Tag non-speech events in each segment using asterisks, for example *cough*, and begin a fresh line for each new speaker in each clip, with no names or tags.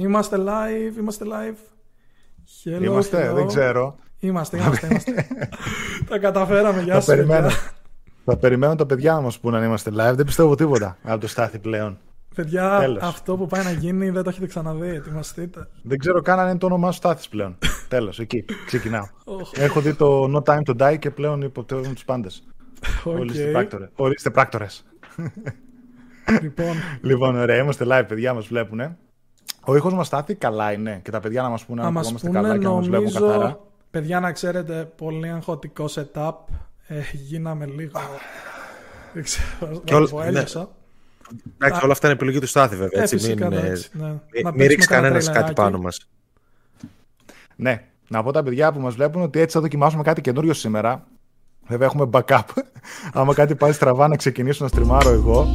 Είμαστε live, είμαστε live.
Hello, είμαστε, δεν ξέρω.
Είμαστε, είμαστε, είμαστε. *laughs* τα καταφέραμε, γεια
σας. Θα περιμένω τα παιδιά να μα πούνε αν είμαστε live. Δεν πιστεύω τίποτα από το Στάθη πλέον.
Παιδιά, αυτό που πάει να γίνει δεν το έχετε ξαναδεί. Ετοιμαστείτε.
Δεν ξέρω καν αν είναι το όνομά σου Στάθης πλέον. *laughs* Τέλος, εκεί ξεκινάω. Έχω δει το No Time to Die και πλέον υποπτεύουν τους πάντες. Okay. Ορίστε πράκτορες.
Λοιπόν. *laughs*
λοιπόν, ωραία, είμαστε live, παιδιά μας βλέπουν. Ο ήχος μας στάθη καλά είναι και τα παιδιά να μας πούνε αν είμαστε καλά και να μας βλέπουν καθαρά.
Παιδιά, να ξέρετε, πολύ αγχωτικό setup. Ε, γίναμε λίγο. Δεν ξέρω, και όλα... Ναι.
Εντάξει, όλα αυτά είναι επιλογή του Στάθη, βέβαια. Έτσι, ε, μην, έτσι, ναι. μην ρίξει κανένα κάτι πάνω μας.
Ναι, να πω τα παιδιά που μας βλέπουν ότι έτσι θα δοκιμάσουμε κάτι καινούριο σήμερα. Βέβαια έχουμε backup. *laughs* Άμα κάτι πάει στραβά να ξεκινήσω να στριμάρω εγώ.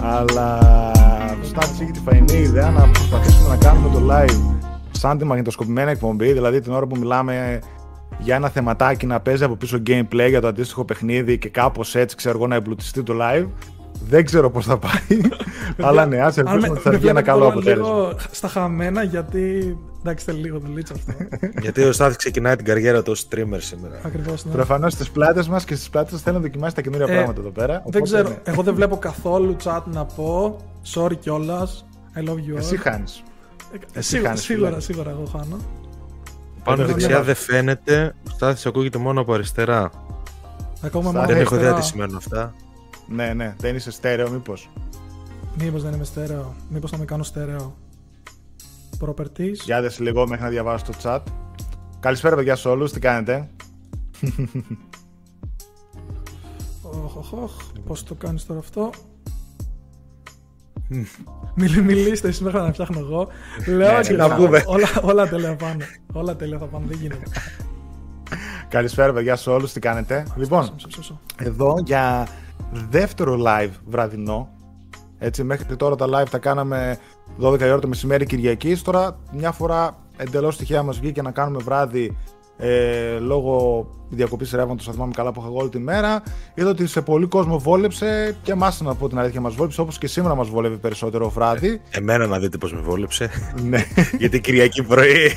Αλλά ο Στάθης έχει τη φαϊνή ιδέα να προσπαθήσουμε να κάνουμε το live σαν τη μαγνητοσκοπημένη εκπομπή. Δηλαδή την ώρα που μιλάμε για ένα θεματάκι να παίζει από πίσω gameplay για το αντίστοιχο παιχνίδι και κάπως έτσι ξέρω εγώ να εμπλουτιστεί το live. Δεν ξέρω πώς θα πάει. αλλά ναι, ας ελπίσουμε ότι θα βγει ένα καλό αποτέλεσμα. Λίγο
στα χαμένα, γιατί. Εντάξει, θέλει λίγο δουλίτσα αυτό. *laughs*
γιατί ο Στάθη ξεκινάει την καριέρα του ως streamer σήμερα.
Ακριβώς. Ναι.
Προφανώς στις πλάτες μας και στις πλάτες θέλω να δοκιμάσει τα καινούργια ε, πράγματα εδώ πέρα.
Δεν ξέρω. Ναι. Εγώ δεν βλέπω καθόλου chat να πω. Sorry κιόλας. I love you all.
Εσύ χάνεις.
Ε, σίγουρα, σίγουρα, σίγουρα εγώ χάνω.
Πάνω δεξιά δεν φαίνεται. Ο Στάθης ακούγεται μόνο από αριστερά.
Ακόμα
δεν έχω ιδέα τι σημαίνουν αυτά.
Ναι, ναι, δεν είσαι στέρεο, μήπως;
Μήπως δεν είμαι στέρεο. Μήπως θα με κάνω στέρεο. Properties.
Για δες λίγο μέχρι να διαβάσω το chat. Καλησπέρα, παιδιά, σε όλους. Τι κάνετε;
Οχ, οχ, οχ. Πώς το κάνεις τώρα αυτό; Μιλ, μιλήστε εσείς μέχρι να φτιάχνω εγώ. Λέω και να πούμε. Όλα, όλα τέλεια πάνε. Όλα τέλεια θα πάνε. Δεν γίνεται.
Καλησπέρα, παιδιά, σε όλους. Τι κάνετε; Λοιπόν, εδώ για δεύτερο live βραδινό. Έτσι, μέχρι τώρα τα live τα κάναμε 12 η ώρα το μεσημέρι Κυριακής. Τώρα μια φορά εντελώς τυχαία μας βγήκε να κάνουμε βράδυ ε, λόγω διακοπής ρεύματος, θα θυμάμαι καλά που είχα όλη τη μέρα. Είδα ότι σε πολύ κόσμο βόλεψε και εμάς να πω την αλήθεια μας βόλεψε, όπως και σήμερα μας βόλευε περισσότερο βράδυ.
Ε, εμένα να δείτε πώς με βόλεψε. ναι. *laughs* Γιατί Κυριακή πρωί.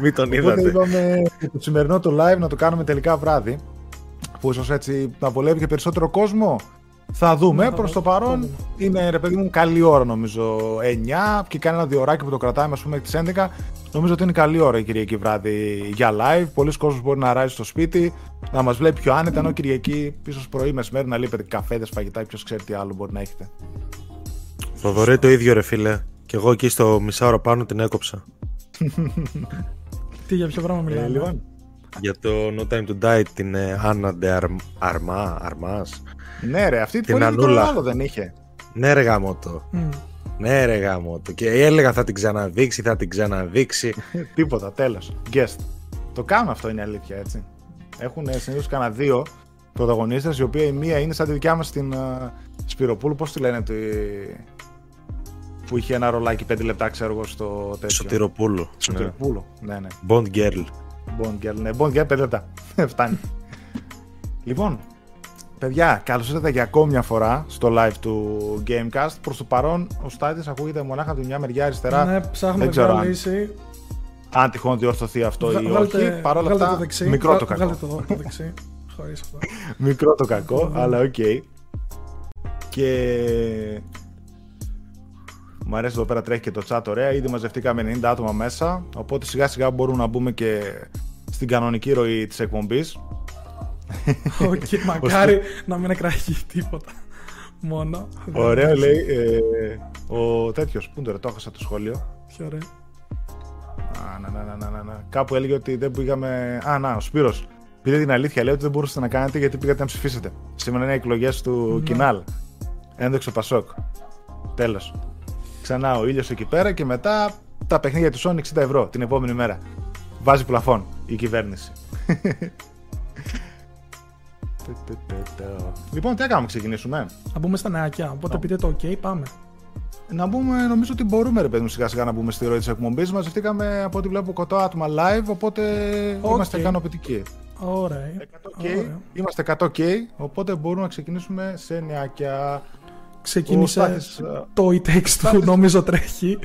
Μην τον είδατε.
Οπότε είπαμε το σημερινό το live να το κάνουμε τελικά βράδυ που ίσω έτσι να βολεύει και περισσότερο κόσμο. Θα δούμε. Προς το παρόν είναι ρε παιδί μου καλή ώρα νομίζω. 9 και κάνει ένα διωράκι που το κρατάμε, ας πούμε, μέχρι τις 11. Νομίζω ότι είναι καλή ώρα η Κυριακή βράδυ για live. Πολλοί κόσμοι μπορεί να ράζει στο σπίτι, να μας βλέπει πιο άνετα. Ενώ Κυριακή πίσω πρωί μεσημέρι να λείπετε καφέδες, φαγητά, ποιος ξέρει τι άλλο μπορεί να έχετε.
Θοδωρή το ίδιο ρε φίλε. Και εγώ εκεί στο μισάωρο πάνω την έκοψα.
τι για ποιο πράγμα μιλάμε; Ε, λοιπόν
για το No Time to Die την Άννα Ντε Αρμά, Αρμάς.
Ναι ρε, αυτή την Ανούλα. άλλο δεν είχε.
Ναι ρε γαμότο. Mm. Ναι ρε γαμότο. Και έλεγα θα την ξαναδείξει, θα την ξαναδείξει. *laughs*
Τίποτα, τέλος. Guest. Το κάνουν αυτό είναι αλήθεια έτσι. Έχουν συνήθως κανένα δύο πρωταγωνίστες, η οποία η μία είναι σαν τη δικιά μας στην uh, Σπυροπούλου, πώς τη λένε, τη... που είχε ένα ρολάκι 5 λεπτά ξέρω εγώ στο τέτοιο.
Σωτηροπούλου.
Σωτηροπούλου, ναι, ναι.
Bond Girl.
Bond Girl, ναι. Bond Girl, 5 λεπτά. *laughs* Φτάνει. λοιπόν, παιδιά, καλώς ήρθατε για ακόμη μια φορά στο live του Gamecast. Προς το παρόν, ο Στάθης ακούγεται μονάχα από τη μια μεριά αριστερά.
Ναι, ψάχνουμε Δεν ξέρω λύση.
Αν τυχόν διορθωθεί αυτό ή όχι. Παρ' όλα αυτά, μικρό το κακό.
το, το δεξί. Χωρίς αυτό. *laughs*
μικρό το κακό, αλλά OK. Okay. Και μου αρέσει εδώ πέρα τρέχει και το chat ωραία. Ήδη μαζευτήκαμε 90 άτομα μέσα. Οπότε σιγά σιγά μπορούμε να μπούμε και στην κανονική ροή της εκπομπής.
Όχι, *laughs* μακάρι να μην εκραγεί τίποτα. Μόνο.
Ωραία, λέει. Ε, ο τέτοιος. Πού είναι το έχασα το σχόλιο.
Ποιο ωραία.
Α, να, να, να, να, να. Κάπου έλεγε ότι δεν πήγαμε. Α, να, ο Σπύρος. Πείτε την αλήθεια, λέει ότι δεν μπορούσατε να κάνετε γιατί πήγατε να ψηφίσετε. Σήμερα είναι οι εκλογές του ναι. Κινάλ. Ένδοξο Πασόκ. Τέλος. Ξανά ο ήλιος εκεί πέρα και μετά τα παιχνίδια του Sony 60 ευρώ την επόμενη μέρα. Βάζει πλαφόν η κυβέρνηση. *laughs* λοιπόν, τι έκαναμε, ξεκινήσουμε.
Να μπούμε στα νεάκια. Οπότε πείτε το OK, πάμε.
Να μπούμε, νομίζω ότι μπορούμε ρε παιδί μου σιγά σιγά να μπούμε στη ροή της εκπομπής. Μαζευτήκαμε από ό,τι βλέπω 100 άτομα live, οπότε είμαστε ικανοποιητικοί.
Ωραία.
100K, Είμαστε 100K, οπότε μπορούμε να ξεκινήσουμε σε νεάκια.
Ξεκίνησε το e-text του, νομίζω τρέχει.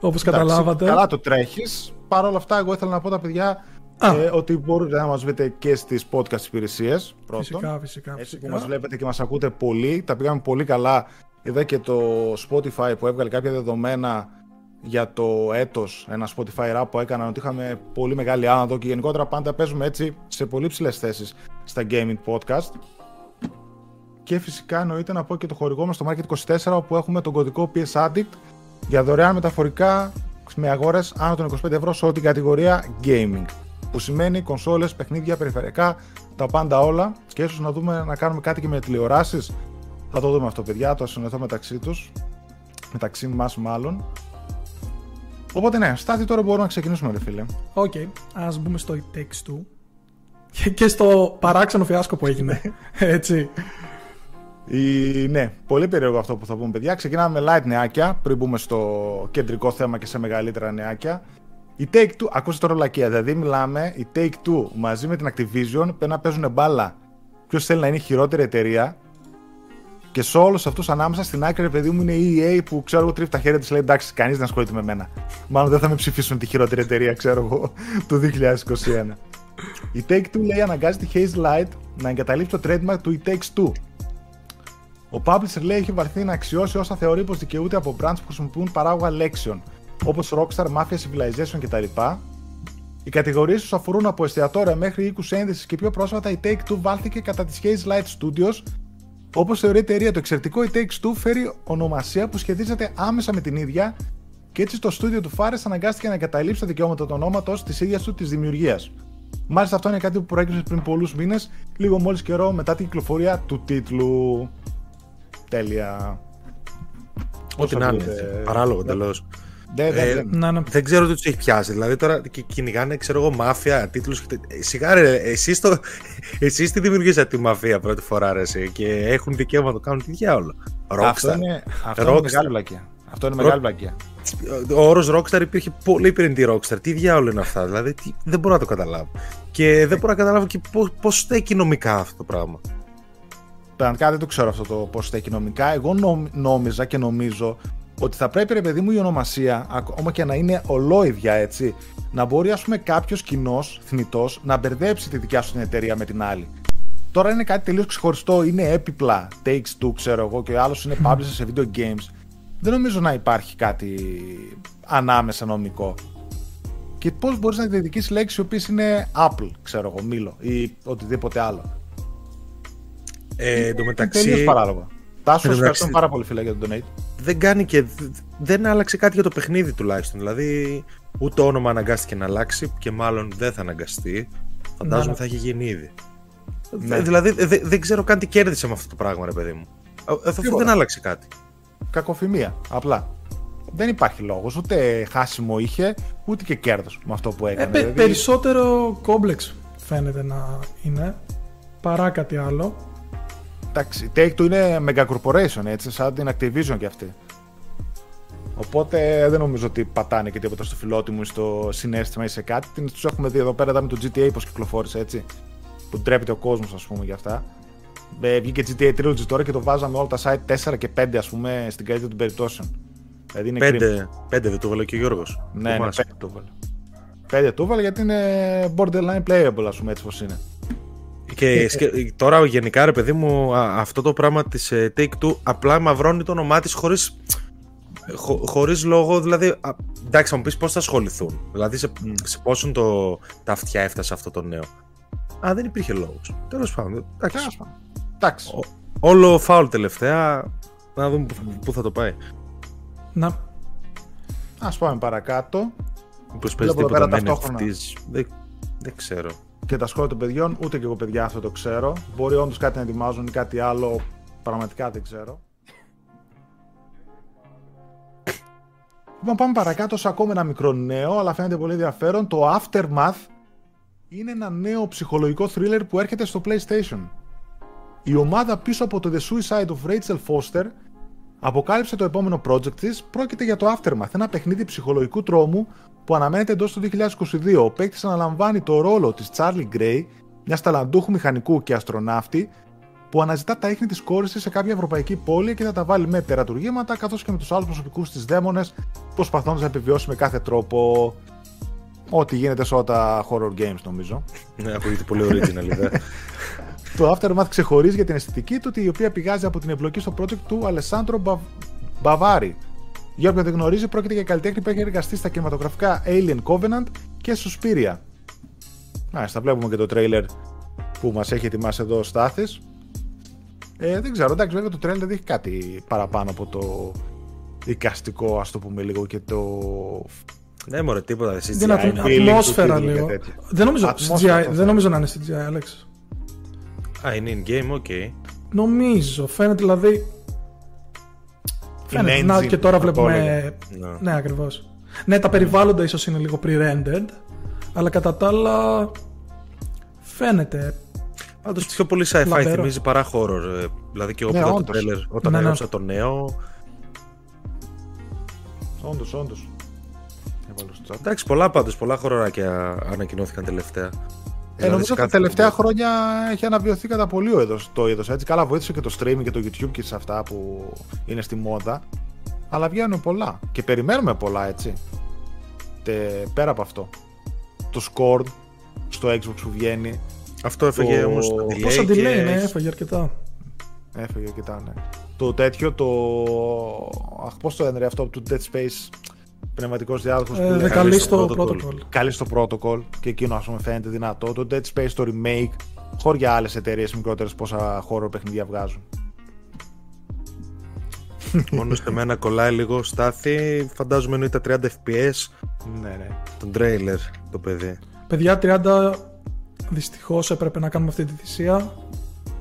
Όπως καταλάβατε.
Καλά το τρέχεις. Παρ' όλα αυτά, εγώ ήθελα να πω τα παιδιά ε, ότι μπορείτε να μας βρείτε και στις podcast υπηρεσίες.
Φυσικά, φυσικά.
Έτσι που μας βλέπετε και μας ακούτε πολύ. Τα πήγαμε πολύ καλά. Είδα και το Spotify που έβγαλε κάποια δεδομένα για το έτος, ένα Spotify rap που έκαναν ότι είχαμε πολύ μεγάλη άνοδο και γενικότερα πάντα παίζουμε έτσι σε πολύ ψηλές θέσεις στα gaming podcast. Και φυσικά εννοείται να πω και το χορηγό μας στο Market 24 όπου έχουμε τον κωδικό PS Addict για δωρεάν μεταφορικά με αγορές άνω των 25 ευρώ σε ό,τι κατηγορία gaming. Που σημαίνει κονσόλες, παιχνίδια, περιφερειακά, τα πάντα όλα και ίσως να δούμε να κάνουμε κάτι και με τηλεοράσεις. Θα το δούμε αυτό παιδιά, θα συνεννοηθώ μεταξύ τους, μεταξύ μας μάλλον. Οπότε ναι, Στάθη τώρα μπορούμε να ξεκινήσουμε ρε φίλε.
OK,
okay, ας μπούμε στο It Takes Two και στο παράξενο φιάσκο που έγινε, έτσι.
Η... Ναι, πολύ περίεργο αυτό που θα πούμε, παιδιά. Ξεκινάμε με light νεάκια, πριν μπούμε στο κεντρικό θέμα και σε μεγαλύτερα νεάκια. Η Take Two, ακούστε τώρα μαλακία, δηλαδή μιλάμε, η Take Two μαζί με την Activision πρέπει να παίζουν μπάλα. Ποιος θέλει να είναι η χειρότερη εταιρεία. Και σε όλους αυτούς ανάμεσα στην άκρη, παιδί μου, είναι η EA που ξέρω εγώ τρίβει τα χέρια της, λέει εντάξει, κανείς δεν ασχολείται με μένα. Μάλλον δεν θα με ψηφίσουν τη χειρότερη εταιρεία, ξέρω εγώ, *laughs* του 2021. Η Take Two λέει αναγκάζει τη Haze Light να εγκαταλείψει το trademark του It Takes Two ο publisher λέει έχει βαρθεί να αξιώσει όσα θεωρεί πως δικαιούται από brands που χρησιμοποιούν παράγωγα λέξεων, όπως Rockstar, Mafia, Civilization κτλ. Οι κατηγορίες τους αφορούν από εστιατόρια μέχρι οίκους ένδυσης και πιο πρόσφατα η Take-Two βάλθηκε κατά τη Haze Light Studios. Όπως θεωρεί η εταιρεία, το εξαιρετικό η Take-Two φέρει ονομασία που σχετίζεται άμεσα με την ίδια και έτσι το στούντιο του Fares αναγκάστηκε να εγκαταλείψει τα δικαιώματα του ονόματος της ίδιας του της δημιουργίας. Μάλιστα, αυτό είναι κάτι που προέκυψε πριν πολλούς μήνες, λίγο μόλις καιρό μετά την κυκλοφορία του τίτλου. Τέλεια.
Ό,τι να είναι. Παράλογο εντελώς.
Ε,
δεν ξέρω τι τους έχει πιάσει. Δηλαδή τώρα κυνηγάνε, ξέρω εγώ, μάφια, τίτλους. Σιγά ρε, εσεί το... εσείς τη δημιουργήσατε τη μαφία πρώτη φορά, ρε, εσύ, και έχουν δικαίωμα να το κάνουν τι διάολο.
Αυτό είναι, αυτό είναι μεγάλη βλακία. Αυτό είναι μεγάλη βλακία.
Ο όρος Rockstar υπήρχε πολύ πριν τη Rockstar. Τι διάολο είναι αυτά, δηλαδή τι, δεν μπορώ να το καταλάβω. Και δεν μπορώ να καταλάβω και πώς στέκει νομικά αυτό το πράγμα.
Πραγματικά δεν το ξέρω αυτό το πώς στέκει νομικά. Εγώ νόμιζα και νομίζω ότι θα πρέπει, ρε παιδί μου, η ονομασία, ακόμα και να είναι ολόιδια έτσι, να μπορεί, ας πούμε, κάποιος κοινός θνητός να μπερδέψει τη δικιά σου την εταιρεία με την άλλη. Τώρα είναι κάτι τελείως ξεχωριστό, είναι έπιπλα, takes two, ξέρω εγώ, και ο άλλος είναι publisher σε video games. Δεν νομίζω να υπάρχει κάτι ανάμεσα νομικό. Και πώς μπορείς να διεκδικήσει λέξεις οι οποίες είναι Apple, ξέρω εγώ, Μήλο ή οτιδήποτε άλλο.
Ε, εν τω μεταξύ.
Τελείως παράλογο. Τάσος, ευχαριστώ πάρα πολύ, φίλε, για τον donate.
Δεν κάνει και. Δεν άλλαξε κάτι για το παιχνίδι τουλάχιστον. Δηλαδή, ούτε το όνομα αναγκάστηκε να αλλάξει και μάλλον δεν θα αναγκαστεί. Φαντάζομαι ναι. θα έχει γίνει ήδη. Ναι. Δηλαδή, δεν ξέρω καν τι κέρδισε με αυτό το πράγμα, ρε παιδί μου. Αυτό δεν άλλαξε κάτι.
Κακοφημία, απλά. Δεν υπάρχει λόγος. Ούτε χάσιμο είχε, ούτε και κέρδος με αυτό που έκανε.
Ε, δηλαδή... Περισσότερο κόμπλεξ φαίνεται να είναι παρά κάτι άλλο.
Εντάξει, Take-Two είναι mega corporation, έτσι, σαν την Activision κι αυτή. Οπότε δεν νομίζω ότι πατάνε και τίποτα στο φιλότιμο ή στο συνέστημα ή σε κάτι. Τους έχουμε δει εδώ πέρα με το GTA πώς κυκλοφόρησε έτσι. Που ντρέπεται ο κόσμος, ας πούμε, για αυτά. Ε, βγήκε GTA Trilogy τώρα και το βάζαμε όλα τα site 4 και 5, ας πούμε, στην καλύτερη των περιπτώσεων.
Δηλαδή είναι 5, 5 δεν το βάλε και ο Γιώργος.
Ναι, ναι, 5 το βάλε. 5 το βάλε γιατί είναι borderline playable, ας πούμε, έτσι πώς είναι.
Και τώρα γενικά ρε παιδί μου αυτό το πράγμα της ε, Take-Two απλά μαυρώνει το όνομά της χωρίς, χω, χωρίς λόγο, δηλαδή εντάξει θα μου πεις πώς θα ασχοληθούν, δηλαδή σε, σε πόσον το, τα αυτιά έφτασε αυτό το νέο. Α, δεν υπήρχε λόγος. Τέλος πάντων, εντάξει.
εντάξει.
όλο φάουλ τελευταία, να δούμε πού θα το πάει.
Να.
Ας πάμε παρακάτω.
Μήπως παίζει τίποτα με NFTs, δεν, δεν ξέρω
και τα σχόλια των παιδιών, ούτε και εγώ παιδιά αυτό το ξέρω. Μπορεί όντως κάτι να ετοιμάζουν ή κάτι άλλο, πραγματικά δεν ξέρω. Λοιπόν, πάμε παρακάτω σε ακόμα ένα μικρό νέο, αλλά φαίνεται πολύ ενδιαφέρον. Το Aftermath είναι ένα νέο ψυχολογικό thriller που έρχεται στο PlayStation. Η ομάδα πίσω από το The Suicide of Rachel Foster αποκάλυψε το επόμενο project της, πρόκειται για το Aftermath, ένα παιχνίδι ψυχολογικού τρόμου που αναμένεται εντός του 2022. Ο παίκτης αναλαμβάνει το ρόλο της Charlie Gray, μιας ταλαντούχου μηχανικού και αστροναύτη, που αναζητά τα ίχνη της κόρησης σε κάποια ευρωπαϊκή πόλη και θα τα βάλει με τερατουργήματα καθώς και με τους άλλους προσωπικούς της δαίμονες, προσπαθώντας να επιβιώσει με κάθε τρόπο. Ό,τι γίνεται σε όλα τα horror games, νομίζω.
Ναι, ακούγεται πολύ original, ιδέα. *laughs*
Το Aftermath ξεχωρίζει για την αισθητική του, η οποία πηγάζει από την εμπλοκή στο project του Αλεσάντρο Μπα... Μπαβάρη. Για όποιον δεν γνωρίζει, πρόκειται για καλλιτέχνη που έχει εργαστεί στα κινηματογραφικά Alien Covenant και Suspiria. Μάλιστα, βλέπουμε και το τρέιλερ που μας έχει ετοιμάσει εδώ ο Στάθης. Ε, δεν ξέρω, εντάξει, βέβαια το τρέιλερ δεν έχει κάτι παραπάνω από το δικαστικό, ας το πούμε λίγο, και το...
Ναι, μωρέ, τίποτα. CGI.
Δεν
είναι.
ατμόσφαιρα
feeling και
λίγο.
τέτοια.
Δεν νομίζω,
Ατμόσφαιρα
CGI,
το
δεν
θέλω.
νομίζω να είναι CGI, Alex.
Α, είναι in-game, OK.
Νομίζω, φαίνεται δηλαδή. Φαίνεται.
engine,
Να, και τώρα
θα το
βλέπουμε.
έλεγα.
Ναι.
Ναι, ακριβώς. Ναι, τα περιβάλλοντα ίσως είναι λίγο pre-rendered, αλλά κατά τα άλλα. Φαίνεται.
Πάντως πιο πολύ sci-fi
Λαμπερό.
θυμίζει παρά horror. ε, Δηλαδή και εγώ
Ναι,
που είδα το
όντως.
τρέιλερ όταν
Ναι, ναι.
έγραψα το νέο.
Όντως, όντως. Έβαλε στο chat.
Εντάξει, πολλά πάντως, πολλά horror άκια ανακοινώθηκαν τελευταία.
Ε, νομίζω ότι τα
κάθε-
τελευταία χρόνια έχει αναβιωθεί κατά πολύ ο είδος, το είδος. Έτσι, καλά βοήθησε και το streaming και το YouTube και σε αυτά που είναι στη μόδα. Αλλά βγαίνουν πολλά. Και περιμένουμε πολλά, έτσι. Τε, πέρα από αυτό. Το Score στο Xbox που βγαίνει.
Αυτό έφεγε
Το-
όμως.
Πόσα delay ναι, έφαγε αρκετά.
Έφυγε και τα, ναι. Το τέτοιο, το... Αχ, πώς το λένε ρε, αυτό του Dead Space πνευματικός διάδοχος
Ε,
που λέει
Δεκαλή
στο
στο
protocol.
protocol.
καλή στο protocol και εκείνο ας πούμε φαίνεται δυνατό. Το Dead Space το remake, χώρια άλλες εταιρείες μικρότερες πόσα χώρο παιχνίδια βγάζουν.
Μόνο σε μένα κολλάει λίγο στάθη. Φαντάζομαι είναι τα 30 FPS.
Ναι, ναι.
Τον τρέιλερ το παιδί.
Παιδιά, 30 δυστυχώς έπρεπε να κάνουμε αυτή τη θυσία.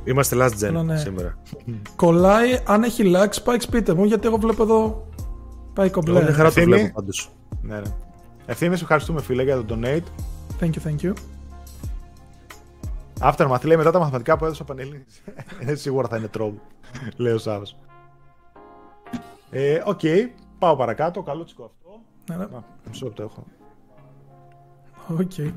Είμαστε last gen
Ναι, ναι.
σήμερα.
Κολλάει, αν έχει lag, spikes πείτε μου, γιατί εγώ βλέπω εδώ. Πάει
Εγώ
κομπλέ.
μια χαρά το
Ευθύμη.
βλέπω πάντως.
ναι, ναι. Ευθύμη, σε ευχαριστούμε φίλε για το donate.
Thank you, thank you.
Aftermath λέει μετά τα μαθηματικά που έδωσε ο Πανελλήνης. *laughs* Ε, Σίγουρα θα είναι troll, λέει ο Σάβος. Ε, Οκ, πάω παρακάτω. Καλούτσικο αυτό.
Ναι, ναι.
Α, μισό λεπτό έχω.
Οκ.
Με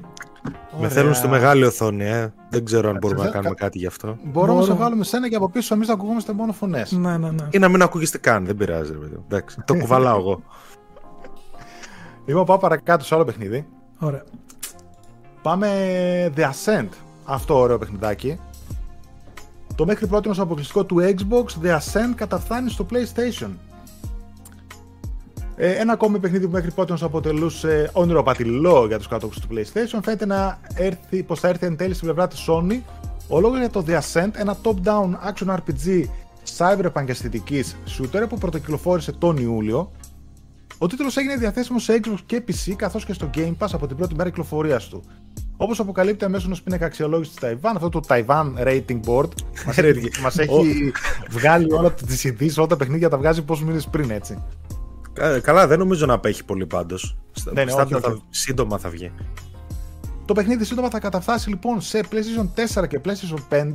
Ωραία.
θέλουν στη μεγάλη οθόνη, ε. Δεν ξέρω αν μπορούμε να
κα-
κάνουμε
κα-
κάτι γι' αυτό.
Μπορούμε να σε
Μπορώ.
βάλουμε σένα και από πίσω εμείς να ακουγόμαστε μόνο φωνές.
Ναι, ναι, ναι.
Ή να μην ακούγεστε καν, δεν πειράζει. Ρε, παιδί. Εντάξει, το κουβαλάω εγώ. *laughs*
Λοιπόν, πάω παρακάτω σε άλλο παιχνίδι.
Ωραία.
Πάμε The Ascent. Αυτό ωραίο παιχνιδάκι. Το μέχρι πρώτη μας αποκλειστικό του Xbox, The Ascent καταφθάνει στο PlayStation. Ε, ένα ακόμη παιχνίδι που μέχρι πρώτη μας αποτελούσε όνειρο απατηλό για τους κάτοχους του PlayStation φαίνεται να έρθει, πως θα έρθει εν τέλει στην πλευρά της Sony ο λόγος για το The Ascent, ένα top-down action RPG cyberpunk αισθητικής shooter που πρωτοκυκλοφόρησε τον Ιούλιο ο τίτλος έγινε διαθέσιμο σε Xbox και PC καθώς και στο Game Pass από την πρώτη μέρα κυκλοφορίας του. Όπως αποκαλύπτει αμέσως ω πίνακα αξιολόγησης της Ταϊβάν, αυτό το Taiwan Rating Board μας έχει, *laughs* μας έχει βγάλει όλα τις ειδήσεις, όλα τα παιχνίδια τα βγάζει πόσους μήνες πριν έτσι.
Ε, Καλά, δεν νομίζω να απέχει πολύ πάντως.
Ναι, ναι, όχι, όχι.
Σύντομα θα βγει.
Το παιχνίδι σύντομα θα καταφτάσει λοιπόν σε PlayStation 4 και PlayStation 5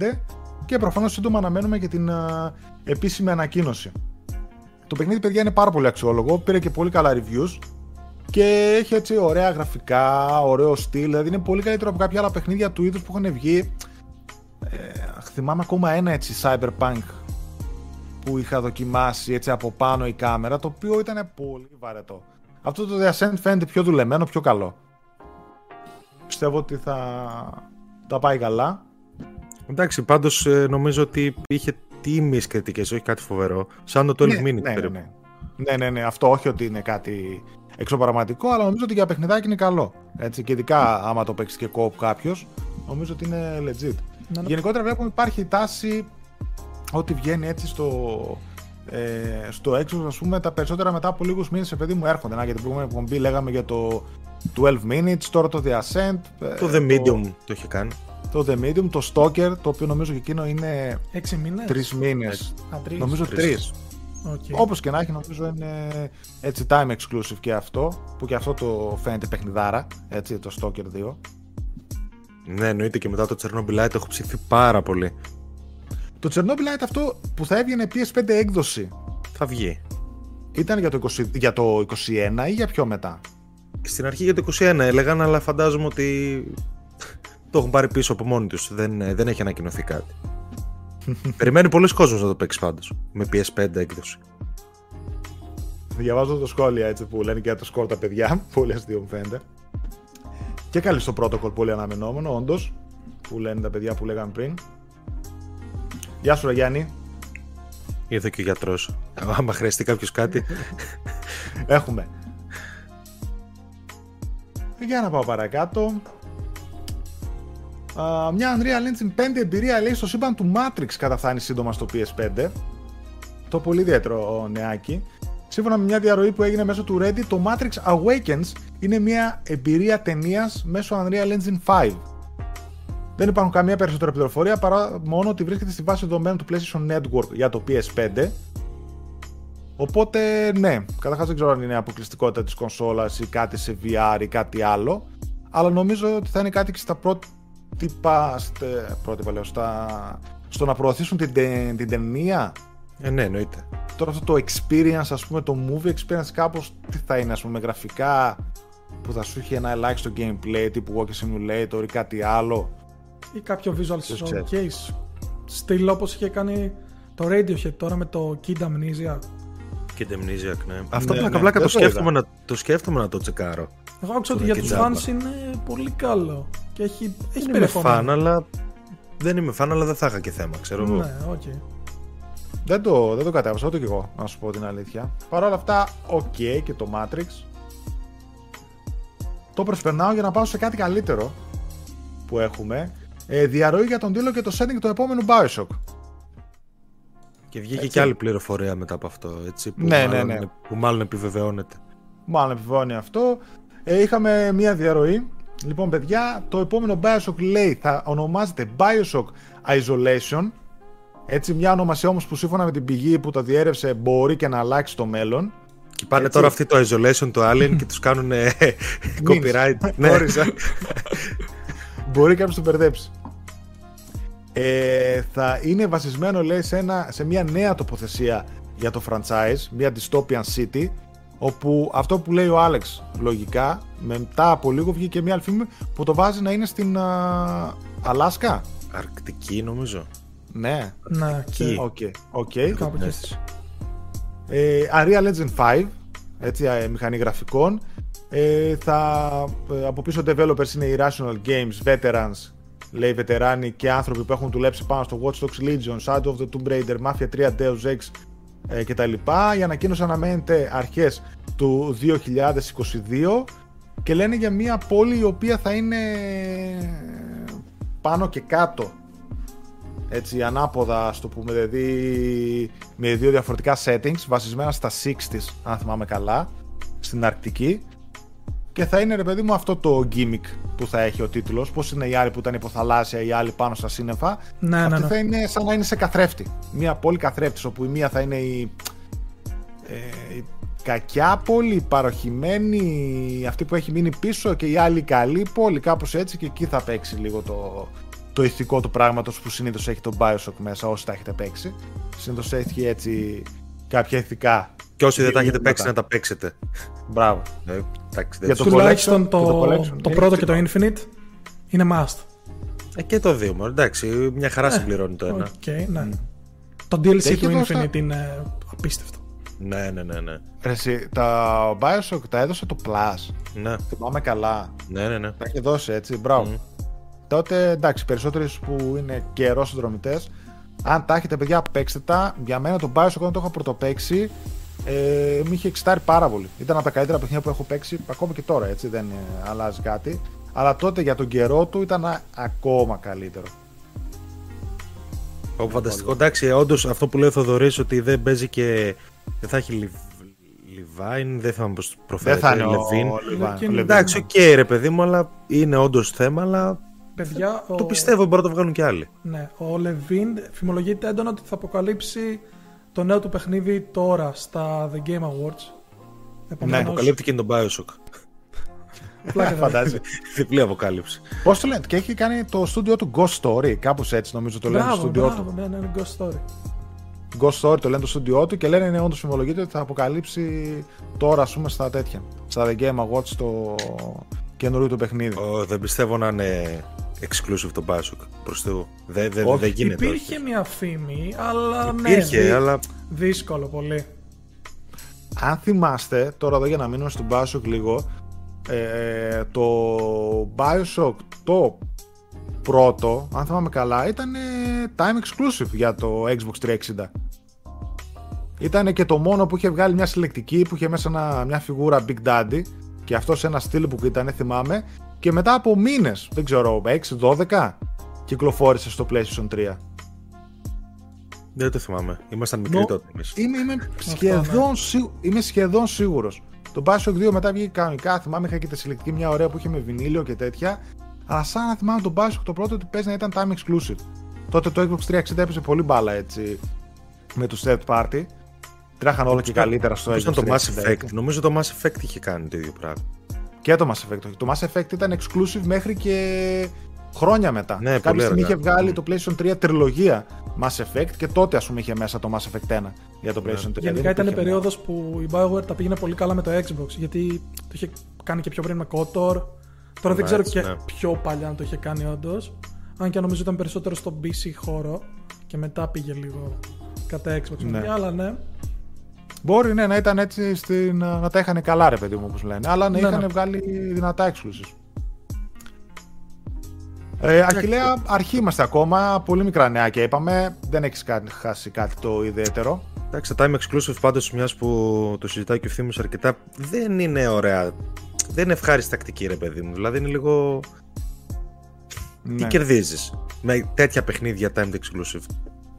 και προφανώς σύντομα αναμένουμε και την α, επίσημη ανακοίνωση. Το παιχνίδι, παιδιά, είναι πάρα πολύ αξιόλογο. Πήρε και πολύ καλά reviews και έχει έτσι ωραία γραφικά, ωραίο στυλ. Δηλαδή είναι πολύ καλύτερο από κάποια άλλα παιχνίδια του είδους που έχουν βγει. Ε, θυμάμαι ακόμα ένα έτσι cyberpunk που είχα δοκιμάσει έτσι από πάνω η κάμερα, το οποίο ήταν πολύ βαρετό. Αυτό το The Ascent φαίνεται πιο δουλεμένο, πιο καλό. Πιστεύω ότι θα τα πάει καλά.
Εντάξει, πάντως νομίζω ότι είχε τίμιες κριτικές, όχι κάτι φοβερό. Σαν το 12
ναι,
minutes
ναι,
περίπου.
ναι, ναι, ναι, ναι, αυτό όχι ότι είναι κάτι εξωπαραματικό, αλλά νομίζω ότι για παιχνιδάκι είναι καλό. Έτσι, και ειδικά άμα το παίξεις και co-op κάποιος, νομίζω ότι είναι legit.
Ναι, ναι.
Γενικότερα βλέπουμε υπάρχει τάση ότι βγαίνει έτσι στο, ε, στο Xbox, ας πούμε, τα περισσότερα μετά από λίγους μήνες, παιδί μου, έρχονται. Να, για την προηγούμενη εκπομπή λέγαμε για το 12 Minutes, τώρα το The Ascent. ε,
Το The Medium το είχε κάνει.
Το The Medium, το Stalker, το οποίο νομίζω και εκείνο είναι
Έξι μήνες;
τρεις μήνες.
Α, τρεις.
Νομίζω
Τρεις.
τρεις.
Οκ.
Όπως και να έχει, νομίζω είναι έτσι time exclusive και αυτό, που και αυτό το φαίνεται παιχνιδάρα, έτσι, το Stalker 2.
Ναι, εννοείται και μετά το Chernobylite έχω ψηθεί πάρα πολύ.
Το Chernobylite αυτό που θα έβγαινε PS5 έκδοση,
Θα βγει.
ήταν για το, 20, για το 21 ή για πιο μετά;
Στην αρχή για το 21 έλεγαν, αλλά φαντάζομαι ότι το έχουν πάρει πίσω από μόνοι τους. Δεν, δεν έχει ανακοινωθεί κάτι. *laughs* Περιμένει πολλοί κόσμος να το παίξει πάντως. Με PS5 έκδοση.
Διαβάζω το σχόλια έτσι που λένε και για το σκορ τα παιδιά. Πολύ αστείο μου φαίνεται. Και καλή στο protocol, πολύ αναμενόμενο, όντως. Που λένε τα παιδιά που λέγαμε πριν. Γεια σου, ρε Γιάννη.
Ήρθε και ο γιατρός. *laughs* Άμα χρειαστεί κάποιος κάτι. *laughs*
Έχουμε. Για να πάω παρακάτω. Α, μια Unreal Engine 5 εμπειρία λέει στο σύμπαν του Matrix καταφθάνει σύντομα στο PS5. Το πολύ ιδιαίτερο νεάκι. Σύμφωνα με μια διαρροή που έγινε μέσω του Reddit, το Matrix Awakens είναι μια εμπειρία ταινίας μέσω Unreal Engine 5. Δεν υπάρχουν καμία περισσότερη πληροφορία παρά μόνο ότι βρίσκεται στη βάση δεδομένων του PlayStation Network για το PS5. Οπότε, ναι, καταρχάς δεν ξέρω αν είναι αποκλειστικότητα της κονσόλας ή κάτι σε VR ή κάτι άλλο. Αλλά νομίζω ότι θα είναι κάτι και στα πρότυπα. πρότυπα λέω, στα, στο να προωθήσουν την, την ταινία.
Ε, ναι, εννοείται.
Τώρα αυτό το experience, ας πούμε, το movie experience κάπως τι θα είναι, ας πούμε, με γραφικά που θα σου έχει ένα ελάχιστο gameplay τύπου walking simulator ή κάτι άλλο
ή κάποιο visual showcase στυλ όπως είχε κάνει το Radiohead τώρα με το Kid Amnesia.
Kid Amnesia, ναι. Αυτό ναι, πλάκα ναι, πλάκα το, σκέφτομαι να, το σκέφτομαι να το τσεκάρω.
Εγώ άκουσα ότι για τους fans είναι πολύ καλό και έχει, έχει
δεν είμαι φαν, αλλά δεν είμαι φαν, αλλά δεν θα είχα και θέμα, ξέρω εγώ.
Ναι, okay.
Δεν το, δεν το κατέβασα ούτε κι εγώ, να σου πω την αλήθεια. Παρ' όλα αυτά, ok και το Matrix. Το προσπερνάω για να πάω σε κάτι καλύτερο που έχουμε ε, διαρροή για τον τίτλο και το setting του επόμενου Bioshock.
Και βγήκε έτσι. και άλλη πληροφορία μετά από αυτό, έτσι, που,
ναι, ναι
μάλλον,
ναι, ναι.
που μάλλον επιβεβαιώνεται.
Μάλλον επιβεβαιώνει αυτό. Ε, είχαμε μία διαρροή. Λοιπόν, παιδιά, το επόμενο Bioshock λέει θα ονομάζεται Bioshock Isolation. Έτσι, μια ονομασία όμως που σύμφωνα με την πηγή που το διέρευσε μπορεί και να αλλάξει το μέλλον.
Και πάνε έτσι. τώρα αυτοί το Isolation, το Alien και τους κάνουν copyright. *laughs* ναι. *laughs*
μπορεί κάποιος να το μπερδέψει. Ε, θα είναι βασισμένο λέει σε, ένα, σε μια νέα τοποθεσία για το franchise, μια dystopian city όπου αυτό που λέει ο Άλεξ λογικά μετά από λίγο βγήκε μια άλλη που το βάζει να είναι στην α, Αλάσκα.
Αρκτική νομίζω.
Ναι.
Ναι
OK okay, okay. ε, Unreal Engine 5 έτσι, ε, μηχανή γραφικών. Ε, θα, ε, από πίσω developers είναι οι Rational Games, Veterans λέει βετεράνοι και άνθρωποι που έχουν δουλέψει πάνω στο Watch Dogs Legion, Shadow of the Tomb Raider, Mafia 3, Deus Ex ε, κτλ. Η ανακοίνωση αναμένεται αρχές του 2022 και λένε για μια πόλη η οποία θα είναι πάνω και κάτω έτσι ανάποδα στο πούμε δηλαδή με δύο διαφορετικά settings βασισμένα στα 60s αν θυμάμαι καλά στην Αρκτική και θα είναι ρε παιδί μου αυτό το gimmick που θα έχει ο τίτλος. Πώς είναι οι άλλοι που ήταν υποθαλάσσια, οι άλλοι πάνω στα σύννεφα.
Ναι, ναι,
Αυτή
ναι.
θα είναι σαν να είναι σε καθρέφτη. Μία πόλη καθρέφτης, όπου η μία θα είναι η, ε, η κακιά πόλη, η παροχημένη, αυτή που έχει μείνει πίσω και η άλλη καλή πόλη, κάπως έτσι. Και εκεί θα παίξει λίγο το, το ηθικό του πράγματος που συνήθως έχει το Bioshock μέσα, όσοι τα έχετε παίξει. Συνήθως έχει έτσι κάποια ηθικά
και όσοι δεν τα έχετε παίξει, να τα παίξετε.
Μπράβο.
Ε, εντάξει,
Για το Τουλάχιστον το, το, το πρώτο και το Infinite είναι must.
Ε, και το δύο, εντάξει, μια χαρά ε, συμπληρώνει το ένα.
Okay, ναι. Mm. Το DLC του Infinite είναι απίστευτο.
Ναι, ναι, ναι. ναι.
Εσύ, τα Bioshock τα έδωσε το Plus.
Ναι.
Θυμάμαι καλά.
Ναι, ναι, ναι.
Τα έχει δώσει έτσι, μπράβο. Mm. Τότε εντάξει, περισσότεροι που είναι καιρός συνδρομητές, αν τα έχετε παιδιά, παίξτε τα. Για μένα το Bioshock όταν το έχω πρωτοπαίξει, ε, με είχε εξητάρει πάρα πολύ. Ήταν από τα καλύτερα παιχνίδια που έχω παίξει, ακόμα και τώρα έτσι, δεν ε, αλλάζει κάτι. Αλλά τότε για τον καιρό του ήταν α, ακόμα καλύτερο.
Ο, φανταστικό. Εντάξει, όντως αυτό που λέει ο Θοδωρής ότι δεν παίζει και. Δεν θα έχει Λιβάιν, δεν θα πώς προφέρεται.
Δεν θα είναι Λεβίν.
Εντάξει, OK, okay, ρε παιδί μου, αλλά είναι όντως θέμα, αλλά.
Παιδιά,
το ο... πιστεύω μπορεί να το βγάλουν και άλλοι.
Ναι, ο Λεβίν φημολογείται έντονα ότι θα αποκαλύψει το νέο του παιχνίδι τώρα στα The Game Awards.
Επομένως... Ναι, αποκαλύπτει και τον Bioshock.
Φαντάζει.
Διπλή αποκάλυψη.
Πώς το λένε, και έχει κάνει το στούντιο του Ghost Story, κάπως έτσι νομίζω το λένε το στούντιό του.
Ναι, ναι, ναι, Ghost Story.
Ghost Story το λένε το στούντιό του και λένε είναι όντως φημολογείται ότι θα αποκαλύψει τώρα, ας πούμε, στα τέτοια. Στα The Game Awards το καινούριο του παιχνίδι.
Oh, δεν πιστεύω να είναι exclusive το Bioshock προς Θεού. Δεν δε,
Όχι,
δε γίνεται.
Υπήρχε
όχι.
μια φήμη, αλλά
Υπήρχε,
ναι, δι-
αλλά
δύσκολο πολύ.
Αν θυμάστε, τώρα εδώ για να μείνουμε στο Bioshock λίγο, ε, το Bioshock το πρώτο, αν θυμάμαι καλά, ήταν ε, time exclusive για το Xbox 360. Ήταν και το μόνο που είχε βγάλει μια συλλεκτική, που είχε μέσα ένα- μια φιγούρα Big Daddy και αυτό σε ένα steelbook ήταν, θυμάμαι, και μετά από μήνες, δεν ξέρω, 6-12, κυκλοφόρησε στο PlayStation 3.
δεν το θυμάμαι. Ήμασταν μικροί
Νο-
τότε εμείς.
Είμαι, είμαι, σχεδόν, σίγου- είμαι σχεδόν σίγουρος. Το Bioshock 2 μετά βγήκε κανονικά. Θυμάμαι είχα και τη συλλεκτική μια ωραία που είχε με βινίλιο και τέτοια. Αλλά σαν να θυμάμαι τον Bioshock το πρώτο ότι παίζει να ήταν time exclusive. Τότε το Xbox 360 έπαιζε πολύ μπάλα έτσι με το third party. Τρέχαν όλα και καλύτερα στο
Πώς
Xbox
ήταν το Mass
360.
Effect; Νομίζω το Mass Effect είχε κάνει το ίδιο πράγμα.
Και το Mass Effect. όχι. Το Mass Effect ήταν exclusive μέχρι και χρόνια μετά.
Ναι,
Κάποια
πολύ
στιγμή
αργά.
είχε βγάλει
Μμ.
το PlayStation 3 τριλογία Mass Effect και τότε ας πούμε είχε μέσα το Mass Effect 1 για το PlayStation 3.
Ναι. Γενικά
Δεν
ήταν
υπήρχε
περίοδος που η Bioware τα πήγαινε πολύ καλά με το Xbox. Γιατί το είχε κάνει και πιο πριν με KOTOR. Τώρα δεν ξέρω
έτσι,
και
ναι.
πιο παλιά αν το είχε κάνει όντως. Αν και νομίζω ήταν περισσότερο στο BC χώρο και μετά πήγε λίγο κατά Xbox.
Ναι.
Αλλά ναι.
Μπορεί ναι, να ήταν έτσι στην, να τα είχαν καλά, ρε παιδί μου, όπως λένε. Αλλά ναι,
Ναι,
είχαν
ναι.
βγάλει δυνατά exclusives. Ε, Αχιλέα, αρχή είμαστε ακόμα. Πολύ μικρά νεάκια είπαμε. Δεν έχεις χάσει κάτι το ιδιαίτερο.
Εντάξει, τα time exclusive πάντως μιας που το συζητάει και ο Ευθύμιος αρκετά δεν είναι ωραία. Δεν είναι ευχάριστη τακτική ρε παιδί μου. Δηλαδή είναι λίγο... Τι
Ναι.
κερδίζεις με τέτοια παιχνίδια timed exclusive;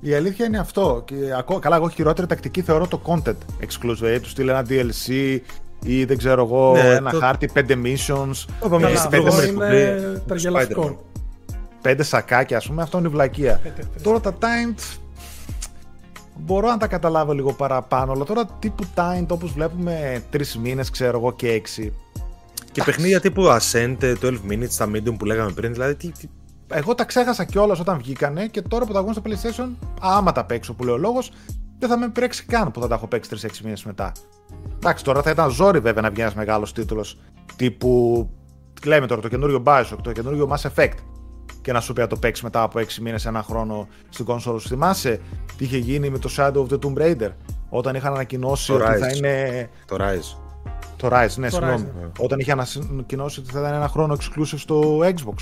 Η αλήθεια είναι αυτό. Και, ακό- καλά, εγώ χειρότερη τακτική θεωρώ το content exclusive. Δηλαδή, του στείλει ένα DLC ή δεν ξέρω εγώ,
Ναι,
ένα
το-
χάρτη, πέντε missions,
Το είπαμε
Καλά,
και στην
πέντε
αυτό
προηγούμενη
είναι
εκπομπή, το
ταργελαστικό.
Spider-Man.
πέντε σακάκια, ας πούμε. Αυτό είναι η βλακεία.
Πέντε, πέντε.
Τώρα τα timed μπορώ να τα καταλάβω λίγο παραπάνω, αλλά τώρα τύπου timed όπως βλέπουμε τρεις μήνες ξέρω εγώ και έξι.
Και παιχνίδια τύπου Ascent, 12 Minutes, τα Medium που λέγαμε πριν, δηλαδή τι, τι-
Εγώ τα ξέχασα κιόλας όταν βγήκανε και τώρα που τα βγουν στο PlayStation, άμα τα παίξω που λέει ο λόγος, δεν θα με πρέξει καν που θα τα έχω παίξει 3-6 μήνες μετά. Εντάξει, τώρα θα ήταν ζόρι βέβαια να βγει ένας μεγάλος τίτλος τύπου. Λέμε τώρα το καινούριο Bioshock, το καινούριο Mass Effect. Και να σου πει να το παίξει μετά από 6 μήνες, ένα χρόνο στην κόνσολα σου. Θυμάσαι τι είχε γίνει με το Shadow of the Tomb Raider. Όταν είχαν ανακοινώσει
Το
ότι θα
Rise.
είναι.
το Rise.
Το Rise, ναι,
Το
συγγνώμη.
Rise,
ναι.
Όταν είχε ανακοινώσει ότι θα ήταν ένα χρόνο exclusive στο Xbox.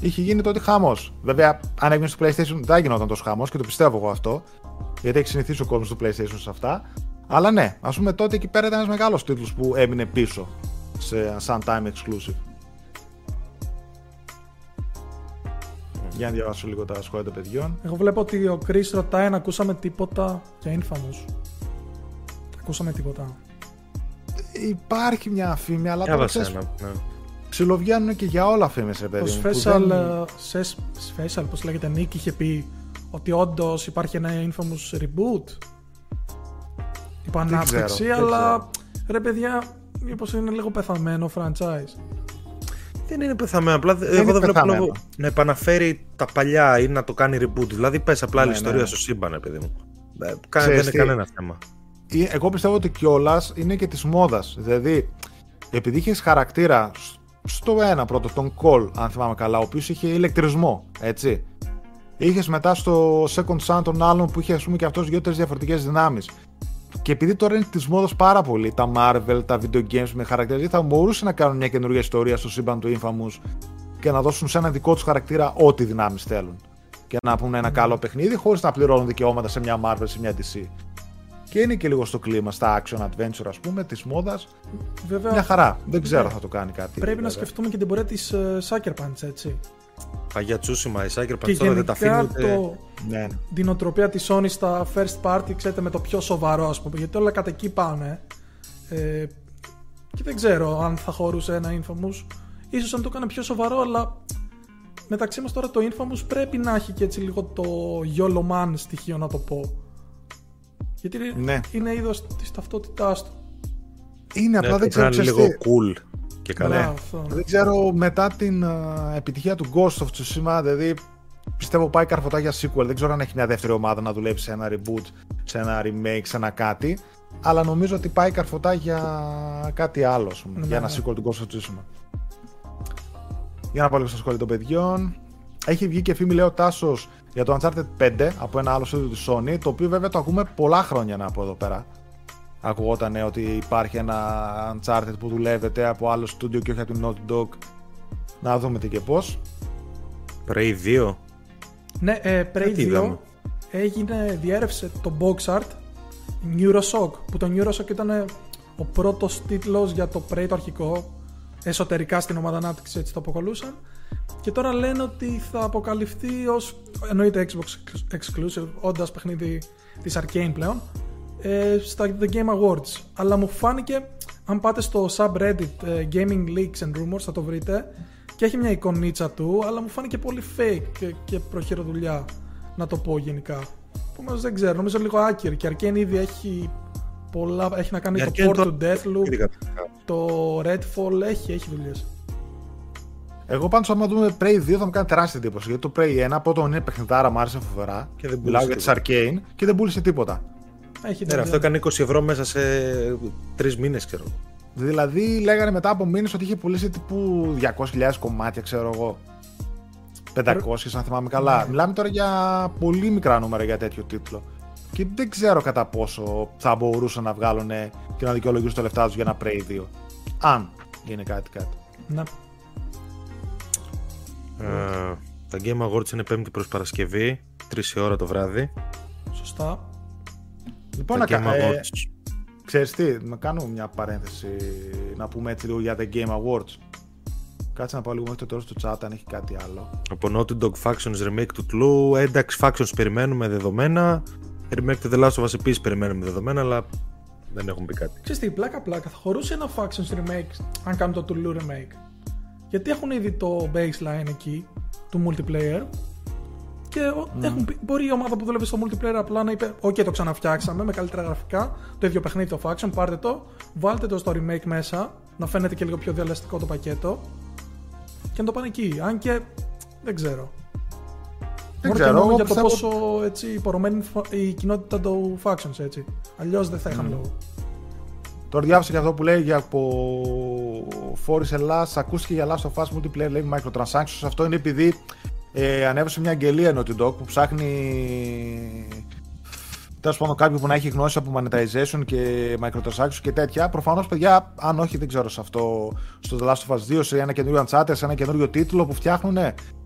Είχε γίνει τότε χαμός. Βέβαια, αν έγινε στο PlayStation δεν θα γινόταν τόσο χαμός και το πιστεύω εγώ αυτό. Γιατί έχει συνηθίσει ο κόσμος του PlayStation σε αυτά. Αλλά ναι, ας πούμε τότε εκεί πέρα ήταν ένας μεγάλος τίτλος που έμεινε πίσω σε, σαν time exclusive. Για να διαβάσω λίγο τα σχόλια των παιδιών.
Εγώ βλέπω ότι ο Chris ρωτάει αν ακούσαμε τίποτα για Infamous. Ακούσαμε τίποτα.
Υπάρχει μια φήμη, αλλά τώρα
Διάβασε
ξέρεις,
ένα. ναι.
Ψιλοβγαίνουν και για όλα φήμες, ρε παιδί.
Το
μου, που
Special,
δεν-
ε, σε- Special, πώς λέγεται, Nick είχε πει ότι όντως υπάρχει ένα Infamous reboot. Επανάπτυξη,
ξέρω, δεν
αλλά ρε παιδιά, μήπως είναι λίγο πεθαμένο franchise.
Δεν είναι πεθαμένο. Απλά εγώ
είναι
δεν βλέπω
πεθαμένο.
λόγο να επαναφέρει τα παλιά ή να το κάνει reboot. Δηλαδή πες απλά άλλη
Ναι,
ιστορία
ναι.
στο σύμπαν, παιδί μου. Ε, κα-
Ξέρεις
δεν είναι
τι,
κανένα θέμα.
Ε, Εγώ πιστεύω ότι κιόλας είναι και της μόδας. Δηλαδή, επειδή είχες χαρακτήρα σ- στο ένα πρώτο, τον Call, αν θυμάμαι καλά, ο οποίος είχε ηλεκτρισμό, έτσι. Είχες μετά στο Second Son τον άλλον που είχε, ας πούμε, και αυτός δύο-τρει διαφορετικές δυνάμεις. Και επειδή τώρα είναι της μόδας πάρα πολύ τα Marvel, τα video games με χαρακτήρε, θα μπορούσαν να κάνουν μια καινούργια ιστορία στο σύμπαν του Infamous και να δώσουν σε ένα δικό τους χαρακτήρα ό,τι δυνάμεις θέλουν. Και να πούνε ένα καλό παιχνίδι χωρίς να πληρώνουν δικαιώματα σε μια Marvel, σε μια DC. Και είναι και λίγο στο κλίμα, στα action adventure, ας πούμε, της μόδας.
Βέβαια,
Μια χαρά. Δεν ξέρω αν θα το κάνει κάτι.
πρέπει να
βέβαια.
σκεφτούμε και την πορεία της ε, Sucker Punch, έτσι.
Παγιά τσούσιμα, η Sucker
Και
Punch τώρα δεν τα αφήνει
γενικά
ούτε...
το,
Ναι, ναι.
την οτροπία της Sony στα first party, ξέρετε, με το πιο σοβαρό, ας πούμε, γιατί όλα κατά εκεί πάνε. Ε, και δεν ξέρω αν θα χωρούσε ένα Infamous. Ίσως αν το έκανε πιο σοβαρό, αλλά μεταξύ μας τώρα το Infamous πρέπει να έχει και έτσι λίγο το YOLO Man στοιχείο, να το πω. Γιατί
Ναι.
είναι είδος της ταυτότητάς του.
Είναι απλά
Ναι,
δεν
πρέπει να
ξέρω.
είναι
ξέρεις
λίγο
τι.
cool και καλά.
Μπράβο, αυτό.
Δεν ξέρω μετά την α, επιτυχία του Ghost of Tsushima, δηλαδή πιστεύω πάει καρφωτά για sequel. Δεν ξέρω αν έχει μια δεύτερη ομάδα να δουλέψει σε ένα reboot, σε ένα remake, σε ένα κάτι. Αλλά νομίζω ότι πάει καρφωτά για κάτι άλλο, ας πούμε,
Ναι,
για ένα
ναι.
sequel του Ghost of Tsushima. Για να πάω λίγο στα σχόλια των παιδιών. Έχει βγει και φήμη, λέει ο Τάσος, για το Uncharted 5 από ένα άλλο studio της Sony, το οποίο βέβαια το ακούμε πολλά χρόνια να από εδώ πέρα. Ακουγόταν ότι υπάρχει ένα Uncharted που δουλεύεται από άλλο studio και όχι από την Naughty Dog. Να δούμε τι και πώς.
Prey 2.
Ναι, ε, Prey 2 έγινε, διέρευσε το box art Neuroshock, που το Neuroshock ήταν ο πρώτος τίτλος για το Prey το αρχικό, εσωτερικά στην ομάδα ανάπτυξη έτσι το αποκαλούσαν. Και τώρα λένε ότι θα αποκαλυφθεί ως, εννοείται Xbox exclusive, όντας παιχνίδι της Arcane πλέον, ε, στα The Game Awards. Αλλά μου φάνηκε, αν πάτε στο subreddit ε, Gaming Leaks and Rumors θα το βρείτε, και έχει μια εικονίτσα του, αλλά μου φάνηκε πολύ fake και, και προχειροδουλειά, να το πω γενικά. Που μας δεν ξέρω, νομίζω λίγο άκυρη και Arcane ήδη έχει πολλά, έχει να κάνει το port του Deathloop, το Redfall, έχει, έχει δουλειές.
Εγώ πάντως, άμα δούμε Prey 2, θα μου κάνει τεράστια εντύπωση. Γιατί το Prey 1 πρώτον είναι παιχνιδάρα, μου άρεσε φοβερά.
Και δεν
Μιλάω για τη Arcane και δεν πούλησε τίποτα.
Έχει ναι, αυτό έκανε 20 ευρώ μέσα σε 3 μήνες, ξέρω.
Δηλαδή, λέγανε μετά από μήνες ότι είχε πουλήσει τύπου 200.000 κομμάτια, ξέρω εγώ. 500, αν θυμάμαι καλά. Ναι. Μιλάμε τώρα για πολύ μικρά νούμερα για τέτοιο τίτλο. Και δεν ξέρω κατά πόσο θα μπορούσαν να βγάλουν και να δικαιολογήσουν τα λεφτά τους για ένα Prey 2. Αν γίνει κάτι κάτι.
Ναι.
Uh, τα Game Awards είναι πέμπτη προς Παρασκευή, 3 ώρα το βράδυ.
Σωστά.
Λοιπόν, τα να Game ε, Awards. Ξέρεις τι, να κάνω μια παρένθεση, να πούμε έτσι λίγο για τα Game Awards. Κάτσε να πάω λίγο μέχρι το τέλος του chat αν έχει κάτι άλλο.
Από Naughty Dog Factions Remake του Tlu, ένταξη Factions περιμένουμε δεδομένα. Remake του The Last of Us επίσης περιμένουμε δεδομένα, αλλά δεν έχουν πει κάτι.
Ξέρεις τι, πλάκα πλάκα, θα χωρούσε ένα Factions Remake αν κάνουν το Tulu Remake. Γιατί έχουν ήδη το baseline εκεί του multiplayer και mm. έχουν, μπορεί η ομάδα που δουλεύει στο multiplayer απλά να είπε: OK, το ξαναφτιάξαμε με καλύτερα γραφικά. Το ίδιο παιχνίδι το faction, πάρτε το, βάλτε το στο remake μέσα, να φαίνεται και λίγο πιο διαλεστικό το πακέτο και να το πάνε εκεί. Αν και δεν ξέρω.
Δεν ξέρω. Μόνο
για το πόσο έτσι, υπορωμένη η κοινότητα του factions έτσι. Αλλιώς δεν θα είχαν mm. λόγο.
Τώρα διάβασα και αυτό που λέει για από Φόρη Ελλάδα, ακούστηκε για Last of Us Multiplayer, λέει microtransactions. Αυτό είναι επειδή ε, ανέβασε μια αγγελία Naughty Dog που ψάχνει τέλος πάντων κάποιον που να έχει γνώση από monetization και microtransactions και τέτοια. Προφανώς, παιδιά, αν όχι, δεν ξέρω σε αυτό, στο The Last of Us 2, σε ένα καινούριο Uncharted, σε ένα καινούριο τίτλο που φτιάχνουν,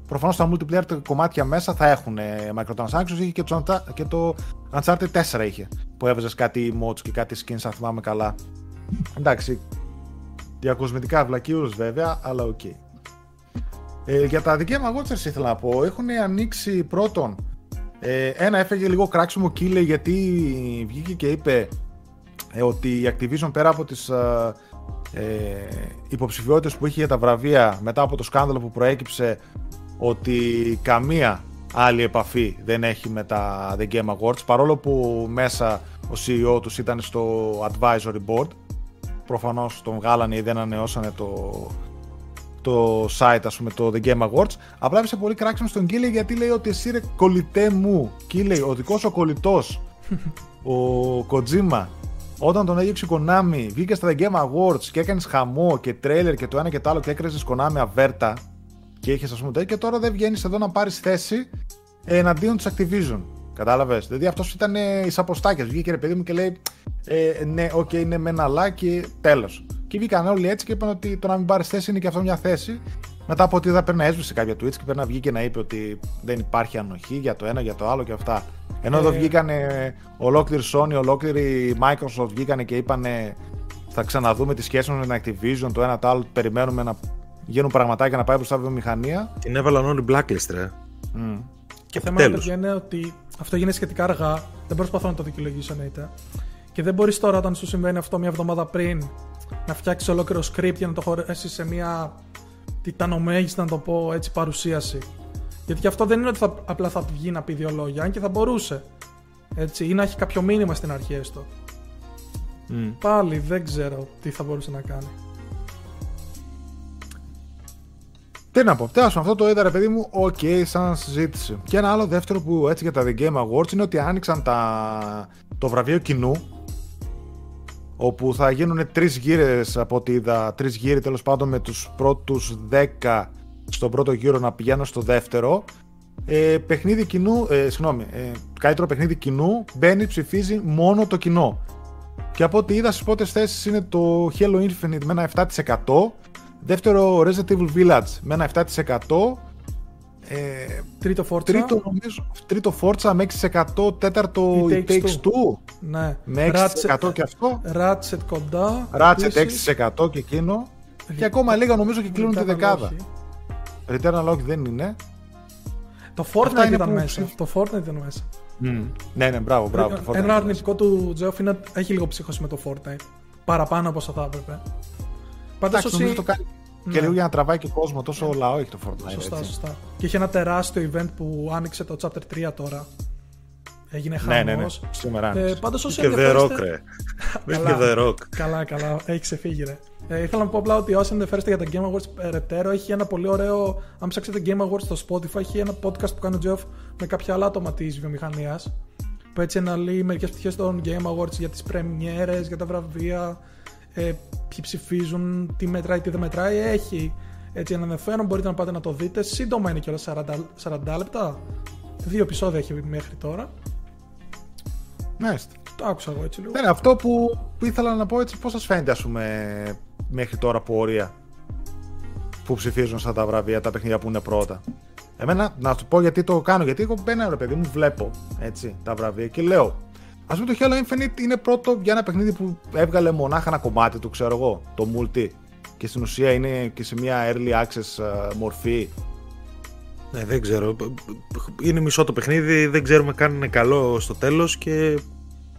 προφανώς τα multiplayer κομμάτια μέσα θα έχουν microtransactions. Είχε και το, και το Uncharted 4 είχε, που έβαζες κάτι mods και κάτι skins, αν θυμάμαι καλά. Εντάξει, διακοσμητικά βλακείες βέβαια, αλλά OK. Okay. Ε, για τα δικαίωμα Watchers ήθελα να πω, έχουν ανοίξει πρώτον, ε, ένα έφεγε λίγο κράξιμο κύλε γιατί βγήκε και είπε ε, ότι η Activision πέρα από τις ε, ε, υποψηφιότητες που είχε για τα βραβεία μετά από το σκάνδαλο που προέκυψε ότι καμία άλλη επαφή δεν έχει με τα The Game Awards παρόλο που μέσα ο CEO τους ήταν στο advisory board. Προφανώς τον βγάλανε ή δεν ανανεώσανε το, το site ας πούμε το The Game Awards απλά έπεσε πολύ κράξιμο στον Κίλε γιατί λέει ότι εσύ ρε κολλητέ μου Κίλε ο δικός ο κολλητός *laughs* ο Kojima όταν τον έγιξε η Konami βγήκε στα The Game Awards και έκανες χαμό και τρέλερ και το ένα και το άλλο και έκραζες Konami αβέρτα και είχες ας πούμε τέτοιο και τώρα δεν βγαίνεις εδώ να πάρεις θέση εναντίον της Activision. Κατάλαβες; Δηλαδή αυτός ήταν εις αποστάκια. Βγήκε ρε παιδί μου και λέει ε, Ναι, OK, okay, είναι με ένα like τέλος. Και βγήκαν όλοι έτσι και είπαν ότι το να μην πάρεις θέση είναι και αυτό μια θέση. Μετά από ότι δεν πρέπει να έσβησε κάποια tweets και πρέπει να βγει και να είπε ότι δεν υπάρχει ανοχή για το ένα, για το άλλο και αυτά. Ενώ εδώ ε. βγήκαν ολόκληρη Sony, ολόκληρη Microsoft βγήκαν και είπαν θα ξαναδούμε τη σχέση με την Activision, το ένα το άλλο, περιμένουμε να γίνουν πραγματάκια να πάει μπροστά βιομηχανία.
Την έβαλαν όλοι blacklist, ρε.
Mm. Και θέμα παιδιά είναι ότι αυτό γίνεται σχετικά αργά. Δεν προσπαθώ να το δικαιολογήσω εννοείται. Και δεν μπορείς τώρα, όταν σου συμβαίνει αυτό μια εβδομάδα πριν, να φτιάξεις ολόκληρο script για να το χωρέσεις σε μια τιτανομέγιστη, να το πω έτσι, παρουσίαση. Γιατί αυτό δεν είναι ότι θα, απλά θα βγει να πει δύο λόγια, αν και θα μπορούσε. Έτσι, ή να έχει κάποιο μήνυμα στην αρχή έστω. Mm. Πάλι δεν ξέρω τι θα μπορούσε να κάνει.
Τι να πω, τέλο αυτό το είδα ρε παιδί μου, OK, okay, σαν συζήτηση. Και ένα άλλο δεύτερο που έτσι για τα The Game Awards είναι ότι άνοιξαν τα... το βραβείο κοινού, όπου θα γίνουν τρεις γύρες από ό,τι είδα, τρεις γύροι τέλος πάντων με τους πρώτους 10 στον πρώτο γύρο να πηγαίνουν στο δεύτερο. Ε, παιχνίδι κοινού, ε, συγγνώμη, ε, καλύτερο παιχνίδι κοινού μπαίνει, ψηφίζει μόνο το κοινό. Και από ό,τι είδα στις πρώτες θέσεις είναι το Halo Infinite με ένα 7%. Δεύτερο Resident Evil Village με ένα 7%.
Ε, τρίτο Forza.
Τρίτο, νομίζω, τρίτο Forza με 6%. Τέταρτο It Takes, Two.
Ναι.
Με 6% Ratchet, και αυτό.
Ratchet κοντά.
Ratchet 6% και εκείνο. Και ακόμα λίγα νομίζω και κλείνουν τη δεκάδα. Returnal όχι δεν είναι.
Το Fortnite ήταν μέσα. Το Fortnite ήταν μέσα.
Mm. Ναι, ναι, μπράβο, μπράβο.
Το Ένα αρνητικό του Τζεόφ είναι ότι έχει λίγο ψύχωση με το Fortnite. Παραπάνω από όσο θα έπρεπε.
Πάντως όσοι... το κάνει ναι. Και λίγο για να τραβάει και κόσμο, τόσο ναι. λαό έχει το Fortnite.
Σωστά, έτσι. σωστά. Και είχε ένα τεράστιο event που άνοιξε το Chapter 3 τώρα. Έγινε χαμός.
Ναι, ναι, ναι. Σήμερα
ε, πάντως όσοι
και The Rock, ρε. *laughs* καλά, The Rock.
καλά, καλά. Έχει ξεφύγει, ρε. Ε, ήθελα να πω απλά ότι όσοι ενδιαφέρεστε για τα Game Awards περαιτέρω, έχει ένα πολύ ωραίο. Αν ψάξετε Game Awards στο Spotify, έχει ένα podcast που κάνει ο Jeff με κάποια άλλα άτομα της βιομηχανίας. Που έτσι αναλύει μερικές πτυχές των Game Awards για τις πρεμιέρες, για τα βραβεία, ε, ποιοι ψηφίζουν, τι μετράει, τι δεν μετράει. Έχει έτσι ένα ενδιαφέρον, μπορείτε να πάτε να το δείτε. Σύντομα είναι κιόλας 40, 40 λεπτά. Δύο επεισόδια έχει μέχρι τώρα.
Μάλιστα.
Το άκουσα εγώ έτσι λίγο.
Ναι, αυτό που, ήθελα να πω έτσι, πώς σας φαίνεται ας πούμε μέχρι τώρα πορεία που ψηφίζουν στα τα βραβεία, τα παιχνίδια που είναι πρώτα; Εμένα, να σου πω γιατί το κάνω, γιατί εγώ μπαίνω ρε παιδί μου, βλέπω έτσι, τα βραβεία και λέω. Ας πούμε το Halo Infinite είναι πρώτο για ένα παιχνίδι που έβγαλε μονάχα ένα κομμάτι του, ξέρω εγώ, το multi. Και στην ουσία είναι και σε μια early access uh, μορφή.
Ναι, δεν ξέρω. Είναι μισό το παιχνίδι, δεν ξέρουμε καν είναι καλό στο τέλος και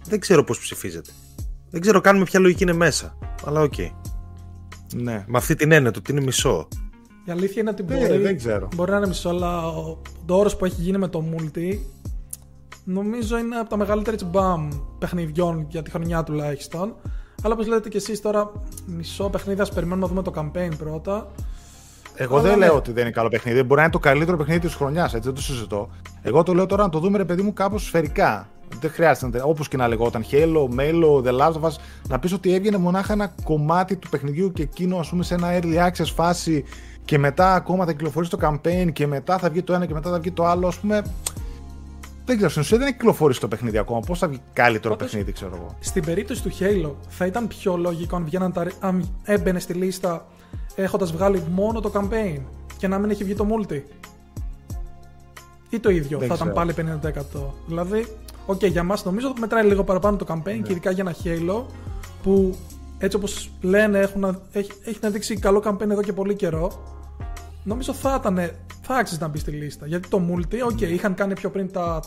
δεν ξέρω πώς ψηφίζεται. Δεν ξέρω καν με ποια λογική είναι μέσα. Αλλά OK. Okay.
Ναι.
Με αυτή την έννοια του ότι είναι μισό.
Η αλήθεια είναι ότι
δεν,
μπορεί,
δεν ξέρω.
μπορεί να είναι μισό, αλλά ο όρος που έχει γίνει με το multi νομίζω είναι από τα μεγαλύτερα μπαμ παιχνιδιών για τη χρονιά τουλάχιστον. Αλλά όπως λέτε και εσείς τώρα, μισό παιχνίδι, ας περιμένουμε να δούμε το campaign πρώτα.
Εγώ δεν ναι. λέω ότι δεν είναι καλό παιχνίδι. Μπορεί να είναι το καλύτερο παιχνίδι της χρονιάς, έτσι δεν το συζητώ. Εγώ το λέω τώρα να το δούμε, ρε παιδί μου, κάπως σφαιρικά. Δεν χρειάζεται, όπως και να λεγόταν, Halo, Melo, The Last of Us, να πεις ότι έβγαινε μονάχα ένα κομμάτι του παιχνιδιού και εκείνο, ας πούμε, σε ένα early access φάση και μετά ακόμα θα κυκλοφορήσει το campaign και μετά θα βγει το ένα και μετά θα βγει το άλλο, ας πούμε. Δεν ξέρω, στην ουσία δεν έχει κυκλοφορήσει το παιχνίδι ακόμα. Πώς θα βγει καλύτερο Πάντως, παιχνίδι, ξέρω εγώ.
Στην περίπτωση του Halo, θα ήταν πιο λογικό αν, τα, αν έμπαινε στη λίστα έχοντας βγάλει μόνο το campaign και να μην έχει βγει το multi. Ή το ίδιο, δεν θα ξέρω. ήταν πάλι 50%. Δηλαδή, OK, okay, για μας νομίζω ότι μετράει λίγο παραπάνω το campaign ναι. και ειδικά για ένα Halo που έτσι όπως λένε έχουν, έχει, έχει να δείξει καλό campaign εδώ και πολύ καιρό. Νομίζω θα ήταν, θα άξιζε να μπει στη λίστα. Γιατί το multi, OK, okay, είχαν κάνει πιο πριν τα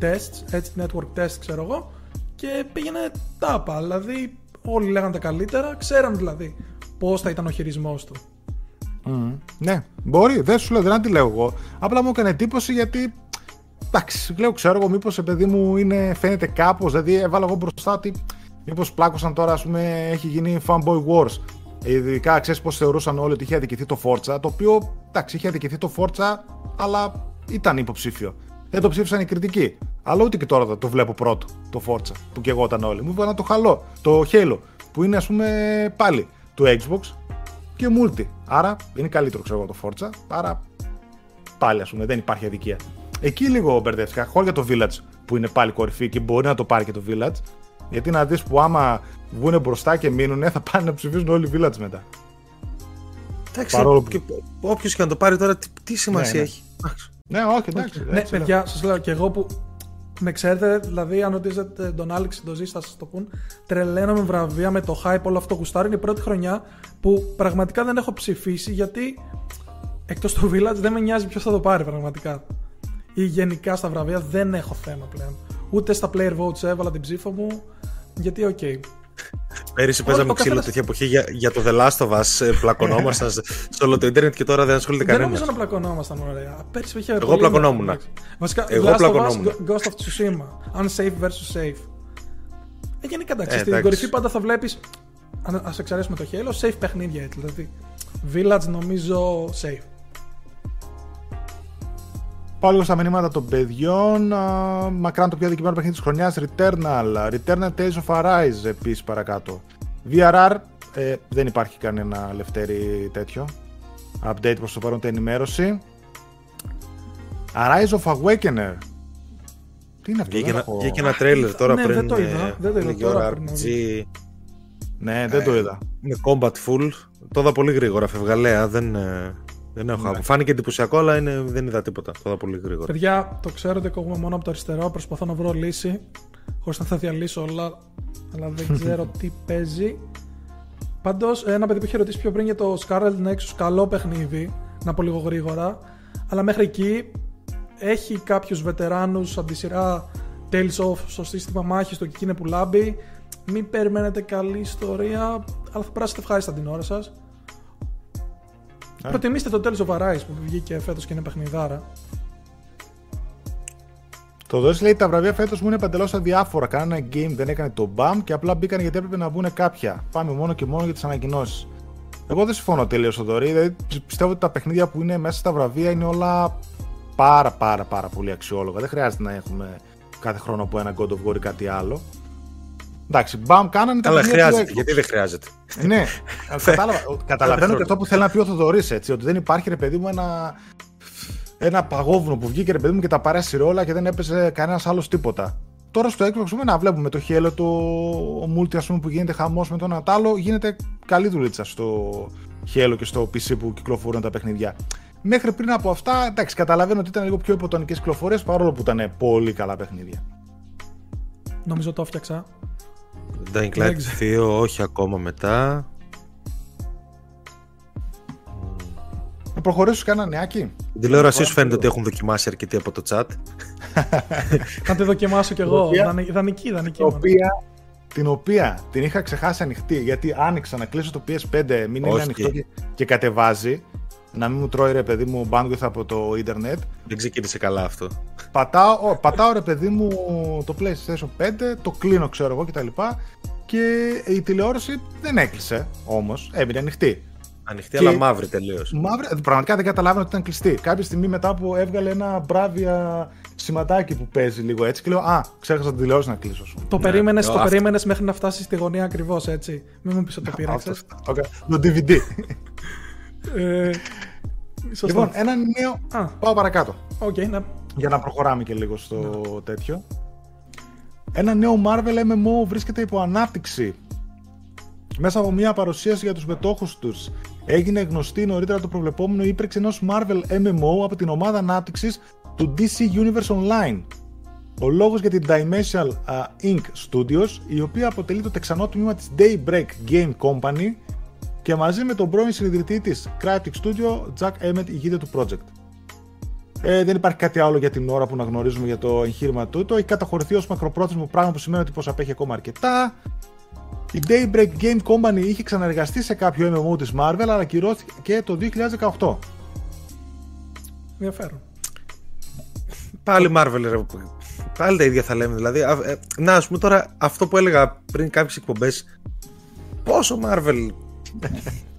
tests, έτσι network test ξέρω εγώ, και πήγαινε τάπα. Δηλαδή, όλοι λέγανε τα καλύτερα, ξέραν δηλαδή πώς θα ήταν ο χειρισμός του.
Mm. Ναι, μπορεί, δεν σου λέω, δεν αντιλέω εγώ. Απλά μου έκανε εντύπωση γιατί. Εντάξει, λέω, ξέρω εγώ, μήπως παιδί μου είναι, φαίνεται κάπως. Δηλαδή, έβαλα εγώ μπροστά ότι μήπως πλάκωσαν τώρα, ας πούμε, έχει γίνει fanboy wars. Ειδικά ξέρεις πώς θεωρούσαν όλοι ότι είχε αδικηθεί το Forza. Το οποίο εντάξει, είχε αδικηθεί το Forza, αλλά ήταν υποψήφιο. Δεν το ψήφισαν οι κριτικοί. Αλλά ούτε και τώρα το βλέπω πρώτο το Forza που και εγώ ήταν όλοι. Μου είπαν το χαλό, το Halo, που είναι ας πούμε πάλι του Xbox και multi. Άρα είναι καλύτερο ξέρω εγώ το Forza. Άρα πάλι ας πούμε δεν υπάρχει αδικία. Εκεί λίγο μπερδεύτηκα. Χωρίς για το Village που είναι πάλι κορυφή και μπορεί να το πάρει και το Village. Γιατί να δεις που άμα βγουν μπροστά και μείνουν, θα πάνε να ψηφίσουν όλοι οι Village μετά.
Εντάξει, Παρόλο που... όποιος και να το πάρει τώρα, τι, τι σημασία ναι, ναι. έχει.
Ναι, όχι, εντάξει.
Ναι, παιδιά, σας λέω και εγώ που με ξέρετε, δηλαδή, αν ρωτήσετε τον Άλεξ τον Ζή, θα σας το πούν. Τρελαίνω βραβεία με το hype όλο αυτό γουστάρω. Είναι η πρώτη χρονιά που πραγματικά δεν έχω ψηφίσει γιατί εκτός του Village δεν με νοιάζει ποιος θα το πάρει πραγματικά. Ή γενικά στα βραβεία δεν έχω θέμα πλέον. Ούτε στα player votes έβαλα την ψήφο μου γιατί OK. Okay.
Πέρυσι παίζαμε ξύλο τέτοια εποχή για, για το The Last of Us. Ε, πλακωνόμασταν σε όλο το Ιντερνετ και τώρα δεν ασχολείται κανένας.
Δεν νομίζω να πλακωνόμασταν, ωραία. Πέρυσι είχε
Εγώ πλακωνόμουν.
Βασικά, Εγώ πλακωνόμουν. Ghost of Tsushima. Unsafe versus safe. Ε, γενικά εντάξει, ε, στην κορυφή πάντα θα βλέπεις. Α εξαιρέσουμε το Halo, safe παιχνίδια έτσι. Δηλαδή, Village νομίζω safe.
Πάω λίγο στα μηνύματα των παιδιών. μακράν το πιο δικημένο παιχνίδι της χρονιάς. Returnal. Returnal Tales of Arise επίσης παρακάτω. VRR. Ε, δεν υπάρχει κανένα λευτέρη τέτοιο. update προς το παρόν ενημέρωση. Arise of Awakener. Τι είναι αυτό,
Βγήκε
δεν
ένα,
έχω-
βγήκε ένα τρέλερ τώρα
Ναι,
πριν.
δεν το είδα.
ε,
Δεν το είδα
λίγη
τώρα
ώρα
πριν,
RPG.
Ναι, δεν το είδα.
Με combat full. Το είδα πολύ γρήγορα, φευγαλέα. Δεν, ε, δεν έχω
Ναι.
άπο. Φάνηκε εντυπωσιακό, αλλά είναι, δεν είδα τίποτα. Το είδα πολύ γρήγορα.
Παιδιά, το ξέρω ότι κόβουμε μόνο από το αριστερό. Προσπαθώ να βρω λύση. Χωρίς να θα διαλύσω όλα. Αλλά δεν *laughs* ξέρω τι παίζει. Πάντως, ένα παιδί που είχε ρωτήσει πιο πριν για το Scarlet Nexus, καλό παιχνίδι. Να πω λίγο γρήγορα. Αλλά μέχρι εκεί έχει κάποιους βετεράνους από τη σειρά Tales of στο σύστημα μάχης του και εκεί είναι που λάμπει. Μην περιμένετε καλή ιστορία, αλλά θα περάσετε ευχάριστα την ώρα σα. Προτιμήστε το Tales of Arise που βγήκε φέτος και είναι παιχνιδάρα.
Το δώσει λέει τα βραβεία φέτος μου είναι παντελώς αδιάφορα. Κανένα game δεν έκανε το BAM και απλά μπήκαν γιατί έπρεπε να μπουν κάποια. Πάμε μόνο και μόνο για τις ανακοινώσεις. Εγώ δεν συμφωνώ τελείως, Θοδωρή. Δηλαδή, πιστεύω ότι τα παιχνίδια που είναι μέσα στα βραβεία είναι όλα πάρα πάρα πάρα πολύ αξιόλογα. Δεν χρειάζεται να έχουμε κάθε χρόνο από ένα God of War ή κάτι άλλο. Εντάξει, BAM κάνανε τα
Αλλά
παιχνίδια του
χρειάζεται.
Xbox.
Γιατί δεν χρειάζεται.
Ναι, *laughs* κατάλαβα, καταλαβαίνω
χρόνο.
και αυτό που θέλει να πει ο Θοδωρής, έτσι. Ότι δεν υπάρχει ρε παιδί μου ένα, ένα παγόβουνο που βγήκε ρε παιδί μου και τα παρέσει όλα και δεν έπαιζε κανένας άλλος τίποτα. Τώρα στο Xbox πούμε, να βλέπουμε το Halo, το multi ας πούμε, που γίνεται χαμός με τον Ατάλο, γίνεται καλή δουλίτσα στο Halo και στο PC που κυκλοφορούν τα παιχνίδια. Μέχρι πριν από αυτά, εντάξει, καταλαβαίνω ότι ήταν λίγο πιο υποτονικές κυκλοφορίες παρόλο που ήταν πολύ καλά παιχνίδια.
Νομίζω το έφτιαξα.
Dying
Δεν
Light
ξέρω.
2, όχι ακόμα μετά.
Να προχωρήσω σε κανένα νεάκι.
Την τηλεόρασή σου φαίνεται ότι έχουν δοκιμάσει αρκετοί από το chat.
Να τη δοκιμάσω κι εγώ.
οποία-
Δανει- Ιδανική, ιδανική.
την
μόνος.
οποία, την οποία την είχα ξεχάσει ανοιχτή γιατί άνοιξα να κλείσω το PS5 μην είναι
Όχι.
ανοιχτό και, και κατεβάζει να μην μου τρώει ρε παιδί μου bandwidth από το ίντερνετ
Δεν ξεκίνησε καλά αυτό.
Πατάω, ω, πατάω ρε παιδί μου το PlayStation 5 το κλείνω ξέρω εγώ κτλ και η τηλεόραση δεν έκλεισε όμως έμεινε ανοιχτή
Ανοιχτή,
Και-
αλλά μαύρη τελείως.
Μαύρη, πραγματικά δεν καταλάβαινα ότι ήταν κλειστή. Κάποια στιγμή μετά που έβγαλε ένα μπράβια σηματάκι που παίζει λίγο έτσι και λέω Α, ξέχασα την τηλεόραση να κλείσω. ας πούμε».
Το
Ναι.
περίμενες
Ε,
το
αυτό-
περίμενες μέχρι να φτάσει στη γωνία ακριβώς έτσι. Μην μου πεις ότι το πείραξε. *laughs*
Αυτό, αυτό. Το DVD.
Ε, σωστό.
λοιπόν, ένα νέο.
Α,
Πάω παρακάτω.
οκ, ναι.
Για να προχωράμε και λίγο στο τέτοιο. Ένα νέο Marvel MMO βρίσκεται υπό ανάπτυξη. Μέσα από μια παρουσίαση για τους μετόχους τους έγινε γνωστή νωρίτερα το προβλεπόμενο ύπαρξη ενός Marvel MMO από την ομάδα ανάπτυξης του DC Universe Online. Ο λόγος για την Dimensional α, Inc. Studios, η οποία αποτελεί το τεξανό τμήμα της Daybreak Game Company και μαζί με τον πρώην συνειδητή της Cryptic Studio, Jack Emmett ηγείται του project. Ε, δεν υπάρχει κάτι άλλο για την ώρα που να γνωρίζουμε για το εγχείρημα τούτο. Έχει καταχωρηθεί ως μακροπρόθεσμο πράγμα που σημαίνει ότι πως απέχει ακόμα αρκετά. Η Daybreak Game Company είχε ξαναεργαστεί σε κάποιο MMO της Marvel, αλλά ακυρώθηκε και το 2018.
Ενδιαφέρον.
Πάλι Marvel, ρε. Πάλι τα ίδια θα λέμε. Δηλαδή, α, ε, να, ας πούμε τώρα αυτό που έλεγα πριν κάποιες εκπομπές. Πόσο Marvel.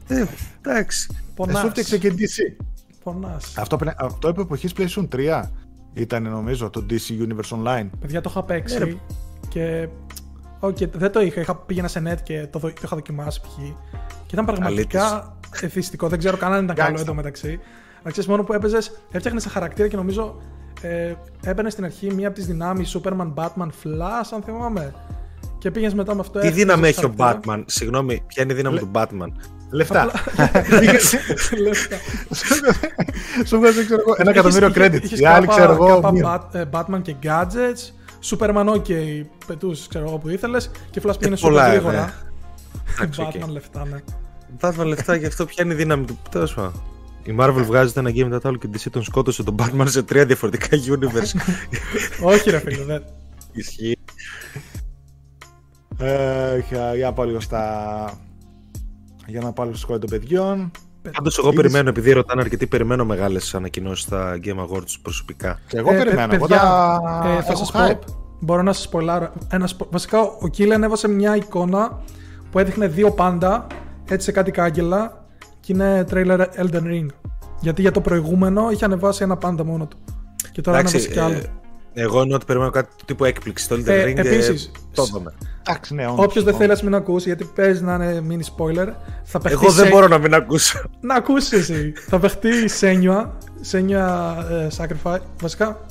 Ε, εντάξει.
Σου
Πονάς.
έφτιαξε και DC.
Πονάς.
Αυτό, πρέ- αυτό επί εποχής PlayStation 3 ήταν νομίζω το DC Universe Online.
Παιδιά το είχα παίξει
Ναι, ρε.
και. Οκ, δεν το είχα. είχα. Πήγαινα σε net και το, δο- το είχα δοκιμάσει π.χ. Και ήταν πραγματικά εθιστικό. Δεν ξέρω καν αν ήταν καλό
Gangsta.
εντωμεταξύ. Αλλά ξέρεις μόνο που έπαιζες, έφτιαχνες σε χαρακτήρα και νομίζω ε, έμπαινε στην αρχή μία από τις δυνάμεις Superman, Batman, Flash, αν θυμάμαι. Και πήγες μετά με αυτό.
Τι
έφτιαξες
δύναμη έχει ο
χαρακτήρα.
Batman; Συγγνώμη, ποια είναι η δύναμη
Λε-
του Batman;
Λεφτά. *laughs*
Λεφτά.
Σου βγάζει ξέρω εγώ, ένα εκατομμύριο
Είχες-
credit.
είχες
Οι άλλοι
κάπα-
ξέρω εγώ.
κάπα
μία.
Bat- ε, Batman και gadgets. Superman, ok, πετούσε ξέρω εγώ που ήθελες. Και Flash πήγαινε
πολλά,
super
ε,
γρήγορα.
ναι. Εντάξει, OK.
Batman λεφτά, ναι.
Batman λεφτά γι' αυτό ποια είναι η δύναμη του. Τέλος πάντων. Η Marvel βγάζει ένα game μετά το άλλο και η DC τον σκότωσε τον Batman σε τρία διαφορετικά universe. *laughs*
Όχι, ρε φίλε, δεν.
Ισχύει.
Ε, για- για να πάω λίγο στα. Για να πάω λίγο στο σχόλιο των παιδιών.
Πάντως, εγώ
Είδες-
περιμένω, επειδή ρωτάνε αρκετοί, περιμένω μεγάλες ανακοινώσεις στα Game Awards προσωπικά.
Και εγώ
Ε,
περιμένω. Εγώ
παιδιά,
τα...
ε, θα
έχω
σας
hype.
πω, μπορώ να σας σποιλάρω. Ένα, σπο- βασικά, ο Κίλεν έβασε μια εικόνα που έδειχνε δύο πάντα, έτσι σε κάτι κάγκελα, και είναι trailer Elden Ring. Γιατί για το προηγούμενο είχε ανεβάσει ένα πάντα μόνο του. Και τώρα ανέβασε κι άλλο.
ε, εγώ εννοώ ότι περιμένω κάτι του τύπου έκπληξη στο Elden
Ε,
Ring.
επίσης,
το είδαμε.
Εντάξει, ναι, όντως,
Όποιος δεν θέλει,
όντως.
α μην ακούσει, γιατί παίζει να είναι mini spoiler. Θα παιχτεί
Εγώ δεν
σε-
μπορώ να μην ακούσω.
Να ακούσεις εσύ. θα παιχτεί Σένιουα. Σένιουα ε, Sacrifice. Βασικά.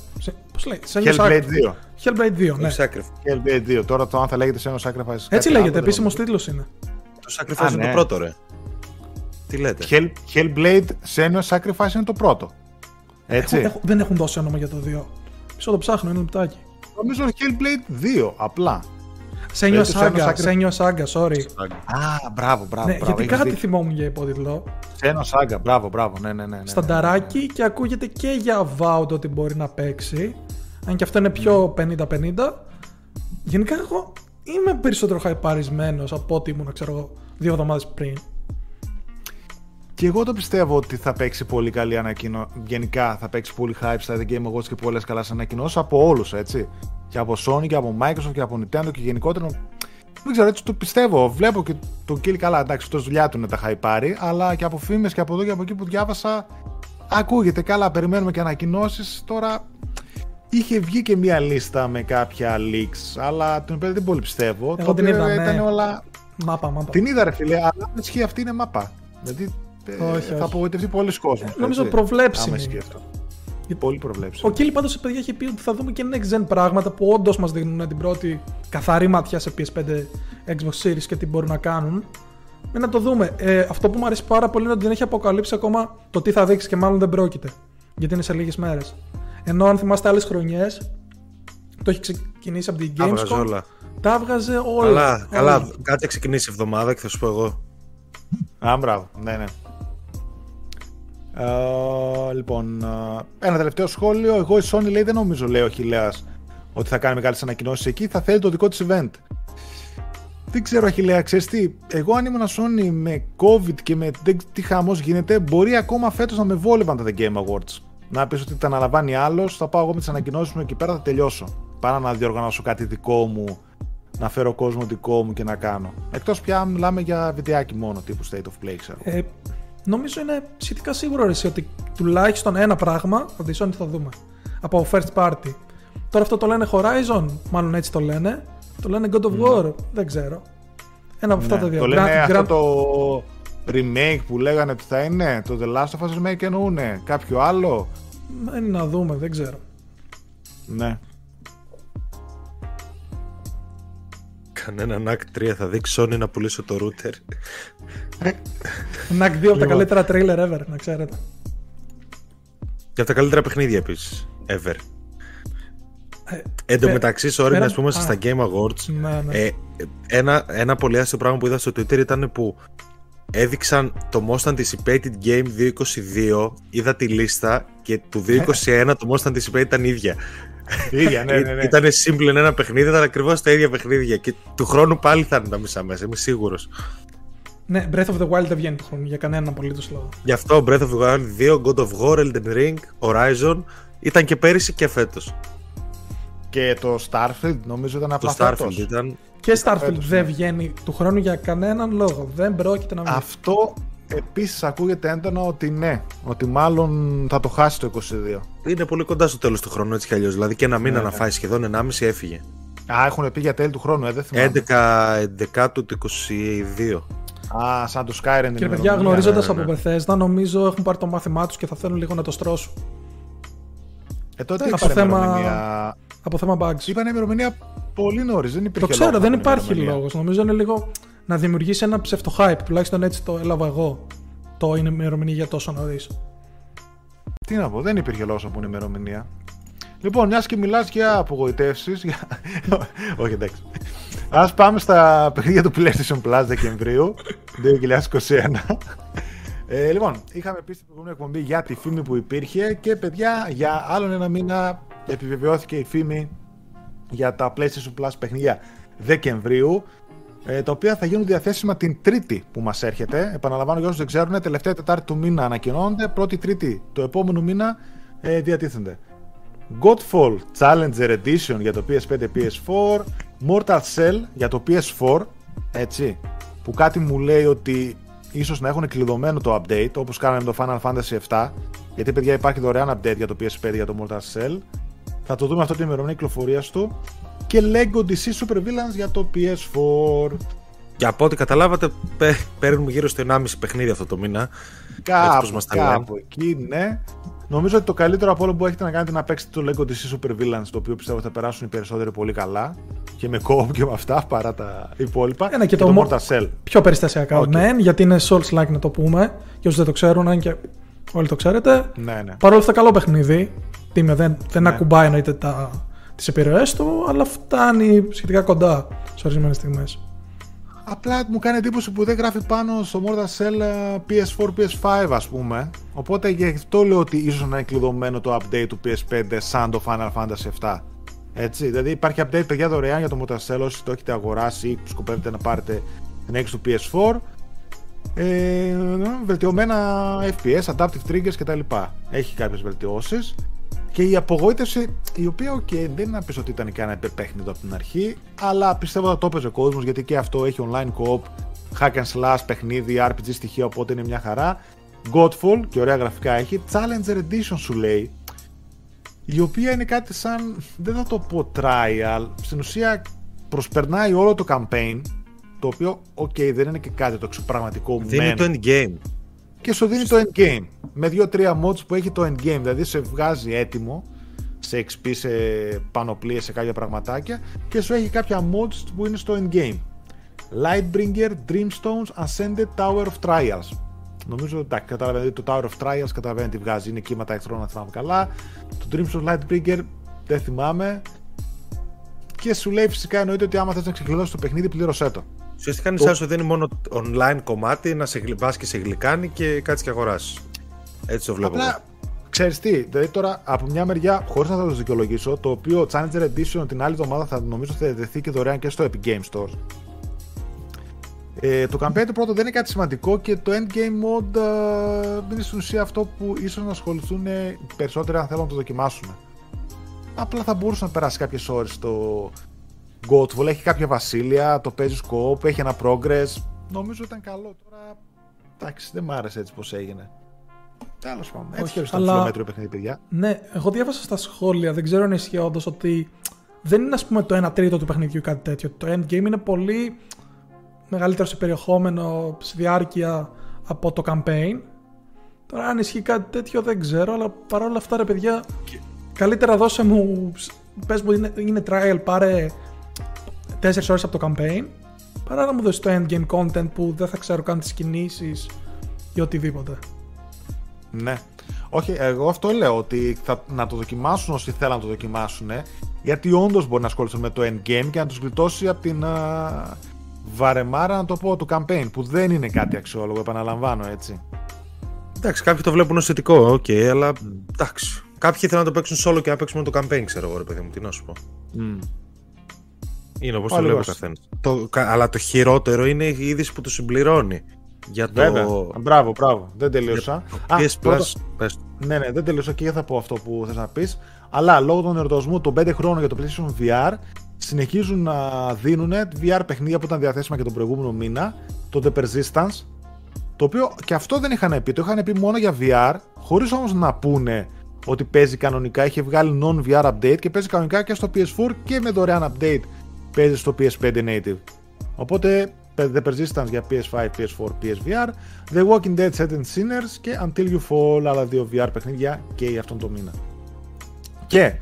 Πώς λέει, Σένιουα
Hellblade
Sacrifice.
2.
Hellblade 2, ναι.
Το Sacrifice.
Hellblade 2. Τώρα το αν θα λέγεται σε ένα Sacrifice.
Έτσι
κάτι
λέγεται,
άλλο, δεν
επίσημος
νομίζω.
τίτλος είναι.
Το Sacrifice
Α,
είναι
ναι.
το πρώτο, ρε. Τι λέτε;
Hell, Hellblade Senua Sacrifice είναι το πρώτο. Έτσι.
Έχουν- έχουν- δεν έχουν δώσει όνομα για το 2. Μισό το ψάχνω, ένα λεπτάκι.
Νομίζω Hellblade 2, απλά.
Σένιουα
το Senua
Saga,
Sacri-
Σένιουα Saga, sorry.
Α, μπράβο, μπράβο.
Ναι,
μπράβο.
γιατί
έχεις
κάτι
δίκιο.
θυμόμουν για υπότιτλο.
Senua Saga, μπράβο, μπράβο. Ναι, ναι, ναι. ναι,
Στανταράκι και ακούγεται και για Avowed ότι μπορεί να παίξει. Αν και αυτό είναι πιο 50-50. Γενικά εγώ είμαι περισσότερο χαϊπαρισμένος από ό,τι ήμουν, ξέρω εγώ, δύο εβδομάδες πριν.
Και εγώ το πιστεύω ότι θα παίξει πολύ καλή ανακοίνωση. Γενικά θα παίξει πολύ hype στα The Game Awards και πολλές καλές ανακοινώσεις από όλους, έτσι. Και από Sony και από Microsoft και από Nintendo και γενικότερα. Δεν ξέρω, έτσι το πιστεύω. Βλέπω και το Kill καλά, εντάξει, αυτός δουλειά του είναι τα hype αλλά και από φήμες και από εδώ και από εκεί που διάβασα. Ακούγεται καλά, περιμένουμε και ανακοινώσεις. Τώρα είχε βγει και μία λίστα με κάποια leaks, αλλά την οποία δεν πολύ πιστεύω.
Εγώ
το
την
οποίο
είδα, ναι.
ήταν όλα
Μάπα, μάπα.
την είδα ρε φίλε, αλλά αν ισχύει αυτή είναι μάπα. Δηλαδή ε,
Όχι,
θα
όχι.
απογοητευτεί πολλοί κόσμο.
νομίζω προβλέψιμη.
Άμα ισχύει αυτό. Πολύ προβλέψιμο.
Ο Κίλι πάντως παιδιά έχει πει ότι θα δούμε και next gen πράγματα που όντως μας δίνουν την πρώτη καθαρή ματιά σε PS5 Xbox Series και τι μπορούν να κάνουν. Με να το δούμε. Ε, αυτό που μου αρέσει πάρα πολύ είναι ότι δεν έχει αποκαλύψει ακόμα το τι θα δείξει και μάλλον δεν πρόκειται. Γιατί είναι σε λίγες μέρες. Ενώ αν θυμάστε άλλες χρονιές, το έχει ξεκινήσει από την
Τα έβγαζε
Gamescom.
όλα.
Τα έβγαζε όλα.
Καλά,
όλα.
καλά. Κάτι ξεκινήσει η εβδομάδα και θα σου πω εγώ.
Α, μπράβο. Ναι, ναι. Ε, λοιπόν, ε, ένα τελευταίο σχόλιο. Εγώ η Sony λέει δεν νομίζω, λέει ο Χιλέας, ότι θα κάνει μεγάλες ανακοινώσεις εκεί. Θα θέλει το δικό της event. Δεν ξέρω, Αχιλέα, ξέρεις τι, εγώ αν ήμουν Sony με COVID και με δεν- τι χαμός γίνεται, μπορεί ακόμα φέτος να με βόλευαν τα The Game Awards. Να πεις ότι τα αναλαμβάνει άλλος, θα πάω εγώ με τις ανακοινώσεις μου εκεί πέρα, θα τελειώσω. Παρά να διοργανώσω κάτι δικό μου, να φέρω κόσμο δικό μου και να κάνω. Εκτός πια αν μιλάμε για βιντεάκι μόνο, τύπου State of Play, ξέρω.
Ε, νομίζω είναι σχετικά σίγουρο ρε, εσύ, ότι τουλάχιστον ένα πράγμα από τη Sony θα δούμε. Από first party. Τώρα αυτό το λένε Horizon, μάλλον έτσι το λένε. Το λένε God of War, δεν ξέρω. Ένα από αυτά
Ναι,
τα δύο.
Το λένε
Grand-
αυτό
Grand-
το remake που λέγανε ότι θα είναι, το The Last of Us remake εννοούνε, κάποιο άλλο;
Μένει να δούμε, δεν ξέρω.
Ναι.
Κανένα NAC 3 θα δείξει Sony να πουλήσω το router.
NAC 2 από τα
Λοιπόν.
καλύτερα trailer ever, να ξέρετε.
Και από τα καλύτερα παιχνίδια επίσης. Ever.
Ε,
Εν τω
ε,
μεταξύ, sorry,
ένα-
να πούμε
α.
στα Game Awards.
Ναι, ναι.
Ε, ένα, ένα πολύ άστιο πράγμα που είδα στο Twitter ήταν που έδειξαν το Most Anticipated Game 2022, είδα τη λίστα και του 2021 το Most Anticipated ήταν ίδια. *laughs*
Ίδια, ναι, ναι, ναι.
Ήταν simple ένα παιχνίδι, ήταν ακριβώς τα ίδια παιχνίδια. Και του χρόνου πάλι θα είναι τα μισά μέσα, είμαι σίγουρος.
ναι, Breath of the Wild δεν βγαίνει του χρόνου για κανέναν απολύτως λόγο.
Γι' αυτό Breath of the Wild 2, God of War, Elden Ring, Horizon ήταν και πέρυσι και φέτος.
Και το Starfield νομίζω ήταν
Το
απλά
Starfield
φέτος.
ήταν.
Και Starfield
φέτος,
δεν
ναι.
βγαίνει του χρόνου για κανέναν λόγο. Δεν πρόκειται να βγει.
Αυτό επίσης ακούγεται έντονα ότι ναι, ότι μάλλον θα το χάσει το 22.
Είναι πολύ κοντά στο τέλος του χρόνου έτσι κι αλλιώς. Δηλαδή και ένα μήνα
Ναι,
να
ναι.
φάει σχεδόν 1,5 έφυγε.
Α, έχουν πει για τέλη του χρόνου, ε, δεν θυμάμαι.
11, 11 του 22.
Α, σαν το Skyrim. την
Κύριε παιδιά,
ημερομηνία.
γνωρίζοντας
ναι,
από Bethesda, νομίζω έχουν πάρει το μάθημά τους και θα θέλουν λίγο να το στρώσουν.
Ε, τότε
Από
είπαν
θέμα-
ημερομηνία...
Από θέμα bugs.
Είπαν ημερομηνία πολύ νωρίς, δεν υπήρχε
Το ξέρω,
λόγος
δεν
να πούνε
υπάρχει
ημερομηνία.
λόγος. Νομίζω είναι λίγο να δημιουργήσει ένα ψευτοχάιπ. Τουλάχιστον έτσι το έλαβα εγώ. Το είναι ημερομηνία για τόσο νωρίς.
Τι να πω, δεν υπήρχε λόγος να πούνε ημερομηνία. Λοιπόν, μιας και μιλάς για απογοητεύσεις. Για... *laughs* Όχι, εντάξει. Α πάμε στα παιχνίδια του PlayStation Plus Δεκεμβρίου 2021. Ε, λοιπόν, είχαμε πει στην προηγούμενη εκπομπή για τη φήμη που υπήρχε και παιδιά, για άλλον ένα μήνα επιβεβαιώθηκε η φήμη για τα PlayStation Plus παιχνίδια Δεκεμβρίου, ε, τα οποία θα γίνουν διαθέσιμα την Τρίτη που μας έρχεται. Επαναλαμβάνω για όσους δεν ξέρουν, τελευταία Τετάρτη του μήνα ανακοινώνονται, πρώτη Τρίτη του επόμενου μήνα ε, διατίθενται. Godfall Challenger Edition για το PS5 PS4, Mortal Cell για το PS4, έτσι, που κάτι μου λέει ότι ίσως να έχουν κλειδωμένο το update, όπως κάναμε με το Final Fantasy 7, γιατί παιδιά υπάρχει δωρεάν update για το PS5 για το Mortal Cell. Θα το δούμε αυτό την ημερομηνία κυκλοφορίας του. και Lego DC Super Villains για το PS4.
Και από ό,τι καταλάβατε, παίρνουμε γύρω στο 1,5 παιχνίδι αυτό το μήνα.
Κάπου, κάπου εκεί, ναι. Νομίζω ότι το καλύτερο από όλο που έχετε να κάνετε να παίξετε το Lego DC Super Villains, το οποίο πιστεύω θα περάσουν οι περισσότεροι πολύ καλά και με co και με αυτά παρά τα υπόλοιπα.
Ένα και, και το, το Mortal Cell. Πιο περιστασιακά, okay. ναι, γιατί είναι Souls-like να το πούμε. Για όσου δεν το ξέρουν, αν και όλοι το ξέρετε.
Ναι, ναι.
Παρ' όλα αυτά, καλό παιχνίδι. Τίμιο, δεν, δεν ναι. ακουμπάει εννοείται τις επιρροές του, αλλά φτάνει σχετικά κοντά σε ορισμένες στιγμές.
Απλά μου κάνει εντύπωση που δεν γράφει πάνω στο Mortal Cell PS4, PS5 ας πούμε. Οπότε γι' αυτό λέω ότι ίσως να είναι κλειδωμένο το update του PS5 σαν το Final Fantasy 7. Έτσι, δηλαδή υπάρχει update παιδιά δωρεάν για το Mortal Cell όσοι το έχετε αγοράσει ή σκοπεύετε να πάρετε την έξι του PS4. Ε, βελτιωμένα FPS, adaptive triggers κτλ. Έχει κάποιες βελτιώσεις. Και η απογοήτευση, η οποία okay, δεν είναι να πεις ότι ήταν κανένα υπερπέχνητο από την αρχή, αλλά πιστεύω ότι το έπαιζε ο κόσμος γιατί και αυτό έχει online co-op, hack and slash, παιχνίδι, RPG στοιχεία, οπότε είναι μια χαρά. Godfall, και ωραία γραφικά έχει. Challenger Edition σου λέει, η οποία είναι κάτι σαν, δεν θα το πω trial, στην ουσία προσπερνάει όλο το campaign, το οποίο, ok, δεν είναι και κάτι το εξωπραγματικό.
Δίνει το endgame
και σου δίνει το endgame. Με δύο-τρία mods που έχει το endgame. Δηλαδή σε βγάζει έτοιμο σε XP, σε πανοπλίες, σε κάποια πραγματάκια και σου έχει κάποια mods που είναι στο endgame. Lightbringer, Dreamstones, Ascended Tower of Trials. Νομίζω ότι καταλαβαίνετε το Tower of Trials καταλαβαίνετε τι βγάζει. Είναι κύματα εχθρών, να θυμάμαι καλά. Το Dreamstones Lightbringer δεν θυμάμαι. Και σου λέει φυσικά εννοείται ότι άμα θες να ξεκλειδώσεις το παιχνίδι, πλήρωσέ το.
Ουσιαστικά είναι σαν σου δίνει μόνο online κομμάτι να σε βάσει και σε γλυκάνει και κάτσεις και αγοράσει. Έτσι το βλέπω.
Απλά, ξέρεις τι, δηλαδή τώρα από μια μεριά, χωρίς να θα το δικαιολογήσω, το οποίο Challenger Edition την άλλη εβδομάδα θα νομίζω θα δεθεί και δωρεάν και στο Epic Game Store. Ε, το campaign το πρώτο δεν είναι κάτι σημαντικό και το endgame mode ε, είναι στην ουσία αυτό που ίσως να ασχοληθούν περισσότεροι αν θέλουν να το δοκιμάσουν. Απλά θα μπορούσε να περάσει κάποιες ώρες στο, Godfall έχει κάποια βασίλεια, το παίζει scope, έχει ένα progress. Νομίζω ήταν καλό. Τώρα εντάξει, δεν μ' άρεσε έτσι πώς έγινε. Τέλος πάντων. Έτσι και αλλά... μέτρο παιχνίδι, παιδιά.
Ναι, εγώ διάβασα στα σχόλια, δεν ξέρω αν ισχύει όντως ότι δεν είναι ας πούμε το 1 τρίτο του παιχνιδιού κάτι τέτοιο. Το endgame είναι πολύ μεγαλύτερο σε περιεχόμενο, σε διάρκεια από το campaign. Τώρα αν ισχύει κάτι τέτοιο δεν ξέρω, αλλά παρόλα αυτά ρε παιδιά, καλύτερα δώσε μου, πες μου είναι, είναι trial, πάρε 4 ώρες από το campaign παρά να μου δώσει το endgame content που δεν θα ξέρω καν τις κινήσεις ή οτιδήποτε.
Ναι. Όχι, εγώ αυτό λέω ότι θα, να το δοκιμάσουν όσοι θέλουν να το δοκιμάσουν γιατί όντως μπορεί να ασχοληθούν με το endgame και να τους γλιτώσει από την α, βαρεμάρα να το πω του campaign που δεν είναι κάτι αξιόλογο, επαναλαμβάνω έτσι.
Εντάξει, κάποιοι το βλέπουν ως θετικό, OK, okay, αλλά εντάξει. Κάποιοι θέλουν να το παίξουν solo και να παίξουν με το campaign, ξέρω εγώ, ρε παιδί μου, τι να σου πω. Mm. Είναι όπως το λέει ο καθένας. Αλλά το χειρότερο είναι η είδηση που το συμπληρώνει. Για το...
Βέβαια. Μπράβο, μπράβο. Δεν τελείωσα.
Α, PS Plus, πες.
Ναι, ναι, δεν τελείωσα και θα πω αυτό που θες να πεις. Αλλά λόγω των ερωτασμού των 5 χρόνων για το PlayStation VR συνεχίζουν να δίνουν VR παιχνίδια που ήταν διαθέσιμα και τον προηγούμενο μήνα. Το The Persistence. Το οποίο και αυτό δεν είχαν πει. Το είχαν πει μόνο για VR, χωρίς όμως να πούνε ότι παίζει κανονικά. Είχε βγάλει non-VR update και παίζει κανονικά και στο PS4 και με δωρεάν update παίζεις στο PS5 native. Οπότε The Persistence για PS5, PS4, PSVR, The Walking Dead Set and Sinners και Until You Fall, άλλα δύο VR παιχνίδια και για αυτόν τον μήνα. Και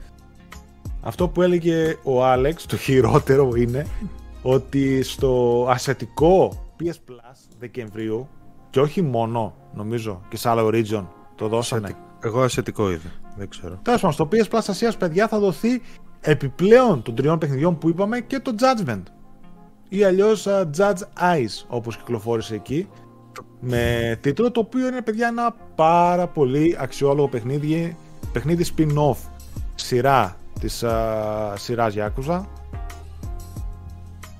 αυτό που έλεγε ο Άλεξ, το χειρότερο είναι ότι στο ασιατικό PS Plus Δεκεμβρίου και όχι μόνο, νομίζω, και σε άλλο region το δώσανε.
Εγώ ασιατικό είδα, δεν ξέρω.
Τέλος πάντων, στο PS Plus Ασίας, παιδιά, θα δοθεί επιπλέον των τριών παιχνιδιών που είπαμε και το Judgment. Ή αλλιώς uh, Judge Eyes όπως κυκλοφόρησε εκεί με τίτλο το οποίο είναι παιδιά ένα πάρα πολύ αξιόλογο παιχνίδι παιχνίδι spin-off σειρά της uh, σειράς Yakuza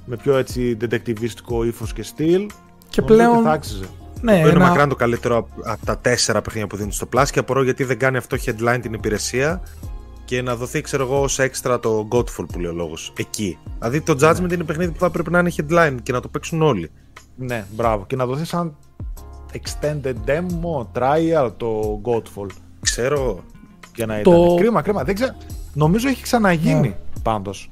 με πιο έτσι detectivistικό ύφος και στυλ.
Και πλέον
θα άξιζε.
Ναι, είναι ένα... μακράν το καλύτερο από τα τέσσερα παιχνίδια που δίνουν στο Plus και απορώ γιατί δεν κάνει αυτό headline την υπηρεσία και να δοθεί, ξέρω εγώ, ως έξτρα το Godfall που λέει ο λόγος. Εκεί. Δηλαδή το Judgment ναι. είναι παιχνίδι που θα πρέπει να είναι headline και να το παίξουν όλοι.
Ναι, μπράβο. Και να δοθεί σαν extended demo, trial το Godfall.
Ξέρω.
Για να το... ήταν. Κρίμα, κρίμα. Δεν ξέρω. Νομίζω έχει ξαναγίνει yeah. Ναι. πάντως.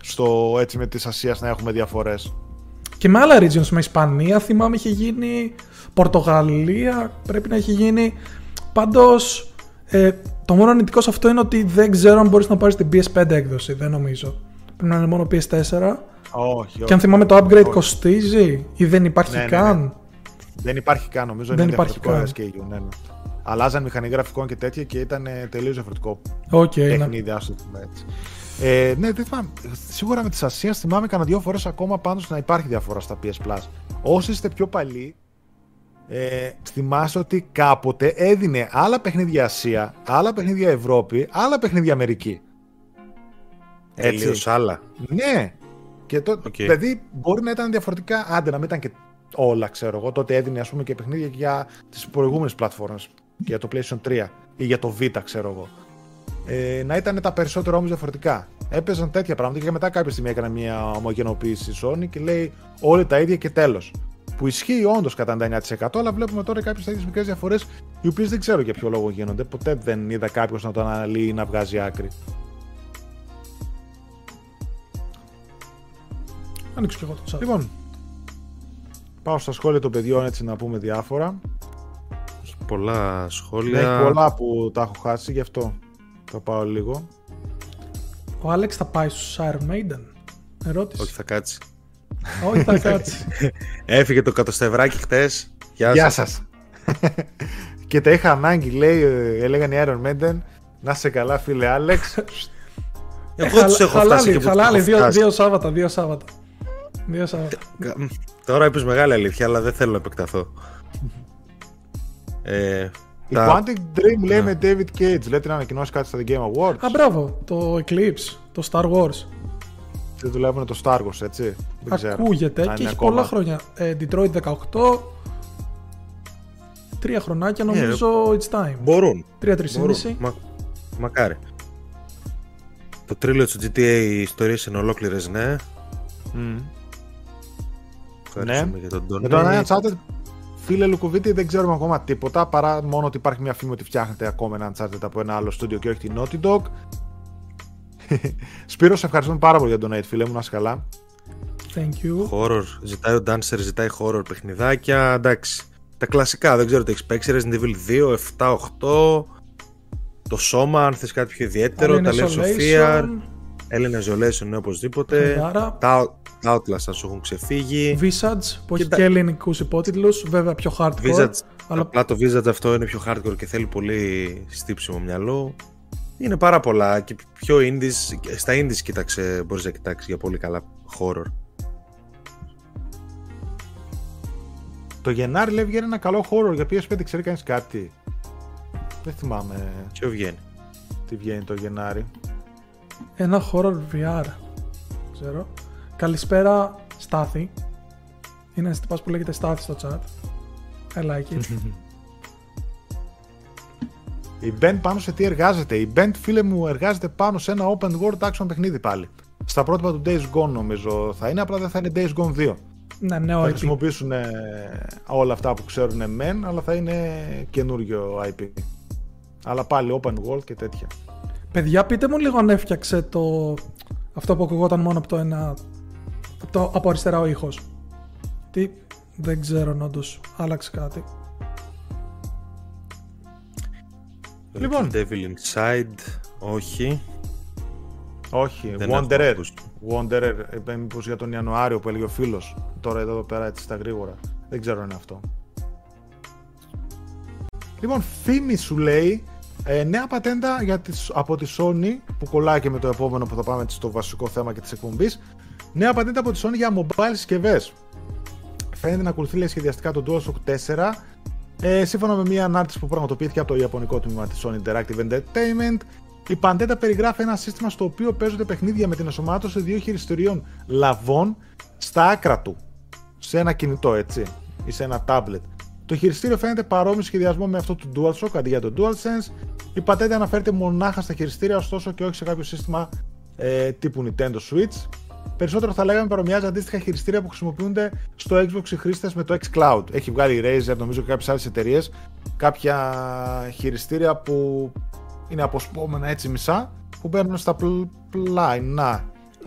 στο, έτσι με της Ασίας να έχουμε διαφορές.
Και με άλλα regions, με Ισπανία θυμάμαι είχε γίνει, Πορτογαλία πρέπει να έχει γίνει. Πάντως, ε, το μόνο αρνητικό σε αυτό είναι ότι δεν ξέρω αν μπορείς να πάρεις την PS5 έκδοση, δεν νομίζω. Πρέπει να είναι μόνο PS4.
Όχι,
Και αν θυμάμαι το upgrade κοστίζει ή δεν υπάρχει
Ναι, ναι,
καν;
ναι. Δεν υπάρχει καν, νομίζω
Δεν
είναι
υπάρχει
διαφορετικό
καν.
SKU. Ναι, ναι. Αλλάζαν μηχανή γραφικών και τέτοια και ήταν τελείως διαφορετικό
Οκ, ναι.
παιχνίδι, ας το πούμε έτσι. Ε, ναι, δεν θυμάμαι. Σίγουρα με τη Ασία θυμάμαι κανένα δύο φορές ακόμα πάντως να υπάρχει διαφορά στα PS Plus. Όσοι είστε πιο παλιοί, ε, θυμάσαι ότι κάποτε έδινε άλλα παιχνίδια Ασία, άλλα παιχνίδια Ευρώπη, άλλα παιχνίδια Αμερική. Έτσι.
Τελείως άλλα.
Ναι. Και το,
Οκ.
Δηλαδή μπορεί να ήταν διαφορετικά, άντε να μην ήταν και όλα, ξέρω εγώ. Τότε έδινε ας πούμε και παιχνίδια και για τις προηγούμενες πλατφόρμες. Και για το PlayStation 3 ή για το Vita, ξέρω εγώ. Ε, να ήταν τα περισσότερα όμως διαφορετικά. Έπαιζαν τέτοια πράγματα και μετά κάποια στιγμή έκανε μια ομογενοποίηση η Sony και λέει όλοι τα ίδια και τέλος. Που ισχύει όντως κατά 99%, αλλά βλέπουμε τώρα κάποιες τέτοιες μικρές διαφορές, οι οποίες δεν ξέρω για ποιο λόγο γίνονται. Ποτέ δεν είδα κάποιος να το αναλύει ή να βγάζει άκρη.
Ανοίξω και εγώ το chat.
Λοιπόν, πάω στα σχόλια των παιδιών έτσι να πούμε διάφορα.
Έχει πολλά
Ναι,
σχόλια.
έχει πολλά που τα έχω χάσει, γι' αυτό θα πάω λίγο.
Ο Άλεξ θα πάει στο Iron Maiden. Ερώτηση.
Όχι, θα κάτσει.
Όχι, θα κάτσει.
Έφυγε το κατοστευράκι χτες. Γεια,
Γεια
σας.
σας. *laughs* και τα είχα ανάγκη, λέει, ε, έλεγαν οι Iron Maiden. Να σε καλά, φίλε Άλεξ.
Εγώ τους έχω
χαλάλι,
φτάσει και που τους
χαλάλι,
έχω
δύο,
φτάσει.
δύο Σάββατα, δύο Σάββατα. Δύο Σάββατα.
Κα- μ, Τώρα είπες μεγάλη αλήθεια, αλλά δεν θέλω να επεκταθώ. ε,
Η
τα-
Quantic Dream λέει
Ναι.
με David Cage. Λέτε να ανακοινώσει κάτι στα The Game Awards.
Α, μπράβο, το Eclipse, το Star Wars.
Δεν δουλεύουν το Star Wars, έτσι. Δεν ξέρω.
Ακούγεται
Αν
και
είναι
έχει
ακόμα.
πολλά χρόνια. Ε, Detroit 18, τρία χρονάκια νομίζω it's time.
Μπορούν.
Τρία,
μπορούν.
τρισήμιση.
Μα, μακάρι. Το τρίλιο του GTA οι ιστορίες είναι ολόκληρες, ναι.
Μμ.
Ευχαριστούμε για τον
Με Ναι. το
donate.
Uncharted, φίλε Λουκουβίτη, δεν ξέρουμε ακόμα τίποτα παρά μόνο ότι υπάρχει μια φήμη ότι φτιάχνεται ακόμα ένα Uncharted από ένα άλλο στούντιο και όχι την Naughty Dog. *laughs* Σπύρο, σε ευχαριστούμε πάρα πολύ για τον donate, φίλε μου, να είσαι καλά.
Thank you.
Horror. Ζητάει ο Dancer, ζητάει horror παιχνιδάκια. Εντάξει. Τα κλασικά, δεν ξέρω τι έχεις παίξει. Resident Evil 2, 7, 8. Το σώμα, αν θες κάτι πιο ιδιαίτερο. Τα
Alien
Layers of
Isolation,
Fear. Elena Isolation, ναι, οπωσδήποτε.
Άρα,
Τα τα Outlast, αν σου έχουν ξεφύγει.
Visage που έχει
Κοίτα-
και ελληνικού υπότιτλου, βέβαια πιο hardcore.
Visage,
αλλά
Απλά το Visage αυτό είναι πιο hardcore και θέλει πολύ στύψιμο μυαλό. Είναι πάρα πολλά και πιο indies. και Στα indies κοίταξε, μπορείς να κοιτάξεις για πολύ καλά horror.
Το Γενάρη λέει βγαίνει ένα καλό horror για PS5, ξέρει κανείς κάτι; Δεν θυμάμαι
Ποιο βγαίνει;
τι βγαίνει το Γενάρη;
ένα horror VR. Ξέρω. Καλησπέρα, Στάθη. Είναι ένας τυπάς που λέγεται Στάθη στο chat. I like it. *laughs*
Η Band πάνω σε τι εργάζεται; Η Band, φίλε μου, εργάζεται πάνω σε ένα open world action παιχνίδι πάλι. Στα πρότυπα του Days Gone νομίζω θα είναι, απλά δεν θα είναι Days Gone 2.
ναι, νέο
θα
IP.
χρησιμοποιήσουν ε, όλα αυτά που ξέρουν μεν, αλλά θα είναι καινούριο IP. Αλλά πάλι open world και τέτοια.
Παιδιά, πείτε μου λίγο αν έφτιαξε το... αυτό που ακουγόταν μόνο από το ένα... Το... από αριστερά ο ήχος. Τι... Δεν ξέρω αν όντως άλλαξε κάτι.
Λοιπόν.
Devil Inside, όχι.
Όχι,
Δεν έχω
Wanderer.
ακούσει.
Wanderer, είπε μήπως για τον Ιανουάριο που έλεγε ο φίλος. Τώρα εδώ πέρα έτσι στα γρήγορα. Δεν ξέρω αν είναι αυτό. Λοιπόν, φήμη σου λέει ε, νέα πατέντα για τις, από τη Sony που κολλάει και με το επόμενο που θα πάμε στο βασικό θέμα και της εκπομπής. Νέα πατέντα από τη Sony για mobile συσκευές. Φαίνεται να ακολουθεί λέει, σχεδιαστικά το DualShock 4 ε, σύμφωνα με μια ανάρτηση που πραγματοποιήθηκε από το ιαπωνικό τμήμα της Sony Interactive Entertainment, η παντέτα περιγράφει ένα σύστημα στο οποίο παίζονται παιχνίδια με την ενσωμάτωση δύο χειριστηριών λαβών στα άκρα του. Σε ένα κινητό, έτσι, ή σε ένα tablet. Το χειριστήριο φαίνεται παρόμοιο σχεδιασμό με αυτό του DualShock αντί για το DualSense. Η πατέντα αναφέρεται μονάχα στα χειριστήρια, ωστόσο και όχι σε κάποιο σύστημα ε, τύπου Nintendo Switch. Περισσότερο θα λέγαμε παρομοιάζει αντίστοιχα χειριστήρια που χρησιμοποιούνται στο Xbox οι χρήστες με το xCloud. Έχει βγάλει η Razer, νομίζω και κάποιες άλλες εταιρείες, κάποια χειριστήρια που είναι αποσπώμενα έτσι μισά, που μπαίνουν στα πλ- πλάι. Να.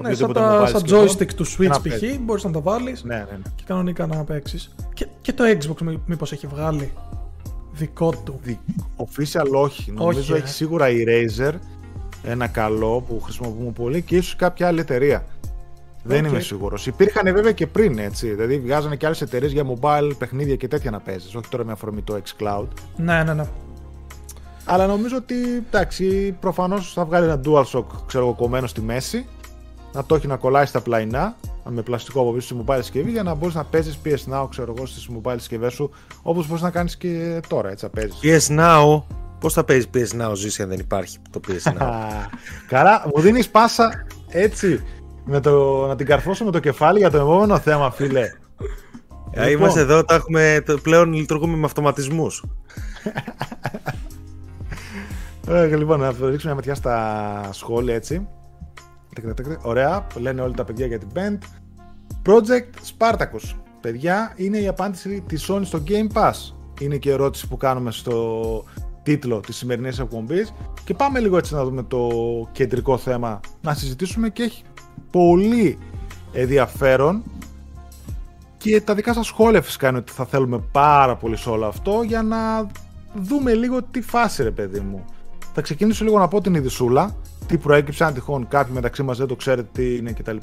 Ναι, σαν,
οποιοδήποτε
τα,
mobile
σαν
σχεδόν,
joystick του
και να
Switch π.χ.
παίζει.
μπορείς να τα βάλεις
Ναι, ναι, ναι.
και κανονικά να παίξεις. Και, και το Xbox μή- μήπως έχει βγάλει δικό του;
Δι- Official όχι. Νομίζω
Όχι, ε.
έχει σίγουρα η Razer ένα καλό που χρησιμοποιούμε πολύ και ίσως κάποια άλλη εταιρεία. Δεν
Οκ.
είμαι σίγουρος. Υπήρχαν βέβαια και πριν έτσι. Δηλαδή βγάζανε και άλλες εταιρείες για mobile παιχνίδια και τέτοια να παίζεις. Όχι τώρα με αφορμή το xCloud.
Ναι, ναι, ναι.
Αλλά νομίζω ότι εντάξει, προφανώς θα βγάλει ένα DualShock ξέρω εγώ, κομμένο στη μέση. Να το έχει να κολλάει στα πλαϊνά με πλαστικό από πίσω στη mobile συσκευή για να μπορείς να παίζεις PS Now ξέρω εγώ, στις mobile συσκευές σου όπως μπορείς να κάνεις και τώρα. Έτσι, να παίζεις.
PS Now. Πώς θα παίζεις PS Now, ζήσει αν δεν υπάρχει το PS Now; *laughs*
Καλά, μου δίνεις πάσα έτσι με το, να την καρφώσω με το κεφάλι για το επόμενο θέμα, φίλε.
Ε,
Λοιπόν.
Είμαστε εδώ, τα έχουμε, το- πλέον λειτουργούμε με αυτοματισμούς. *laughs*
Ε, λοιπόν, να ρίξουμε μια ματιά στα σχόλια έτσι. Τεκ, τεκ, τεκ. Ωραία, λένε όλοι τα παιδιά για την Band. Project Spartacus. Παιδιά, είναι η απάντηση της Sony στο Game Pass. Είναι και η ερώτηση που κάνουμε στο τίτλο της σημερινής εκπομπής. Και πάμε λίγο έτσι να δούμε το κεντρικό θέμα να συζητήσουμε και έχει πολύ ενδιαφέρον και τα δικά σας σχόλια φυσικά είναι ότι θα θέλουμε πάρα πολύ σε όλο αυτό για να δούμε λίγο τι φάση ρε παιδί μου. Θα ξεκινήσω λίγο να πω την ειδισούλα, τι προέκυψε, αν τυχόν κάποιοι μεταξύ μας δεν το ξέρετε τι είναι κτλ.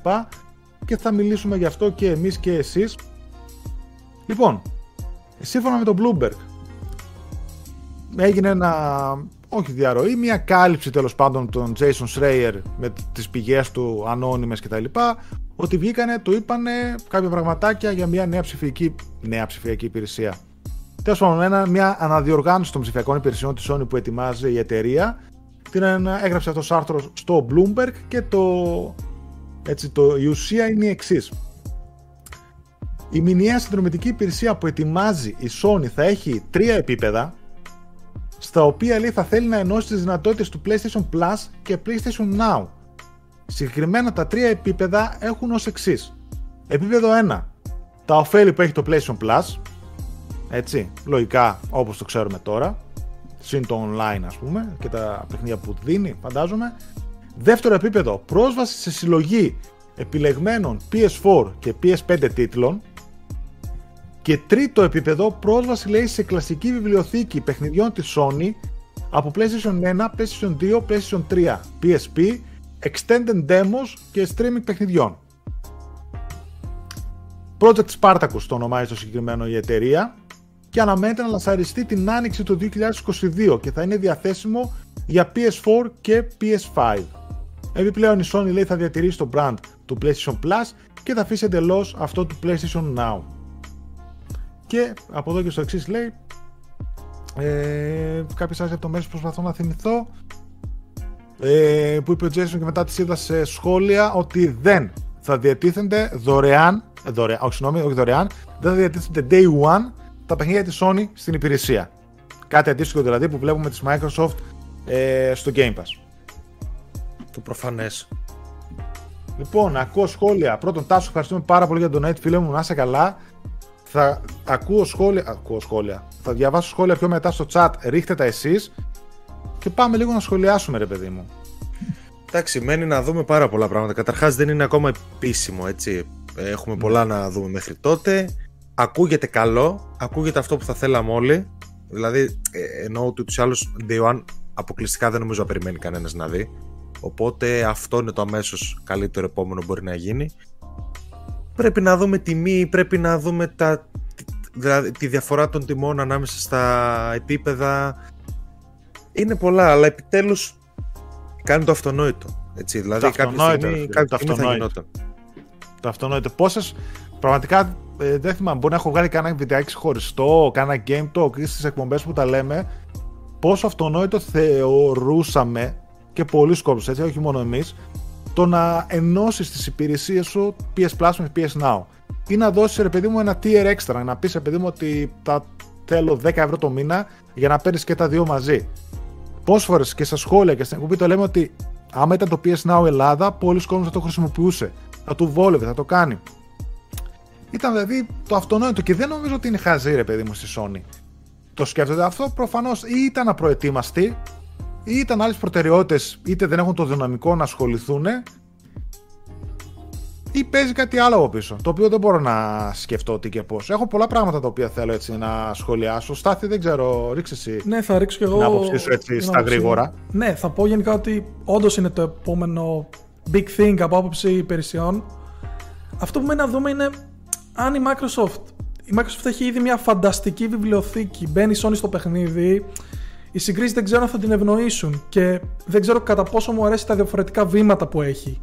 Και θα μιλήσουμε γι' αυτό και εμείς και εσείς. Λοιπόν, σύμφωνα με το Bloomberg, έγινε ένα, όχι διαρροή, μια κάλυψη τέλος πάντων των Jason Schreier με τις πηγές του ανώνυμες κτλ. Ότι βγήκανε, το είπανε κάποια πραγματάκια για μια νέα ψηφιακή, νέα ψηφιακή υπηρεσία. Τέλος πάντων, ένα- μια αναδιοργάνωση των ψηφιακών υπηρεσιών της Sony που ετοιμάζει η εταιρεία. Την ένα- έγραψε αυτός άρθρο στο Bloomberg και το, έτσι, το, η ουσία είναι η εξής. Η μηνιαία συνδρομητική υπηρεσία που ετοιμάζει η Sony θα έχει τρία επίπεδα, στα οποία λέει θα θέλει να ενώσει τις δυνατότητες του PlayStation Plus και PlayStation Now. Συγκεκριμένα τα τρία επίπεδα έχουν ως εξής. Επίπεδο 1. Τα ωφέλη που έχει το PlayStation Plus, έτσι, λογικά όπως το ξέρουμε τώρα, συν το online ας πούμε και τα παιχνίδια που δίνει φαντάζομαι. Δεύτερο επίπεδο, πρόσβαση σε συλλογή επιλεγμένων PS4 και PS5 τίτλων. Και τρίτο επίπεδο, πρόσβαση λέει σε κλασική βιβλιοθήκη παιχνιδιών της Sony από PlayStation 1, PlayStation 2, PlayStation 3, PSP, extended demos και streaming παιχνιδιών. Project Spartacus το ονομάζει το συγκεκριμένο η εταιρεία και αναμένεται να λασαριστεί την άνοιξη του 2022 και θα είναι διαθέσιμο για PS4 και PS5. Επιπλέον η Sony λέει θα διατηρήσει το brand του PlayStation Plus και θα αφήσει εντελώς αυτό του PlayStation Now. Και από εδώ και στο εξής λέει ε, κάποιες άλλες λεπτομέρειες που προσπαθώ να θυμηθώ ε, που είπε ο Jason και μετά τις είδα σε σχόλια ότι δεν θα διατίθενται δωρεάν, ε, δωρεάν όχι συγγνώμη, όχι δωρεάν, δεν θα διατίθενται day one τα παιχνίδια της Sony στην υπηρεσία. Κάτι αντίστοιχο δηλαδή που βλέπουμε της Microsoft ε, στο Game Pass.
Το προφανές.
Λοιπόν, ακούω σχόλια. Πρώτον, Τάσο, ευχαριστούμε πάρα πολύ για τον donate, φίλε μου, να είσαι καλά. Θα ακούω σχόλια, ακούω σχόλια. Θα διαβάσω σχόλια πιο μετά στο chat, ρίχτε τα εσείς και πάμε λίγο να σχολιάσουμε, ρε παιδί μου.
Εντάξει, μένει να δούμε πάρα πολλά πράγματα. Καταρχάς δεν είναι ακόμα επίσημο, έτσι. Έχουμε πολλά να δούμε μέχρι τότε. Ακούγεται καλό, ακούγεται αυτό που θα θέλαμε όλοι. Δηλαδή, ε, εννοώ ότι ούτως ή άλλως Day One αποκλειστικά δεν νομίζω να περιμένει κανένας να δει. Οπότε αυτό είναι το αμέσως καλύτερο επόμενο μπορεί να γίνει. Πρέπει να δούμε τιμή, πρέπει να δούμε τα, δηλαδή, τη διαφορά των τιμών ανάμεσα στα επίπεδα. Είναι πολλά, αλλά επιτέλους κάνει το αυτονόητο. Έτσι, δηλαδή
Το
κάποια
αυτονόητο,
στιγμή,
ρε φίλε,
κάποια
το
στιγμή θα
αυτονόητο.
γινόταν.
Το αυτονόητο. Πόσες. Πραγματικά ε, δεν θυμάμαι. Μπορεί να έχω βγάλει κανένα βιντεάκι ξεχωριστό, κανένα game talk ή στις εκπομπές που τα λέμε. Πόσο αυτονόητο θεωρούσαμε και πολλοί κόσμοι έτσι, όχι μόνο εμείς, το να ενώσεις τις υπηρεσίες σου PS Plus με PS Now. Ή να δώσεις ρε παιδί μου ένα tier extra, να πεις ρε παιδί μου ότι τα θέλω 10 ευρώ το μήνα για να παίρνεις και τα δύο μαζί. Πόσες φορές και στα σχόλια και στην εκπομπή το λέμε ότι άμα ήταν το PS Now Ελλάδα, πολλοί κόσμοι θα το χρησιμοποιούσε. Θα του βόλευε, θα το κάνει. Ήταν δηλαδή το αυτονόητο και δεν νομίζω ότι είναι χαζή ρε παιδί μου στη Sony. Το σκέφτονται αυτό προφανώς ή ήταν απροετοίμαστοι ή ήταν άλλες προτεραιότητες, είτε δεν έχουν το δυναμικό να ασχοληθούν ή παίζει κάτι άλλο από πίσω, το οποίο δεν μπορώ να σκεφτώ τι και πώς. Έχω πολλά πράγματα τα οποία θέλω έτσι να σχολιάσω. Στάθη, δεν ξέρω, ρίξε εσύ.
Ναι, θα ρίξω κι εγώ.
Να άποψή σου έτσι στα γρήγορα.
Ναι, θα πω γενικά ότι όντως είναι το επόμενο big thing από άποψη υπηρεσιών. Αυτό που μένει να δούμε είναι αν η Microsoft. Η Microsoft έχει ήδη μια φανταστική βιβλιοθήκη. Μπαίνει η Sony στο παιχνίδι. Οι συγκρίσει δεν ξέρω αν θα την ευνοήσουν και δεν ξέρω κατά πόσο μου αρέσει τα διαφορετικά βήματα που έχει.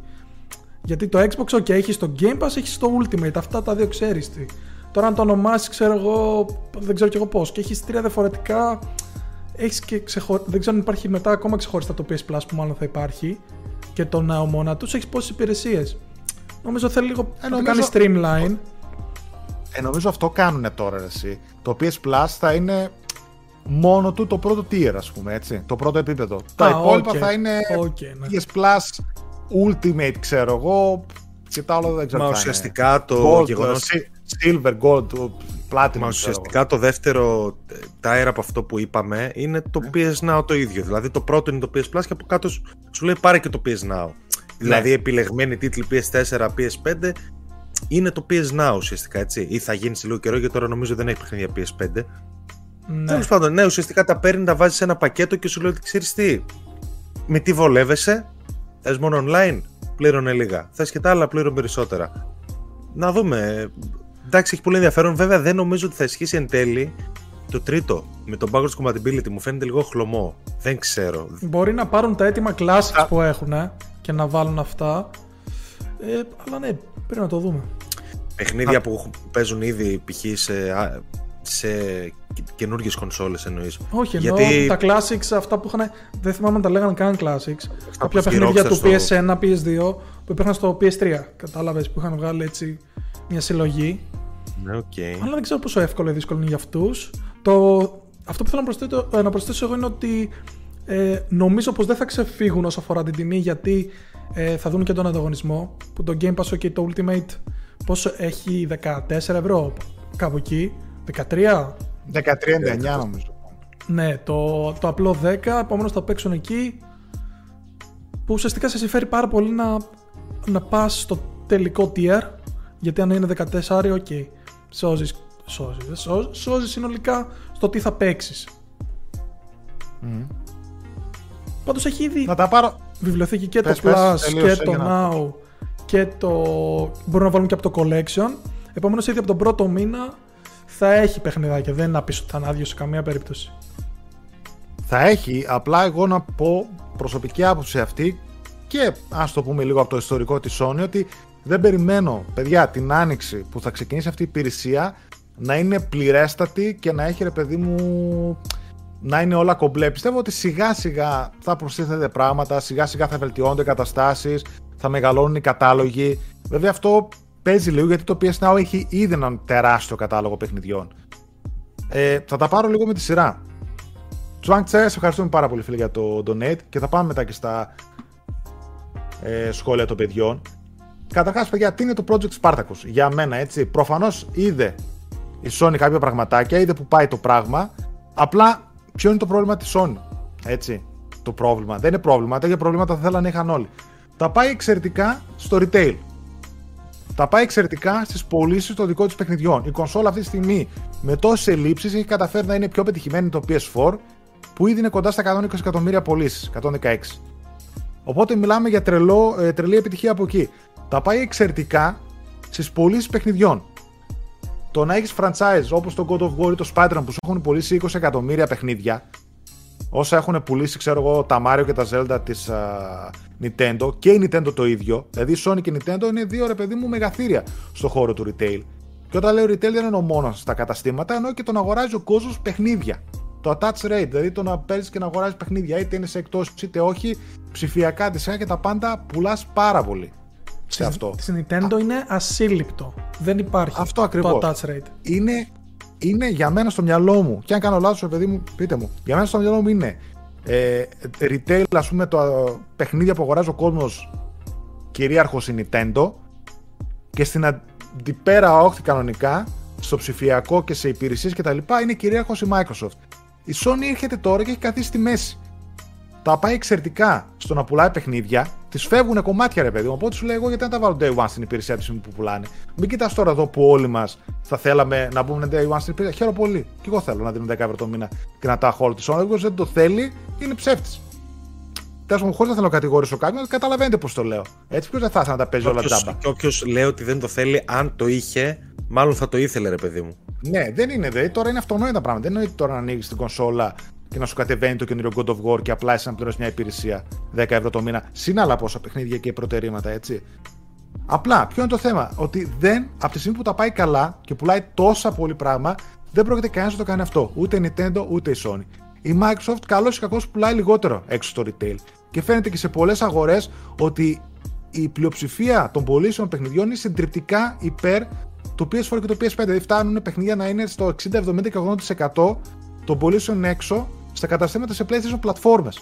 Γιατί το Xbox, OK, έχει το Game Pass, έχει το Ultimate. Αυτά τα δύο ξέρεις τι. Τώρα, αν το ονομάσεις, ξέρω εγώ, δεν ξέρω κι εγώ πώς. Και έχεις τρία διαφορετικά. Έχεις και ξεχω... Δεν ξέρω αν υπάρχει μετά ακόμα ξεχωριστά το PS Plus που μάλλον θα υπάρχει. Και το Now μόνα του. Έχεις πόσες υπηρεσίες. Νομίζω θέλει λίγο ε, να το κάνεις streamline.
Ε, νομίζω αυτό κάνουν τώρα εσύ. Το PS Plus θα είναι μόνο του το πρώτο tier, ας πούμε, έτσι. Το πρώτο επίπεδο. Τα υπόλοιπα θα είναι okay, ναι. PS Plus Ultimate, ξέρω εγώ. Και τα όλα δεν ξέρω.
Μα ουσιαστικά το
gold, γεγονός... Silver, Gold, Platinum.
Μα ουσιαστικά το δεύτερο tier από αυτό που είπαμε είναι το ναι. PS Now το ίδιο. Δηλαδή το πρώτο είναι το PS Plus και από κάτω σου λέει πάρε και το PS Now. Δηλαδή επιλεγμένοι τίτλοι PS4, PS5 είναι το PS Now ουσιαστικά έτσι. Ή θα γίνει σε λίγο καιρό γιατί τώρα νομίζω δεν έχει παιχνίδια PS5. Ναι. Τέλος πάντων, ναι, ουσιαστικά τα παίρνει, τα βάζει σε ένα πακέτο και σου λέει ότι ξέρεις τι. Με τι βολεύεσαι, Θες μόνο online, πλήρωνε λίγα. Θες και τα άλλα, πλήρωνε περισσότερα. Να δούμε. Εντάξει, έχει πολύ ενδιαφέρον. Βέβαια, δεν νομίζω ότι θα ισχύσει εν τέλει το τρίτο. Με το backwards compatibility μου φαίνεται λίγο χλωμό. Δεν ξέρω.
Μπορεί να πάρουν τα έτοιμα classics που έχουν και να βάλουν αυτά. Ε, αλλά ναι, πρέπει να το δούμε.
Παιχνίδια που παίζουν ήδη π.χ. σε, σε καινούργιες κονσόλες εννοείς.
Όχι, εννοώ Γιατί... τα classics αυτά που είχαν. Δεν θυμάμαι αν τα λέγανε καν classics. Κάποια παιχνίδια του PS1, PS2 που υπήρχαν στο PS3. Κατάλαβες που είχαν βγάλει έτσι μια συλλογή.
Ναι, okay.
Αλλά δεν ξέρω πόσο εύκολο ή δύσκολο είναι για αυτούς. Το... Αυτό που θέλω να προσθέσω, να προσθέσω εγώ είναι ότι ε, νομίζω πως δεν θα ξεφύγουν όσο αφορά την τιμή γιατί ε, θα δουν και τον ανταγωνισμό που το Game Pass και το Ultimate πόσο έχει 14 ευρώ κάπου εκεί 13
13,99 νομίζω.
Ναι, το, το απλό 10, επομένω θα παίξουν εκεί. Που ουσιαστικά σε συμφέρει πάρα πολύ να, να πας στο τελικό tier. Γιατί αν είναι 14, OK. Okay, σώζεις. Σώζεις, σώζεις συνολικά στο τι θα παίξεις. Mm. Πάντως έχει ήδη
να τα πάρω.
βιβλιοθήκη και το Plus και το Now και το. Μπορούμε να βάλουμε και από το Collection. Επομένως ήδη από τον πρώτο μήνα θα έχει παιχνιδάκια. Δεν είναι να πει ότι θα είναι άδειο σε καμία περίπτωση.
Θα έχει, απλά εγώ να πω προσωπική άποψη αυτή και ας το πούμε λίγο από το ιστορικό της Sony ότι δεν περιμένω, παιδιά, την άνοιξη που θα ξεκινήσει αυτή η υπηρεσία να είναι πληρέστατη και να έχει ρε παιδί μου να είναι όλα κομπλέ. Πιστεύω ότι σιγά σιγά θα προσθέτεται πράγματα, σιγά σιγά θα βελτιώνονται καταστάσεις, θα μεγαλώνουν οι κατάλογοι. Βέβαια αυτό παίζει λίγο γιατί το PS Now έχει ήδη έναν τεράστιο κατάλογο παιχνιδιών. Ε, θα τα πάρω λίγο με τη σειρά. Τσουάνκ Τσε, ευχαριστούμε πάρα πολύ φίλε για το donate και θα πάμε μετά και στα ε, σχόλια των παιδιών. Καταρχάς, παιδιά, τι είναι το Project Spartacus; Για μένα, έτσι. Προφανώς είδε η Sony κάποια πραγματάκια, είδε που πάει το πράγμα. Απλά, ποιο είναι το πρόβλημα της Sony, έτσι. Το πρόβλημα. Δεν είναι πρόβλημα, τέτοια προβλήματα θα θέλανε να είχαν όλοι. Τα πάει εξαιρετικά στο retail τα πάει εξαιρετικά στις πωλήσεις των δικών τη παιχνιδιών. Η κονσόλα αυτή τη στιγμή με τόσες ελλείψεις έχει καταφέρει να είναι πιο πετυχημένη το PS4 που ήδη είναι κοντά στα 120 εκατομμύρια πωλήσεις, 116. Οπότε μιλάμε για τρελό, ε, τρελή επιτυχία από εκεί. Τα πάει εξαιρετικά στις πωλήσεις παιχνιδιών. Το να έχεις franchise όπως το God of War ή το Spider-Man που σου έχουν πωλήσει 20 εκατομμύρια παιχνίδια, όσα έχουν πουλήσει, ξέρω εγώ, τα Mario και τα Zelda της Nintendo και η Nintendo το ίδιο. Δηλαδή η Sony και η Nintendo είναι δύο ρε παιδί μου μεγαθύρια στο χώρο του retail. Και όταν λέω retail δεν εννοώ μόνο στα καταστήματα, εννοώ και το να αγοράζει ο κόσμος παιχνίδια. Το attach rate, δηλαδή το να παίρνει και να αγοράζεις παιχνίδια, είτε είναι σε εκτός είτε όχι, ψηφιακά τη και τα πάντα πουλάς πάρα πολύ. Σε αυτό.
Στη Nintendo είναι ασύλληπτο. Δεν υπάρχει
αυτό ακριβώς.
το attach rate.
Είναι, είναι για μένα στο μυαλό μου, και αν κάνω λάθος, παιδί μου, πείτε μου. Για μένα στο μυαλό μου είναι ε, retail, ας πούμε, το παιχνίδια που αγοράζει ο κόσμος κυρίαρχος η Nintendo και στην αντιπέρα όχθη κανονικά, στο ψηφιακό και σε υπηρεσίες και τα λοιπά, είναι κυρίαρχος η Microsoft. Η Sony έρχεται τώρα και έχει καθίσει στη μέση. Τα πάει εξαιρετικά στο να πουλάει παιχνίδια, Τη φεύγουν κομμάτια, ρε παιδί μου. Οπότε σου λέω εγώ γιατί να τα βάλω day one στην υπηρεσία της που πουλάνε. Μην κοιτάς τώρα εδώ που όλοι μας θα θέλαμε να μπούμε day one στην υπηρεσία. Χαίρομαι πολύ. Και εγώ θέλω να δίνω 10 ευρώ το μήνα και να τα έχω όλη τη ώρα. δεν το θέλει, είναι ψεύτης. Τέλος πάντων, χωρίς να θέλω να κατηγορήσω κάποιον, καταλαβαίνετε πώς το λέω. Έτσι, ποιος δεν θα ήθελε να τα παίζει όλα τζάμπα.
Και όποιος λέει ότι δεν το θέλει, αν το είχε, μάλλον θα το ήθελε, ρε παιδί μου.
Ναι, δεν είναι δε. Τώρα είναι αυτονόητα πράγματα. Δεν είναι τώρα να ανοίγεις την κονσόλα και να σου κατεβαίνει το καινούριο God of War και απλά εσύ να πληρώσεις μια υπηρεσία 10 ευρώ το μήνα. Συν άλλα πόσα παιχνίδια και προτερήματα, έτσι. Απλά, ποιο είναι το θέμα, ότι δεν, από τη στιγμή που τα πάει καλά και πουλάει τόσα πολύ πράγμα, δεν πρόκειται κανένας να το κάνει αυτό. Ούτε η Nintendo ούτε η Sony. Η Microsoft, καλό ή κακό, πουλάει λιγότερο έξω στο retail. Και φαίνεται και σε πολλές αγορές ότι η πλειοψηφία των πωλήσεων παιχνιδιών είναι συντριπτικά υπέρ του PS4 και του PS5. Δηλαδή φτάνουν παιχνίδια να είναι στο 60, 70 και 80% των πωλήσεων έξω στα καταστήματα σε PlayStation πλατφόρμες.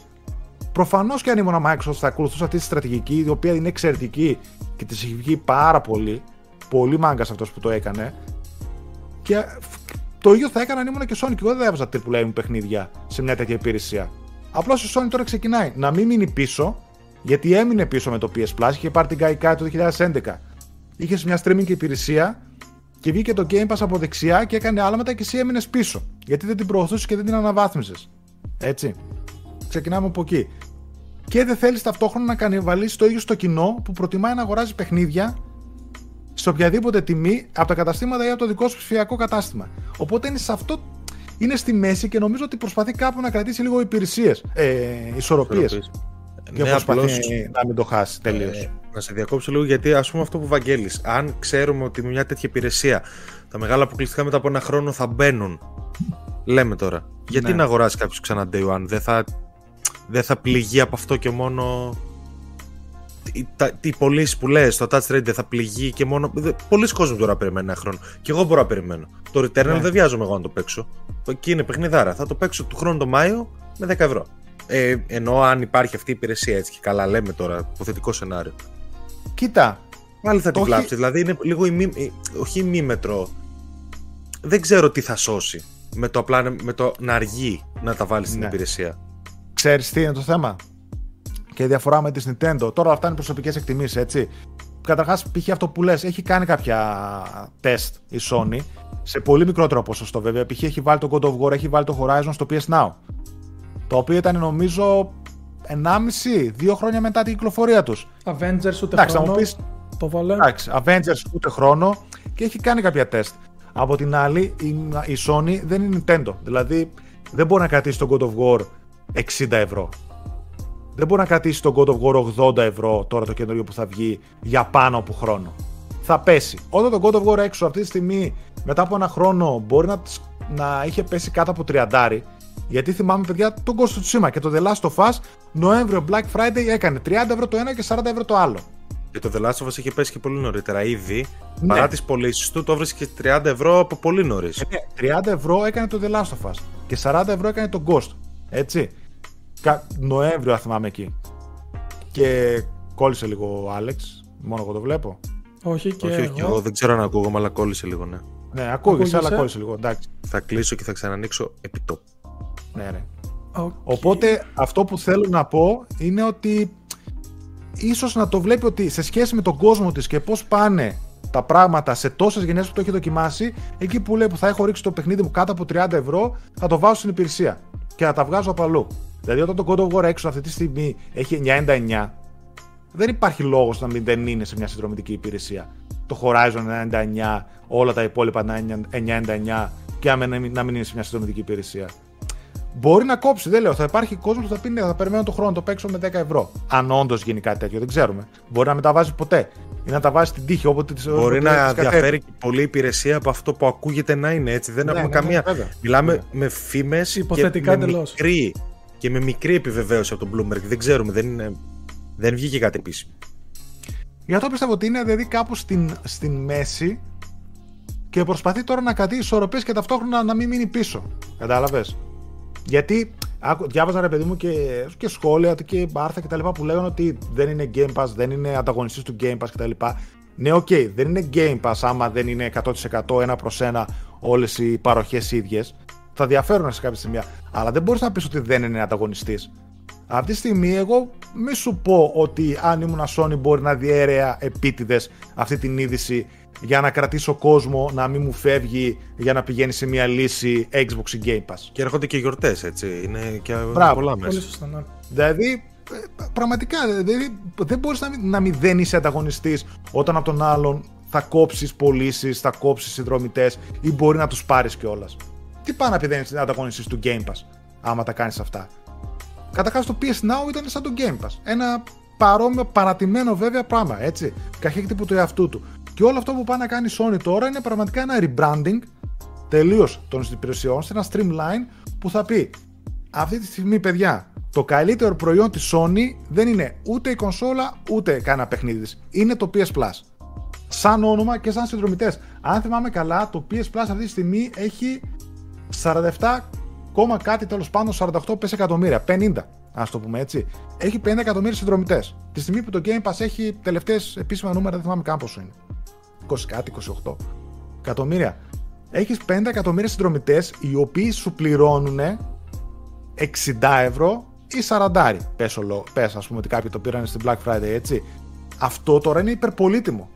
Προφανώς και αν ήμουν Microsoft θα ακολουθούσα αυτή τη στρατηγική, η οποία είναι εξαιρετική και της έχει βγει πάρα πολύ. Πολύ μάγκας αυτός που το έκανε. Και το ίδιο θα έκανα αν ήμουν και Sony και εγώ δεν θα έβαζα AAA μου παιχνίδια σε μια τέτοια υπηρεσία. Απλώς η Sony τώρα ξεκινάει να μην μείνει πίσω, γιατί έμεινε πίσω με το PS Plus, είχε πάρει την Gaikai το 2011. Είχες μια streaming υπηρεσία και βγήκε το Game Pass από δεξιά και έκανε άλματα και εσύ έμεινες πίσω. Γιατί δεν την προωθούσες και δεν την αναβάθμιζες. Έτσι. Ξεκινάμε από εκεί. Και δεν θέλεις ταυτόχρονα να κανιβαλίσει το ίδιο στο κοινό που προτιμάει να αγοράζει παιχνίδια σε οποιαδήποτε τιμή από τα καταστήματα ή από το δικό σου ψηφιακό κατάστημα. Οπότε είναι σε αυτό. Είναι στη μέση και νομίζω ότι προσπαθεί κάπου να κρατήσει λίγο υπηρεσίες. Ε, ισορροπίες. Και ναι, προσπαθεί απλώς... να μην το χάσει τελείως. Ε,
να σε διακόψω λίγο γιατί ας πούμε αυτό που βαγγέλει. Αν ξέρουμε ότι με μια τέτοια υπηρεσία τα μεγάλα αποκλειστικά μετά από ένα χρόνο θα μπαίνουν. Λέμε τώρα. Γιατί ναι. να αγοράσει κάποιος ξανά Day One, δεν θα, δεν θα πληγεί από αυτό και μόνο. Οι πωλήσει που λες, το Touch Trade δεν θα πληγεί και μόνο. Πολλοί κόσμοι τώρα περιμένουν ένα χρόνο. Και εγώ μπορώ να περιμένω. Το Returnal ναι. δεν βιάζομαι εγώ να το παίξω. Εκεί είναι παιχνιδάρα. Θα το παίξω του χρόνου το Μάιο με 10 ευρώ. Ε, ενώ αν υπάρχει αυτή η υπηρεσία έτσι και καλά λέμε τώρα, υποθετικό σενάριο.
Κοίτα.
Πάλι θα την κλάψεις. Δηλαδή είναι λίγο ημί, όχι ημίμετρο. Δεν ξέρω τι θα σώσει με το απλά με το να αργεί να τα βάλεις στην ναι. υπηρεσία.
Ξέρεις τι είναι το θέμα; Και η διαφορά με τη Nintendo. Τώρα αυτά είναι προσωπικές εκτιμήσεις, έτσι. Καταρχάς, π.χ. αυτό που λες, έχει κάνει κάποια τεστ η Sony σε πολύ μικρότερο ποσοστό βέβαια. Π.χ. έχει βάλει το God of War, έχει βάλει το Horizon στο PS Now. Το οποίο ήταν νομίζω 1,5-2 χρόνια μετά την κυκλοφορία τους.
Avengers ούτε Εντάξει, χρόνο. Πεις, το βάλε.
Εντάξει, Avengers ούτε χρόνο και έχει κάνει κάποια τεστ. Από την άλλη, η, Sony δεν είναι Nintendo. Δηλαδή, δεν μπορεί να κρατήσει τον God of War 60 ευρώ. Δεν μπορεί να κρατήσει τον God of War 80 ευρώ τώρα το καινούριο που θα βγει για πάνω από χρόνο. Θα πέσει. Όταν το God of War έξω αυτή τη στιγμή μετά από ένα χρόνο μπορεί να, να είχε πέσει κάτω από 30 γιατί θυμάμαι, παιδιά, τον Ghost Tsushima και το The Last of Us Νοέμβριο Black Friday έκανε 30 ευρώ το ένα και 40 ευρώ το άλλο.
Και το The Last of Us είχε πέσει και πολύ νωρίτερα ήδη. Ναι. Παρά τις πωλήσεις του, το βρίσκει 30 ευρώ από πολύ νωρίς.
Ε, 30 ευρώ έκανε το The Last of Us και 40 ευρώ έκανε το Ghost. Έτσι. Κα... Νοέμβριο, αν θυμάμαι εκεί. Και κόλλησε λίγο ο Άλεξ. Μόνο εγώ το βλέπω.
Όχι και, όχι, εγώ.
εγώ. Δεν ξέρω αν ακούγομαι, αλλά κόλλησε λίγο, ναι.
Ναι, ακούγεσαι, αλλά κόλλησε λίγο. Εντάξει.
Θα κλείσω και θα ξανανοίξω επιτόπου.
Ναι, ναι. Οπότε αυτό που θέλω να πω είναι ότι ίσως να το βλέπει ότι σε σχέση με τον κόσμο της και πώς πάνε τα πράγματα σε τόσες γενιές που το έχει δοκιμάσει, εκεί που λέει που θα έχω ρίξει το παιχνίδι μου κάτω από 30 ευρώ, θα το βάζω στην υπηρεσία και θα τα βγάζω από αλλού. Δηλαδή, όταν το God of War έξω αυτή τη στιγμή έχει 999, δεν υπάρχει λόγος να μην δεν είναι σε μια συνδρομητική υπηρεσία. Το Horizon 99, όλα τα υπόλοιπα 999 και να μην είναι σε μια συνδρομητική υπηρεσία. Μπορεί να κόψει, δεν λέω. Θα υπάρχει κόσμος που θα πει ναι, θα περιμένω τον χρόνο να το παίξω με 10 ευρώ. Αν όντως γίνει κάτι τέτοιο, δεν ξέρουμε. Μπορεί να μεταβάζει ποτέ ή να τα βάζει στην τύχη όποτε
Μπορεί να διαφέρει και πολύ υπηρεσία από αυτό που ακούγεται να είναι έτσι. Δεν ναι, έχουμε ναι, καμία. Ναι, Μιλάμε ναι. με φήμες και με μικρή, και με μικρή επιβεβαίωση από τον Bloomberg. Δεν ξέρουμε, δεν, είναι, δεν βγήκε κάτι επίσημο.
Για αυτό πιστεύω ότι είναι δηλαδή κάπου στην, στην μέση και προσπαθεί τώρα να κρατήσει ισορροπίες και ταυτόχρονα να μην μείνει πίσω. Κατάλαβες; Γιατί διάβαζα ρε παιδί μου και, και σχόλια και άρθρα και τα λοιπά που λέγανε ότι δεν είναι Game Pass, δεν είναι ανταγωνιστής του Game Pass κτλ. Ναι, OK, okay, δεν είναι Game Pass άμα δεν είναι 100% ένα προς ένα όλες οι παροχές ίδιες. Θα διαφέρουν σε κάποια σημεία. Αλλά δεν μπορείς να πεις ότι δεν είναι ανταγωνιστής. Αυτή τη στιγμή εγώ μη σου πω ότι αν ήμουν Sony μπορεί να διέρρεα επίτηδες αυτή την είδηση για να κρατήσω κόσμο να μην μου φεύγει για να πηγαίνει σε μια λύση Xbox ή Game Pass.
Και έρχονται και γιορτές, έτσι. Είναι και
Μπράβο.
πολλά
Πολύ
μέσα.
σωστά, ναι.
Δηλαδή, ε, πραγματικά, δηλαδή, δεν μπορείς να, μην- να μην δεν είσαι ανταγωνιστής όταν από τον άλλον θα κόψεις πωλήσεις, θα κόψεις συνδρομητές ή μπορεί να τους πάρεις κιόλας. Τι πάει να πει δεν είσαι ανταγωνιστής του Game Pass, άμα τα κάνεις αυτά; Καταρχάς το PS Now ήταν σαν το Game Pass. Ένα παρόμοιο, παρατημένο βέβαια πράγμα, έτσι. Καχέκτυπο του εαυτού του. Και όλο αυτό που πάει να κάνει η Sony τώρα είναι πραγματικά ένα rebranding τελείως των υπηρεσιών σε ένα streamline που θα πει αυτή τη στιγμή, παιδιά, το καλύτερο προϊόν της Sony δεν είναι ούτε η κονσόλα ούτε κανένα παιχνίδι της. Είναι το PS Plus. Σαν όνομα και σαν συνδρομητές. Αν θυμάμαι καλά, το PS Plus αυτή τη στιγμή έχει 47, κόμμα κάτι τέλος πάντων, 48 πες εκατομμύρια. 50, ας το πούμε έτσι. Έχει 50 εκατομμύρια συνδρομητές. Τη στιγμή που το Game Pass έχει τελευταίες επίσημα νούμερα, δεν θυμάμαι καν πόσο είναι. 20 κάτι, 28 εκατομμύρια. Έχεις 50 εκατομμύρια συνδρομητές οι οποίοι σου πληρώνουν 60 ευρώ ή 40. Πες, ολο- πες ας πούμε ότι κάποιοι το πήραν στην Black Friday έτσι. Αυτό τώρα είναι υπερπολίτιμο.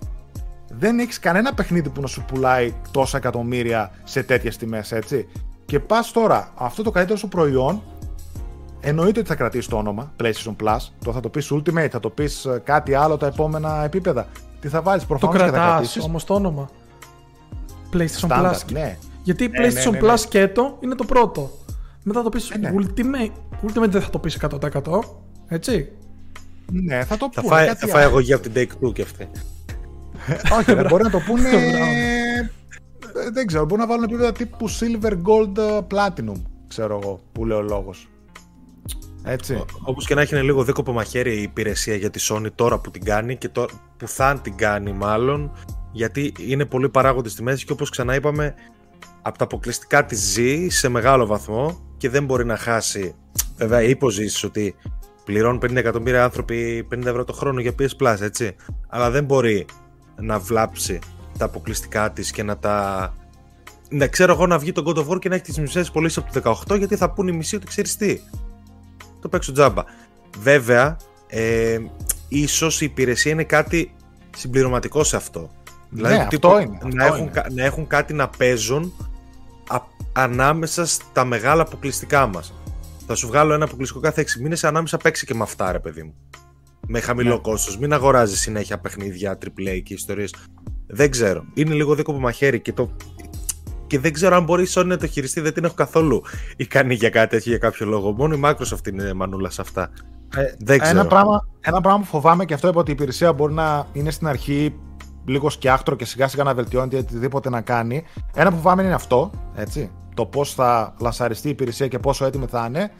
Δεν έχεις κανένα παιχνίδι που να σου πουλάει τόσα εκατομμύρια σε τέτοιες τιμές έτσι. Και πας τώρα αυτό το καλύτερο σου προϊόν εννοείται ότι θα κρατήσει το όνομα PlayStation Plus. Το θα το πεις Ultimate, θα το πεις ε, κάτι άλλο τα επόμενα επίπεδα. Τι θα βάλεις
Το
προφανώς και θα
κρατάς
κρατήσεις.
όμως το όνομα. PlayStation
Standard,
Plus.
ναι.
Γιατί
Ναι, ναι,
PlayStation
ναι, ναι.
Plus σκέτο είναι το πρώτο. Μετά θα το πεις
Ε, ναι.
Ultimate. Ultimate δεν θα το πεις 100%. Έτσι.
Ναι, θα το
Θα
πούνε,
φάει,
κάτι
θα φάει
άλλο.
αγωγή από την Take Two και αυτή.
Όχι, δεν μπορεί να το πούνε. *laughs*
Μπράβο.
Ε, δεν ξέρω, μπορεί να βάλουν επίπεδα τύπου Silver Gold ε, Platinum, ξέρω εγώ, που λέει ο λόγος. Έτσι.
Όπως και να έχει είναι λίγο δίκοπο μαχαίρι η υπηρεσία για τη Sony τώρα που την κάνει και τώρα που θα την κάνει μάλλον. Γιατί είναι πολλοί παράγοντες στη μέση και όπως ξανά είπαμε, από τα αποκλειστικά της ζει σε μεγάλο βαθμό και δεν μπορεί να χάσει. Βέβαια, υποζήσεις ότι πληρώνουν 50 εκατομμύρια άνθρωποι 50 ευρώ το χρόνο για PS Plus, έτσι. Αλλά δεν μπορεί να βλάψει τα αποκλειστικά της και να τα. Να ξέρω εγώ να βγει το God of War και να έχει τις μισές πωλήσεις από το 18 γιατί θα πούνε οι μισοί ότι ξέρεις τι το παίξω τζάμπα. Βέβαια, ε, ίσως η υπηρεσία είναι κάτι συμπληρωματικό σε αυτό.
Ναι, αυτό είναι,
να,
αυτό
έχουν,
είναι.
κα- να έχουν κάτι να παίζουν α- ανάμεσα στα μεγάλα αποκλειστικά μας. Θα σου βγάλω ένα αποκλειστικό κάθε 6 μήνες, ανάμεσα παίξει και με αυτά ρε παιδί μου. Με χαμηλό
Ναι.
κόστος. Μην αγοράζεις συνέχεια παιχνίδια AAA και ιστορίες. Δεν ξέρω. Είναι λίγο δίκοπο μαχαίρι και το... Και δεν ξέρω αν μπορεί η Sony να το χειριστεί, δεν την έχω καθόλου ικανή για κάτι τέτοιο για κάποιο λόγο. Μόνο η Microsoft είναι μανούλα σε αυτά.
Ε,
δεν ξέρω.
Ένα πράγμα, ένα πράγμα που φοβάμαι και αυτό είπα ότι η υπηρεσία μπορεί να είναι στην αρχή λίγο σκιάχτρο και σιγά σιγά να βελτιώνεται ή οτιδήποτε να κάνει. Ένα που φοβάμαι είναι αυτό, έτσι. Το πώς θα λασαριστεί η υπηρεσία και πόσο έτοιμη θα είναι.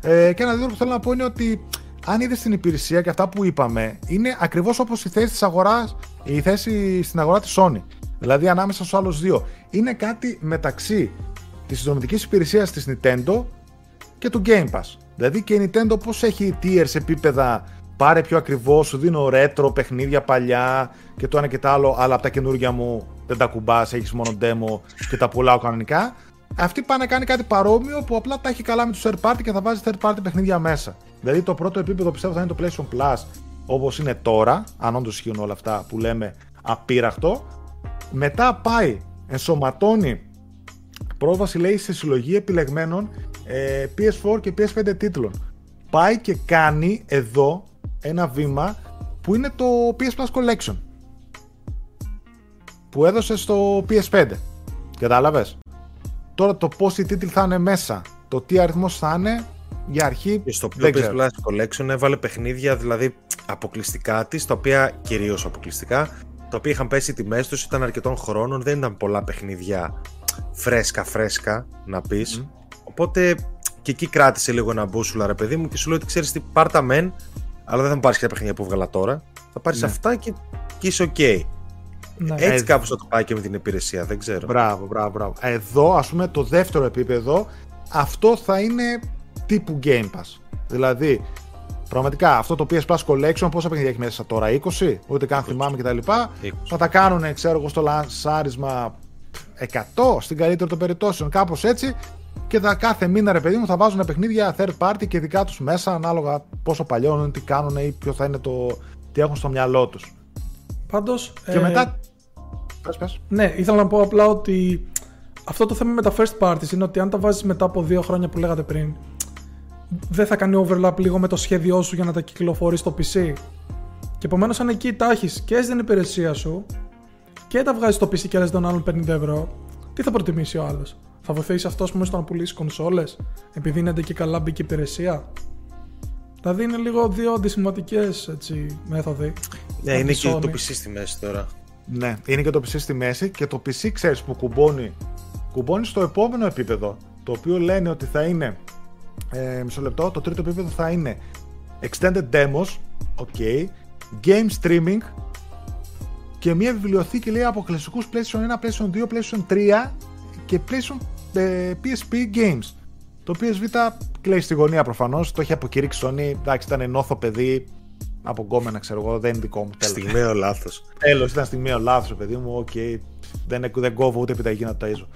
Ε, και ένα δεύτερο που θέλω να πω είναι ότι αν είδες την υπηρεσία και αυτά που είπαμε, είναι ακριβώς όπως η θέση της αγορά, η θέση στην αγορά της Sony. Δηλαδή ανάμεσα στους άλλους δύο. Είναι κάτι μεταξύ της συνδρομητικής υπηρεσίας της Nintendo και του Game Pass. Δηλαδή και η Nintendo πώς έχει tiers επίπεδα πάρε πιο ακριβό, σου δίνω retro παιχνίδια παλιά και το ένα και το άλλο, αλλά από τα καινούργια μου δεν τα κουμπάς, έχεις μόνο demo και τα πουλάω κανονικά. Αυτή πάει να κάνει κάτι παρόμοιο που απλά τα έχει καλά με τους third party και θα βάζει third party παιχνίδια μέσα. Δηλαδή το πρώτο επίπεδο πιστεύω θα είναι το PlayStation Plus όπως είναι τώρα, αν όντως ισχύουν όλα αυτά που λέμε απείραχτο. Μετά πάει, ενσωματώνει πρόσβαση λέει σε συλλογή επιλεγμένων ε, PS4 και PS5 τίτλων. Πάει και κάνει εδώ ένα βήμα που είναι το PS Plus Collection που έδωσε στο PS5. Κατάλαβες; Τώρα το πόσοι τίτλοι θα είναι μέσα, το τι αριθμός θα είναι, για αρχή
Και στο
δεν
πιο PS
ξέρω.
Plus Collection έβαλε παιχνίδια δηλαδή αποκλειστικά της, τα οποία κυρίως αποκλειστικά, τα οποία είχαν πέσει οι τιμές τους, ήταν αρκετών χρόνων, δεν ήταν πολλά παιχνίδια φρέσκα φρέσκα να πεις. Οπότε και εκεί κράτησε λίγο ένα μπούσουλα ρε παιδί μου και σου λέει ότι ξέρεις τι, πάρτα μεν, αλλά δεν θα μου πάρεις και τα παιχνίδια που 'βγαλα τώρα. Θα πάρεις
Ναι.
αυτά και, και είσαι οκ.
Ναι.
Έτσι
Ε,
κάπως θα το πάει και με την υπηρεσία, δεν ξέρω.
Μπράβο, μπράβο, μπράβο. Εδώ, ας πούμε, το δεύτερο επίπεδο, αυτό θα είναι τύπου Game Pass. Δηλαδή, πραγματικά, αυτό το PS Plus Collection, πόσα παιχνίδια έχει μέσα τώρα, 20, ούτε καν θυμάμαι κτλ.
20.
Θα τα κάνουν, ξέρω εγώ, στο λανσάρισμα 100 στην καλύτερη των περιπτώσεων, κάπως έτσι. Και τα κάθε μήνα, ρε παιδί μου, θα βάζουν παιχνίδια third party και δικά τους μέσα, ανάλογα πόσο παλιό είναι, τι κάνουν ή ποιο θα είναι το. τι έχουν στο μυαλό τους.
Πάντως,
Και
ε,
μετά. Πες, πες.
Ναι, ήθελα να πω απλά ότι αυτό το θέμα με τα first parties είναι ότι αν τα βάζεις μετά από δύο χρόνια που λέγατε πριν, δεν θα κάνει overlap λίγο με το σχέδιό σου για να τα κυκλοφορεί στο PC. Και επομένως, αν εκεί τα έχεις και έχει την υπηρεσία σου και τα βγάζεις στο PC και λες τον άλλον 50 ευρώ, τι θα προτιμήσει ο άλλος; Θα βοηθήσει αυτό πούμε, στο να πουλήσεις κονσόλες, επειδή είναι και καλά μπήκε υπηρεσία; Δηλαδή είναι λίγο δύο αντισυμματικέ μέθοδοι.
Ναι,
Από
είναι
τη
και το
Sony.
PC στη μέση τώρα.
Ναι, είναι και το PC στη μέση και το PC ξέρεις που κουμπώνει. Κουμπώνει στο επόμενο επίπεδο, το οποίο λένε ότι θα είναι, ε, μισό λεπτό, το τρίτο επίπεδο θα είναι Extended Demos, ok, Game Streaming και μια βιβλιοθήκη λέει από κλασικούς PlayStation 1, PlayStation 2, PlayStation 3 και PlayStation ε, PSP Games. Το PSV κλαίει στη γωνία προφανώς, το έχει αποκηρύξει Sony, εντάξει ήταν ενώθο παιδί, από γκόμενα ξέρω εγώ, δεν είναι δικό μου τέλος.
Στιγμιαίο λάθος.
Τέλος, ήταν στιγμιαίο λάθος, παιδί μου. Οκ, δεν, δεν κόβω ούτε επιταγή να το ταΐζω.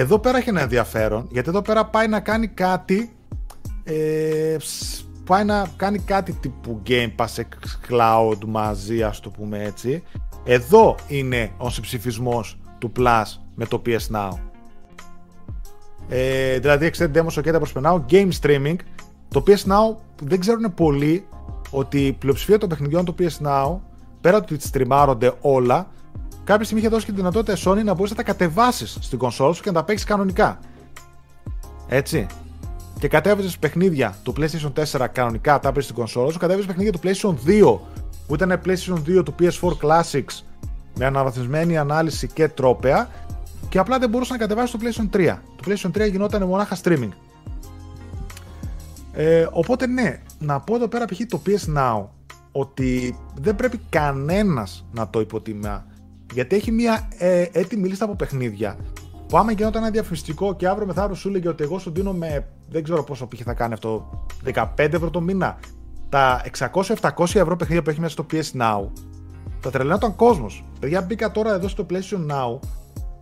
Εδώ πέρα έχει ένα ενδιαφέρον, γιατί εδώ πέρα πάει να κάνει κάτι. Ε, σ- πάει να κάνει κάτι τύπου Game Pass Cloud μαζί, ας το πούμε έτσι. Εδώ είναι ο συμψηφισμός του Plus με το PS Now. Ε, δηλαδή, Extended Demos και τα προσπερνάω. Game Streaming. Το PS Now δεν ξέρουν πολλοί ότι η πλειοψηφία των παιχνιδιών του PS Now, πέρα ότι στριμάρονται όλα, κάποια στιγμή είχε δώσει και τη δυνατότητα η Sony να μπορείς να τα κατεβάσεις στην κονσόλα σου και να τα παίξεις κανονικά. Έτσι. Και κατέβαζες παιχνίδια του PlayStation 4 κανονικά, τα έπαιζε στην κονσόλα σου, κατέβαζες παιχνίδια του PlayStation 2 που ήταν PlayStation 2 του PS4 Classics με αναβαθμισμένη ανάλυση και τρόπεα και απλά δεν μπορούσες να κατεβάσεις το PlayStation 3. Το PlayStation 3 γινόταν μονάχα streaming. Ε, οπότε ναι, να πω εδώ πέρα π.χ. το PS Now ότι δεν πρέπει κανένας να το υποτιμά γιατί έχει μια ε, έτοιμη λίστα από παιχνίδια. Που άμα γινόταν ένα διαφημιστικό και αύριο μεθαύριο σου έλεγε ότι εγώ σου δίνω με δεν ξέρω πόσο π.χ. θα κάνει αυτό 15 ευρώ το μήνα. Τα 600-700 ευρώ παιχνίδια που έχει μέσα στο PS Now θα τρελαίνονταν κόσμος. Παιδιά μπήκα τώρα εδώ στο PlayStation Now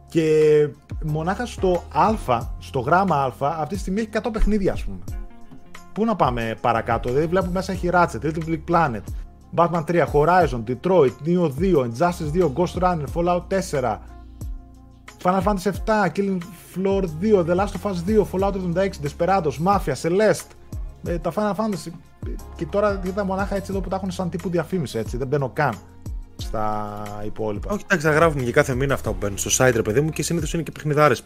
και μονάχα στο Α, στο γράμμα Α αυτή τη στιγμή έχει 100 παιχνίδια ας πούμε. Πού να πάμε παρακάτω, δηλαδή βλέπουμε μέσα έχει Ratchet, Little Big Planet, Batman 3, Horizon, Detroit, Neo 2, Injustice 2, Ghost Runner, Fallout 4, Final Fantasy 7, Killing Floor 2, The Last of Us 2, Fallout 76, Desperados, Mafia, Celeste, ε, τα Final Fantasy. Και τώρα είδα μονάχα έτσι εδώ που τα έχουν σαν τύπου διαφήμιση έτσι, δεν μπαίνω καν στα υπόλοιπα.
Όχι, εντάξει, θα γράφουμε για κάθε μήνα αυτά που μπαίνουν στο site, ρε παιδί μου, και συνήθως είναι και παιχνιδάρες.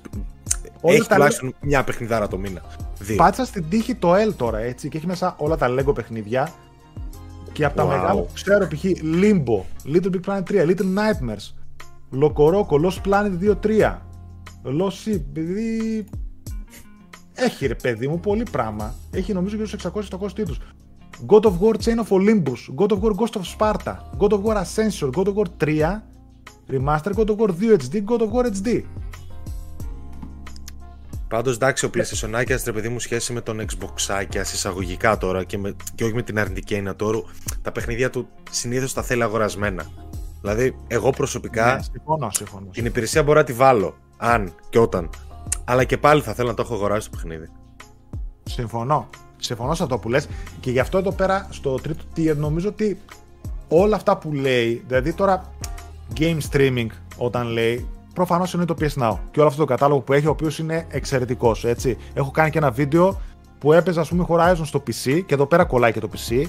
Όλα
Έχει
τα
τουλάχιστον μια παιχνιδάρα το μήνα. Δύο.
Πάτσα στην τύχη το L τώρα έτσι και έχει μέσα όλα τα Lego παιχνίδια. Και από τα
Wow.
μεγάλα που ξέρω π.χ. Limbo, Little Big Planet 3, Little Nightmares, Locoroco, Lost Planet 2-3, Lost Sea, επειδή έχει ρε παιδί μου πολύ πράγμα. Έχει νομίζω γύρω στους 600-700 τίτλους. God of War Chain of Olympus, God of War Ghost of Sparta, God of War Ascension, God of War 3, Remaster, God of War 2 HD, God of War HD.
Πάντως, εντάξει, ο PlayStation ρε παιδί μου, σχέση με τον Xbox εισαγωγικά τώρα και, με, και όχι με την αρνητική έννοια του όρου, τα παιχνίδια του συνήθως τα θέλει αγορασμένα. Δηλαδή, εγώ προσωπικά
Ναι, συμφωνώ, συμφωνώ.
την υπηρεσία μπορώ να τη βάλω, αν και όταν. Αλλά και πάλι θα θέλω να το έχω αγοράσει το παιχνίδι.
Συμφωνώ. Συμφωνώ σε αυτό που λες και γι' αυτό εδώ πέρα στο τρίτο tier νομίζω ότι όλα αυτά που λέει, δηλαδή τώρα game streaming όταν λέει, προφανώς είναι το PS Now και όλο αυτό το κατάλογο που έχει, ο οποίος είναι εξαιρετικός. Έτσι. Έχω κάνει και ένα βίντεο που έπαιζε, ας πούμε, Horizon στο PC και εδώ πέρα κολλάει και το PC.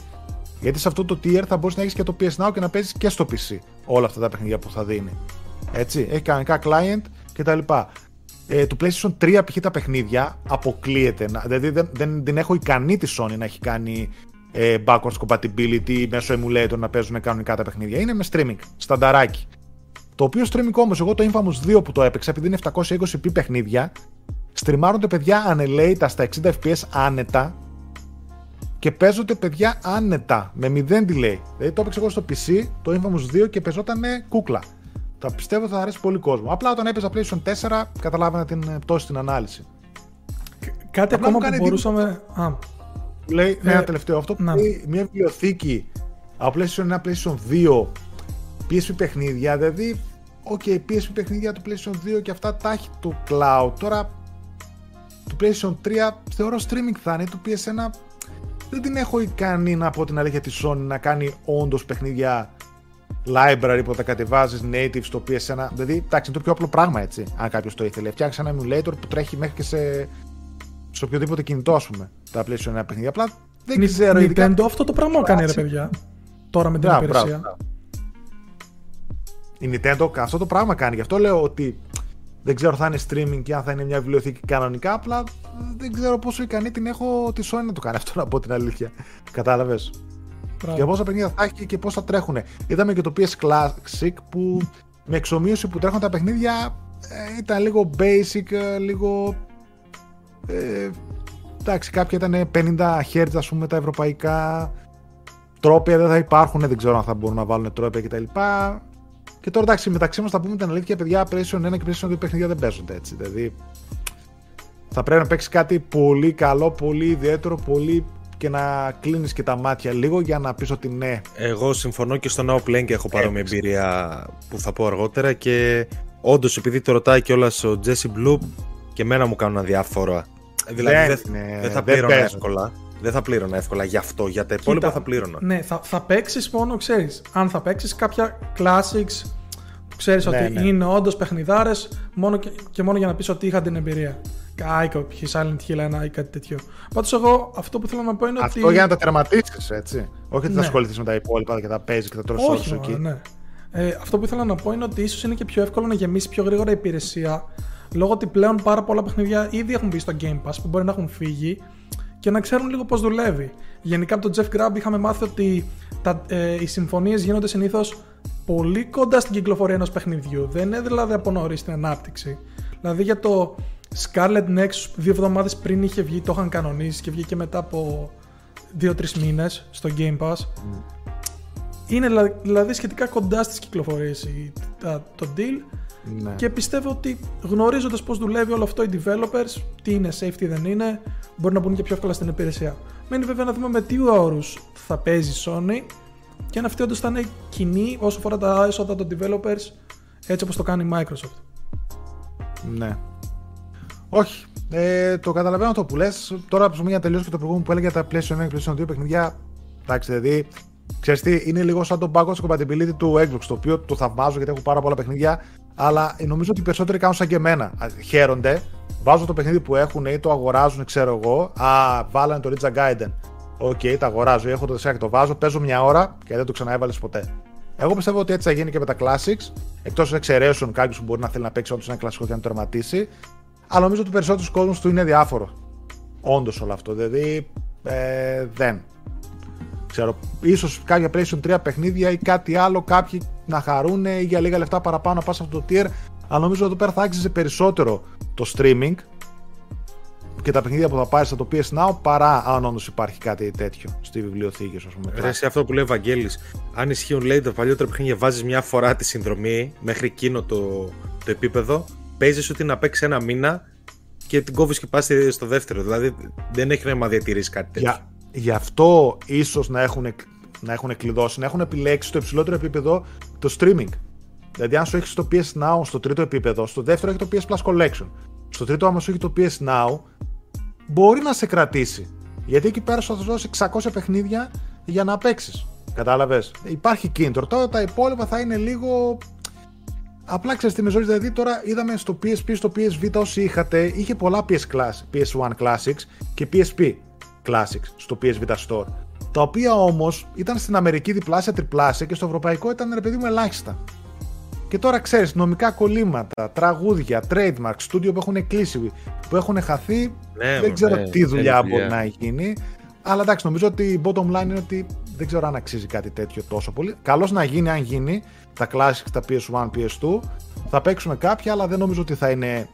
Γιατί σε αυτό το tier θα μπορείς να έχεις και το PS Now και να παίζεις και στο PC όλα αυτά τα παιχνίδια που θα δίνει. Έτσι. Έχει κανονικά client κτλ. Ε, του PlayStation 3 π.χ. τα παιχνίδια αποκλείεται. να- Δηλαδή δεν, δεν, δεν έχω ικανή τη Sony να έχει κάνει ε, backwards compatibility μέσω emulator να παίζουν κανονικά τα παιχνίδια. Είναι με streaming, στανταράκι. Το οποίο streaming όμως, εγώ το Infamous 2 που το έπαιξα, επειδή είναι 720p παιχνίδια, στριμάρονται παιδιά ανελέητα στα 60 fps άνετα και παίζονται παιδιά άνετα, με 0 delay. Δηλαδή το έπαιξα εγώ στο PC, το Infamous 2 και παίζονταν κούκλα. Τα πιστεύω θα αρέσει πολύ κόσμο. Απλά όταν έπαιζα PlayStation 4, καταλάβαινα την ε, πτώση στην ανάλυση.
Κάτι
Απλά μου
ακόμα
κάνει
που μπορούσαμε. Α,
Λέει
Ε,
ένα τελευταίο. Αυτό που
να.
λέει μια βιβλιοθήκη από PlayStation 1, PlayStation 2, PSP παιχνίδια, δηλαδή OK, okay, PSP παιχνίδια του PlayStation 2 και αυτά τα έχει το cloud. Τώρα του PlayStation 3 θεωρώ streaming θα είναι, του PS1 δεν την έχω ικανή να πω την αλήθεια τη Sony να κάνει όντως παιχνίδια library που τα κατεβάζεις native στο PS1. Δηλαδή, εντάξει, είναι το πιο απλό πράγμα έτσι. Αν κάποιος το ήθελε. Φτιάξει ένα emulator που τρέχει μέχρι και σε, σε οποιοδήποτε κινητό, ας πούμε, τα PlayStation 1 παιχνίδια. Απλά δεν Νι, ξέρω.
Nintendo ειδικά... αυτό το πράγμα κάνει, ρε παιδιά. Τώρα με την μπράβο, υπηρεσία. Μπράβο,
Η Nintendo αυτό το πράγμα κάνει. Γι' αυτό λέω ότι δεν ξέρω αν θα είναι streaming και αν θα είναι μια βιβλιοθήκη κανονικά. Απλά δεν ξέρω πόσο ικανή την έχω τη Sony να το κάνει αυτό, να πω την αλήθεια. Κατάλαβες; Και πόσα παιχνίδια θα έχει και πώς θα τρέχουν. Είδαμε και το PS Classic που με εξομοίωση που τρέχουν τα παιχνίδια ε, ήταν λίγο basic, ε, λίγο. Ε, εντάξει, κάποια ήταν 50 Hz, ας πούμε, τα ευρωπαϊκά. Τρόπια δεν θα υπάρχουν, δεν ξέρω αν θα μπορούν να βάλουν τρόπια κτλ. Και τώρα εντάξει, μεταξύ μας θα πούμε την αλήθεια, παιδιά, PlayStation 1 και PlayStation 2 παιχνίδια δεν παίζονται έτσι. Δηλαδή θα πρέπει να παίξεις κάτι πολύ καλό, πολύ ιδιαίτερο, πολύ και να κλείνεις και τα μάτια λίγο για να πεις ότι ναι.
Εγώ συμφωνώ και στο Now Playing έχω πάρει μια εμπειρία που θα πω αργότερα και όντως επειδή το ρωτάει κιόλας ο Jesse Blue και εμένα μου κάνουν αδιάφορα. Δηλαδή δεν, δεν θα πλήρωνα εύκολα. Δεν θα πλήρωνα εύκολα γι' αυτό. Για τα υπόλοιπα θα πλήρωνα.
Ναι, θα, θα παίξεις μόνο, ξέρεις. Αν θα παίξεις κάποια classics που ξέρεις ναι, ότι ναι. είναι όντως παιχνιδάρες μόνο και, και, μόνο για να πεις ότι είχα την εμπειρία. Κάικο, π.χ. Silent Hill 1 ή κάτι τέτοιο. Πάντως, εγώ αυτό που θέλω να πω είναι
αυτό
ότι.
Αυτό για να τα τερματίσεις, έτσι. Όχι ότι ναι. θα ασχοληθείς με τα υπόλοιπα και τα παίζεις και τα τρώσει
Όχι, εκεί. Ναι. Ε, αυτό που ήθελα να πω είναι ότι ίσως είναι και πιο εύκολο να γεμίσεις πιο γρήγορα η υπηρεσία λόγω ότι πλέον πάρα πολλά παιχνίδια ήδη έχουν μπει στο Game Pass που μπορεί να έχουν φύγει και να ξέρουν λίγο πώς δουλεύει. Γενικά από τον Jeff Grubb είχαμε μάθει ότι τα, ε, οι συμφωνίες γίνονται συνήθως πολύ κοντά στην κυκλοφορία ενός παιχνιδιού. Δεν είναι δηλαδή από νωρίς στην ανάπτυξη. Δηλαδή για το Scarlet Nexus δύο εβδομάδες πριν είχε βγει, το είχαν κανονίσει και βγήκε μετά από 2-3 μήνες στο Game Pass. Είναι δηλαδή σχετικά κοντά στις κυκλοφορίες το deal ναι. και πιστεύω ότι γνωρίζοντας πώς δουλεύει όλο αυτό οι developers, τι είναι safety δεν είναι, μπορεί να μπουν και πιο εύκολα στην υπηρεσία. Μένει βέβαια να δούμε με τι όρους θα παίζει η Sony και αν αυτή όντως θα είναι κοινή όσο αφορά τα έσοδα των developers έτσι όπως το κάνει η Microsoft.
Ναι. Όχι. Ε, το καταλαβαίνω το που λες. Τώρα που για να τελειώσω και το προηγούμενο που έλεγε για τα PlayStation 1 και PlayStation 2 παιχνιδιά. Εντάξει, δηλαδή. Ξέρεις τι, είναι λίγο σαν το backwards compatibility του Xbox, το οποίο το θαυμάζω γιατί έχω πάρα πολλά παιχνίδια, αλλά νομίζω ότι οι περισσότεροι κάνουν σαν και εμένα. Χαίρονται, βάζουν το παιχνίδι που έχουν ή το αγοράζουν, ξέρω εγώ. Α, βάλανε το Ridge Gaiden. OK, okay, το αγοράζω, έχω το 4 και το βάζω, παίζω μια ώρα και δεν το ξαναέβαλες ποτέ. Εγώ πιστεύω ότι έτσι θα γίνει και με τα Classics, εκτός αν εξαιρέσουν κάποιο που μπορεί να θέλει να παίξει όντως ένα κλασικό και να το τερματίσει. Αλλά νομίζω ότι περισσότερο κόσμο του είναι αδιάφορο. Όντως όλο αυτό. Δηλαδή ε, δεν. Ξέρω, ίσως κάποια PlayStation 3 παιχνίδια ή κάτι άλλο κάποιοι να χαρούν ή για λίγα λεφτά παραπάνω να πας σε αυτό το tier αλλά νομίζω ότι εδώ πέρα θα άξιζε περισσότερο το streaming και τα παιχνίδια που θα πάρεις στο PS Now παρά αν όντως υπάρχει κάτι τέτοιο στη βιβλιοθήκη, ας πούμε.
Ρε, σε αυτό που λέει ο Βαγγέλης, αν ισχύουν λέει τα παλιότερα παιχνίδια, βάζεις μια φορά τη συνδρομή μέχρι εκείνο το, το επίπεδο παίζεις ότι να παίξεις ένα μήνα και την κόβεις και πας στο δεύτερο. Δηλαδή δεν έχει νόημα διατηρήσεις κάτι τέτοιο.
Για, γι' αυτό ίσως να έχουν, να έχουν κλειδώσει, να έχουν επιλέξει στο υψηλότερο επίπεδο το streaming. Δηλαδή, αν σου έχεις το PS Now στο τρίτο επίπεδο, στο δεύτερο έχει το PS Plus Collection. Στο τρίτο, άμα σου έχει το PS Now, μπορεί να σε κρατήσει. Γιατί εκεί πέρα σου θα δώσει 600 παιχνίδια για να παίξεις. Κατάλαβες; Υπάρχει κίνητρο. Τώρα τα υπόλοιπα θα είναι λίγο Απλά ξέρεις τι με ζόρι, δηλαδή τώρα είδαμε στο PSP, στο PSV όσοι είχατε, είχε πολλά PS Class, PS1 Classics και PSP Classics στο PSV Store. Τα οποία όμως ήταν στην Αμερική διπλάσια, τριπλάσια και στο ευρωπαϊκό ήταν ρε παιδί μου ελάχιστα. Και τώρα ξέρεις, νομικά κολλήματα, τραγούδια, trademark, στούντιο που έχουν κλείσει, που έχουν χαθεί. Ναι, δεν ξέρω ναι, τι δουλειά μπορεί να γίνει. Αλλά εντάξει, νομίζω ότι η bottom line είναι ότι δεν ξέρω αν αξίζει κάτι τέτοιο τόσο πολύ. Καλώς να γίνει, αν γίνει, τα Classics, τα PS1, PS2. Θα παίξουμε κάποια, αλλά δεν νομίζω ότι θα είναι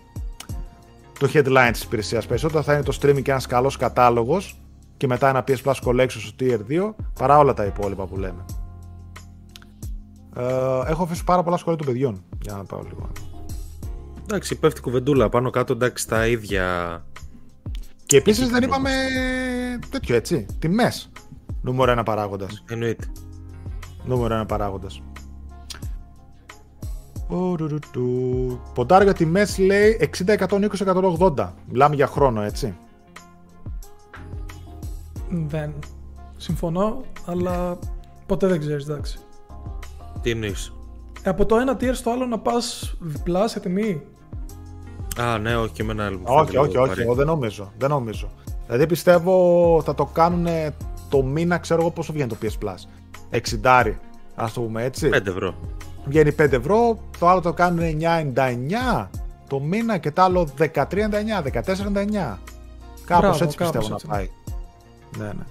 το headline της υπηρεσίας. Περισσότερο θα είναι το streaming και ένας καλός κατάλογος και μετά ένα PS Plus Collection στο Tier 2 παρά όλα τα υπόλοιπα που λέμε. Ε, έχω αφήσει πάρα πολλά σχόλια των παιδιών για να πάω λίγο.
Εντάξει, πέφτει κουβεντούλα πάνω κάτω, εντάξει, τα ίδια.
Και επίσης δεν είπαμε τέτοιο έτσι. Τιμές. Νούμερο ένα παράγοντας.
Εννοείται.
Νούμερο ένα παράγοντας. Ποντάρω για τιμές λέει 60, 120, 180. Μιλάμε για χρόνο, έτσι.
Δεν. Συμφωνώ, αλλά ποτέ δεν ξέρεις, εντάξει.
Τι εννοείς;
Ε, από το ένα tier στο άλλο να πας διπλά σε τιμή.
Α, ναι, όχι και με ένα άλλο.
Όχι, όχι, όχι, όχι, δεν νομίζω. Δεν νομίζω. Δηλαδή πιστεύω θα το κάνουν το μήνα, ξέρω εγώ πόσο βγαίνει το PS Plus. 60, ας το πούμε έτσι.
5 ευρώ.
Βγαίνει 5 ευρώ, το άλλο το κάνουν 9,99 το μήνα και το άλλο 13,99, 14,99. Κάπως έτσι πιστεύω να πάει. Ναι, ναι.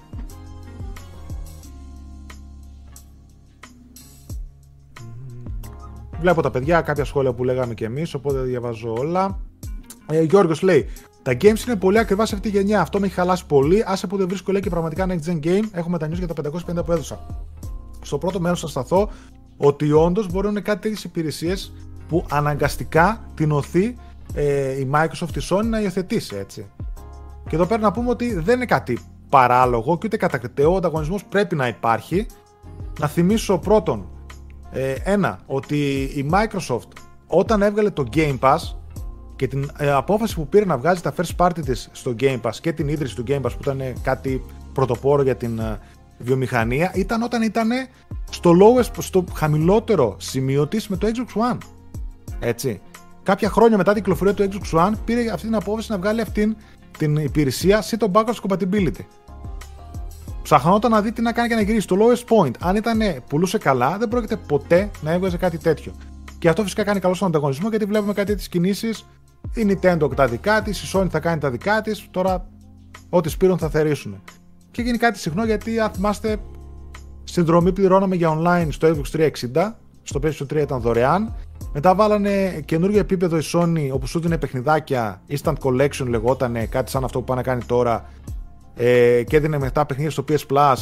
Βλέπω τα παιδιά, κάποια σχόλια που λέγαμε και εμείς, οπότε διαβάζω όλα. Ε, Γιώργος λέει, τα games είναι πολύ ακριβά σε αυτή τη γενιά. Αυτό με έχει χαλάσει πολύ. Άσε που δεν βρίσκω λέει και πραγματικά next gen game. Έχουμε τα news για τα 550 που έδωσα. Στο πρώτο μέρος θα σταθώ ότι όντως μπορεί να είναι κάτι τέτοιες υπηρεσίες που αναγκαστικά την οθεί ε, η Microsoft η Sony να υιοθετήσει έτσι. Και εδώ πέρα να πούμε ότι δεν είναι κάτι παράλογο και ούτε κατακριτέο. Ο ανταγωνισμός πρέπει να υπάρχει. Να θυμίσω πρώτον, ε, ένα, ότι η Microsoft όταν έβγαλε το Game Pass και την ε, απόφαση που πήρε να βγάζει τα first party της στο Game Pass και την ίδρυση του Game Pass που ήταν κάτι πρωτοπόρο για την ε, βιομηχανία ήταν όταν ήταν στο lowest, στο χαμηλότερο σημείο της με το Xbox One. Έτσι. Κάποια χρόνια μετά την κυκλοφορία του Xbox One πήρε αυτή την απόφαση να βγάλει αυτή την υπηρεσία σε το backwards compatibility. Ψαχνόταν να δει τι να κάνει και να γυρίσει. Το lowest point, αν ήταν πουλούσε καλά, δεν πρόκειται ποτέ να έβγαζε κάτι τέτοιο. Και αυτό φυσικά κάνει καλό στον ανταγωνισμό γιατί βλέπουμε κάτι τι κινήσεις. Η Nintendo τα δικά της, η Sony θα κάνει τα δικά της. Τώρα, ό,τι σπήρουν θα θερήσουν. Και γίνει κάτι συχνό γιατί, αν θυμάστε, συνδρομή πληρώναμε για online στο Xbox 360. Στο PS3 ήταν δωρεάν. Μετά βάλανε καινούργιο επίπεδο η Sony όπου σου δίνει παιχνιδάκια. Instant Collection λεγότανε, κάτι σαν αυτό που πάνε να κάνει τώρα ε, και έδινε μετά παιχνίδια στο PS Plus.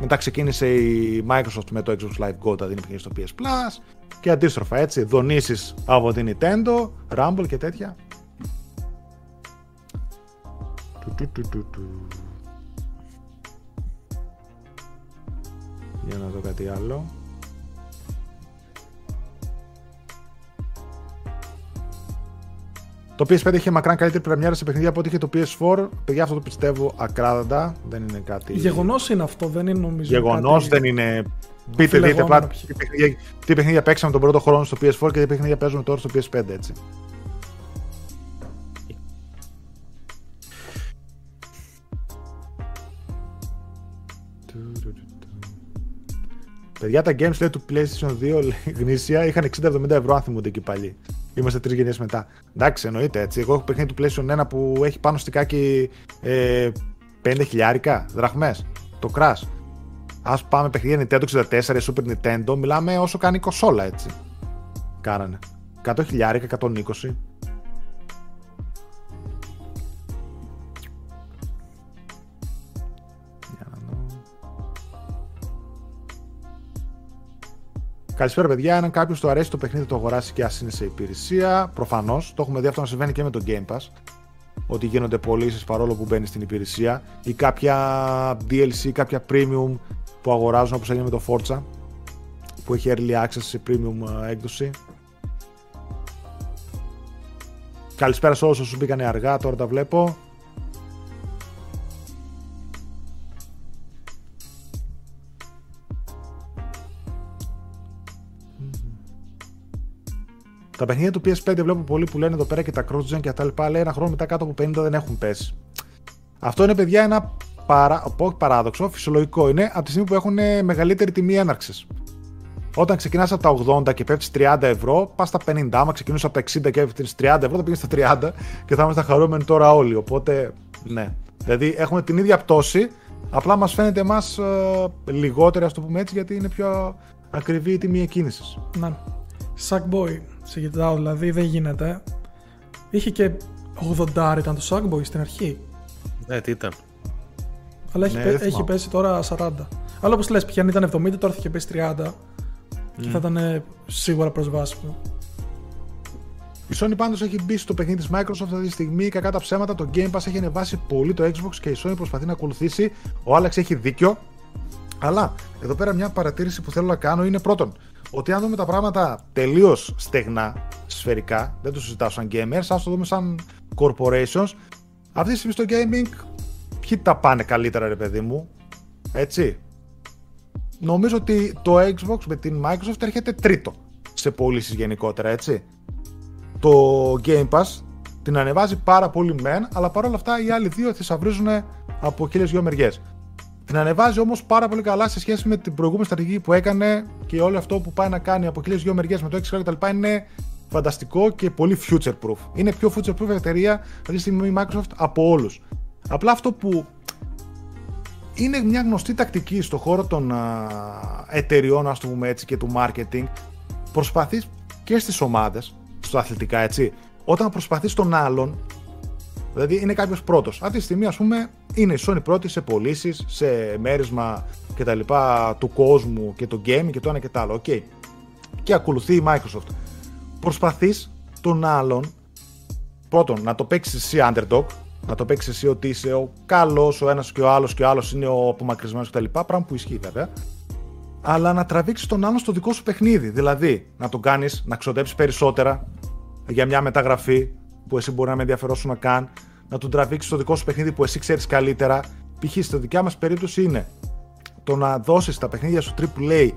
Μετά ξεκίνησε η Microsoft με το Xbox Live Gold να δίνει παιχνίδια στο PS Plus και αντίστροφα έτσι. Δονήσεις από την Nintendo, Rumble και τέτοια. Για να δω κάτι άλλο. Το PS5 είχε μακράν καλύτερη πρεμιέρα σε παιχνίδια από ό,τι είχε το PS4. Παιδιά, αυτό το πιστεύω ακράδαντα. Δεν είναι κάτι.
Γεγονός είναι αυτό, δεν είναι νομίζω.
Γεγονός κάτι... δεν είναι. Πείτε, δείτε απλά τι παιχνίδια, τι παιχνίδια παίξαμε τον πρώτο χρόνο στο PS4 και τι παιχνίδια παίζουμε τώρα στο PS5, έτσι. Παιδιά, τα games λέει, του PlayStation 2 γνήσια είχαν 60-70 ευρώ αν θυμούνται εκεί πάλι. Είμαστε τρεις γενιές μετά. Εντάξει, εννοείται έτσι. Εγώ έχω παιχνίδι του PlayStation 1 που έχει πάνω στικάκι ε, 50 χιλιάρικα δραχμές. Το Crash. Α πάμε παιχνίδια Nintendo 64, Super Nintendo, μιλάμε όσο κάνει η κοσόλα έτσι. Κάνανε. 100 χιλιάρικα, 120. Καλησπέρα, παιδιά. Αν κάποιος του αρέσει το παιχνίδι, το αγοράσει και ας είναι σε υπηρεσία. Προφανώς. Το έχουμε δει αυτό να συμβαίνει και με το Game Pass. Ότι γίνονται πωλήσεις παρόλο που μπαίνει στην υπηρεσία. Ή κάποια DLC, κάποια premium που αγοράζουν όπως έγινε με το Forza. Που έχει early access σε premium ε, έκδοση. Καλησπέρα σε όλους όσους μπήκαν αργά, τώρα τα βλέπω. Τα παιχνίδια του PS5 βλέπω πολλοί που λένε εδώ πέρα και τα cross-gen και τα λοιπά. Λέει ένα χρόνο μετά κάτω από 50 δεν έχουν πέσει. Αυτό είναι παιδιά ένα παρά... παράδοξο, φυσιολογικό είναι από τη στιγμή που έχουν μεγαλύτερη τιμή έναρξης. Όταν ξεκινάς από τα 80 και πέφτεις 30 ευρώ, πας στα 50. Άμα ξεκινούσε από τα 60 και πέφτεις 30 ευρώ, θα πήγε στα 30 και θα είμαστε χαρούμενοι τώρα όλοι. Οπότε, ναι. Δηλαδή έχουμε την ίδια πτώση, απλά μας φαίνεται εμάς ε, λιγότερη, ας το πούμε έτσι, γιατί είναι πιο ακριβή η τιμή εκκίνησης.
Ναι. Sackboy, σε κοιτάω δηλαδή, δεν γίνεται. Είχε και 80 ήταν το Sackboy στην αρχή.
Ναι, τι ήταν.
Αλλά έχει, ναι, έχει πέσει τώρα 40. Αλλά όπως λες, πια ήταν 70, τώρα θα είχε πέσει 30. Και θα ήταν σίγουρα προσβάσιμο.
Η Sony πάντως έχει μπει στο παιχνίδι της Microsoft αυτή τη στιγμή. Κακά τα ψέματα, το Game Pass έχει ανεβάσει πολύ το Xbox και η Sony προσπαθεί να ακολουθήσει. Ο Alex έχει δίκιο. Αλλά εδώ πέρα μια παρατήρηση που θέλω να κάνω είναι πρώτον ότι αν δούμε τα πράγματα τελείως στεγνά, σφαιρικά, δεν το συζητάω σαν gamers, αν το δούμε σαν corporations, αυτή τη στιγμή στο gaming, ποιοι τα πάνε καλύτερα, ρε παιδί μου, έτσι. Νομίζω ότι το Xbox με την Microsoft έρχεται τρίτο σε πωλήσεις γενικότερα, έτσι. Το Game Pass την ανεβάζει πάρα πολύ μεν, αλλά παρόλα αυτά οι άλλοι δύο θησαυρίζουν από χίλιες δυο μεριές. Την ανεβάζει όμως πάρα πολύ καλά σε σχέση με την προηγούμενη στρατηγική που έκανε και όλο αυτό που πάει να κάνει από χίλιες δυο μεριές με το Xbox κτλ. είναι φανταστικό και πολύ future proof. Είναι πιο future proof εταιρεία αυτή τη στιγμή η Microsoft από όλους. Απλά αυτό που είναι μια γνωστή τακτική στον χώρο των α, εταιριών, ας το πούμε έτσι, και του marketing. Προσπαθείς και στις ομάδες, στο αθλητικά έτσι, όταν προσπαθείς τον άλλον, δηλαδή είναι κάποιος πρώτος. Αυτή τη στιγμή, ας πούμε, είναι η Sony πρώτη σε πωλήσεις, σε μέρισμα κτλ. του κόσμου και το game και το ένα και το άλλο. Okay. Και ακολουθεί η Microsoft. Προσπαθείς τον άλλον πρώτον να το παίξεις εσύ underdog, να το παίξεις εσύ ότι είσαι ο καλός, ο ένας και ο άλλος και ο άλλος είναι ο απομακρυσμένος κτλ. Πράγμα που ισχύει βέβαια. Αλλά να τραβήξεις τον άλλον στο δικό σου παιχνίδι. Δηλαδή να τον κάνεις να ξοδέψεις περισσότερα για μια μεταγραφή που εσύ μπορεί να με ενδιαφερόσουν καν, να τον τραβήξεις στο δικό σου παιχνίδι που εσύ ξέρεις καλύτερα. Π.χ. στη δικιά μας περίπτωση είναι το να δώσεις τα παιχνίδια σου AAA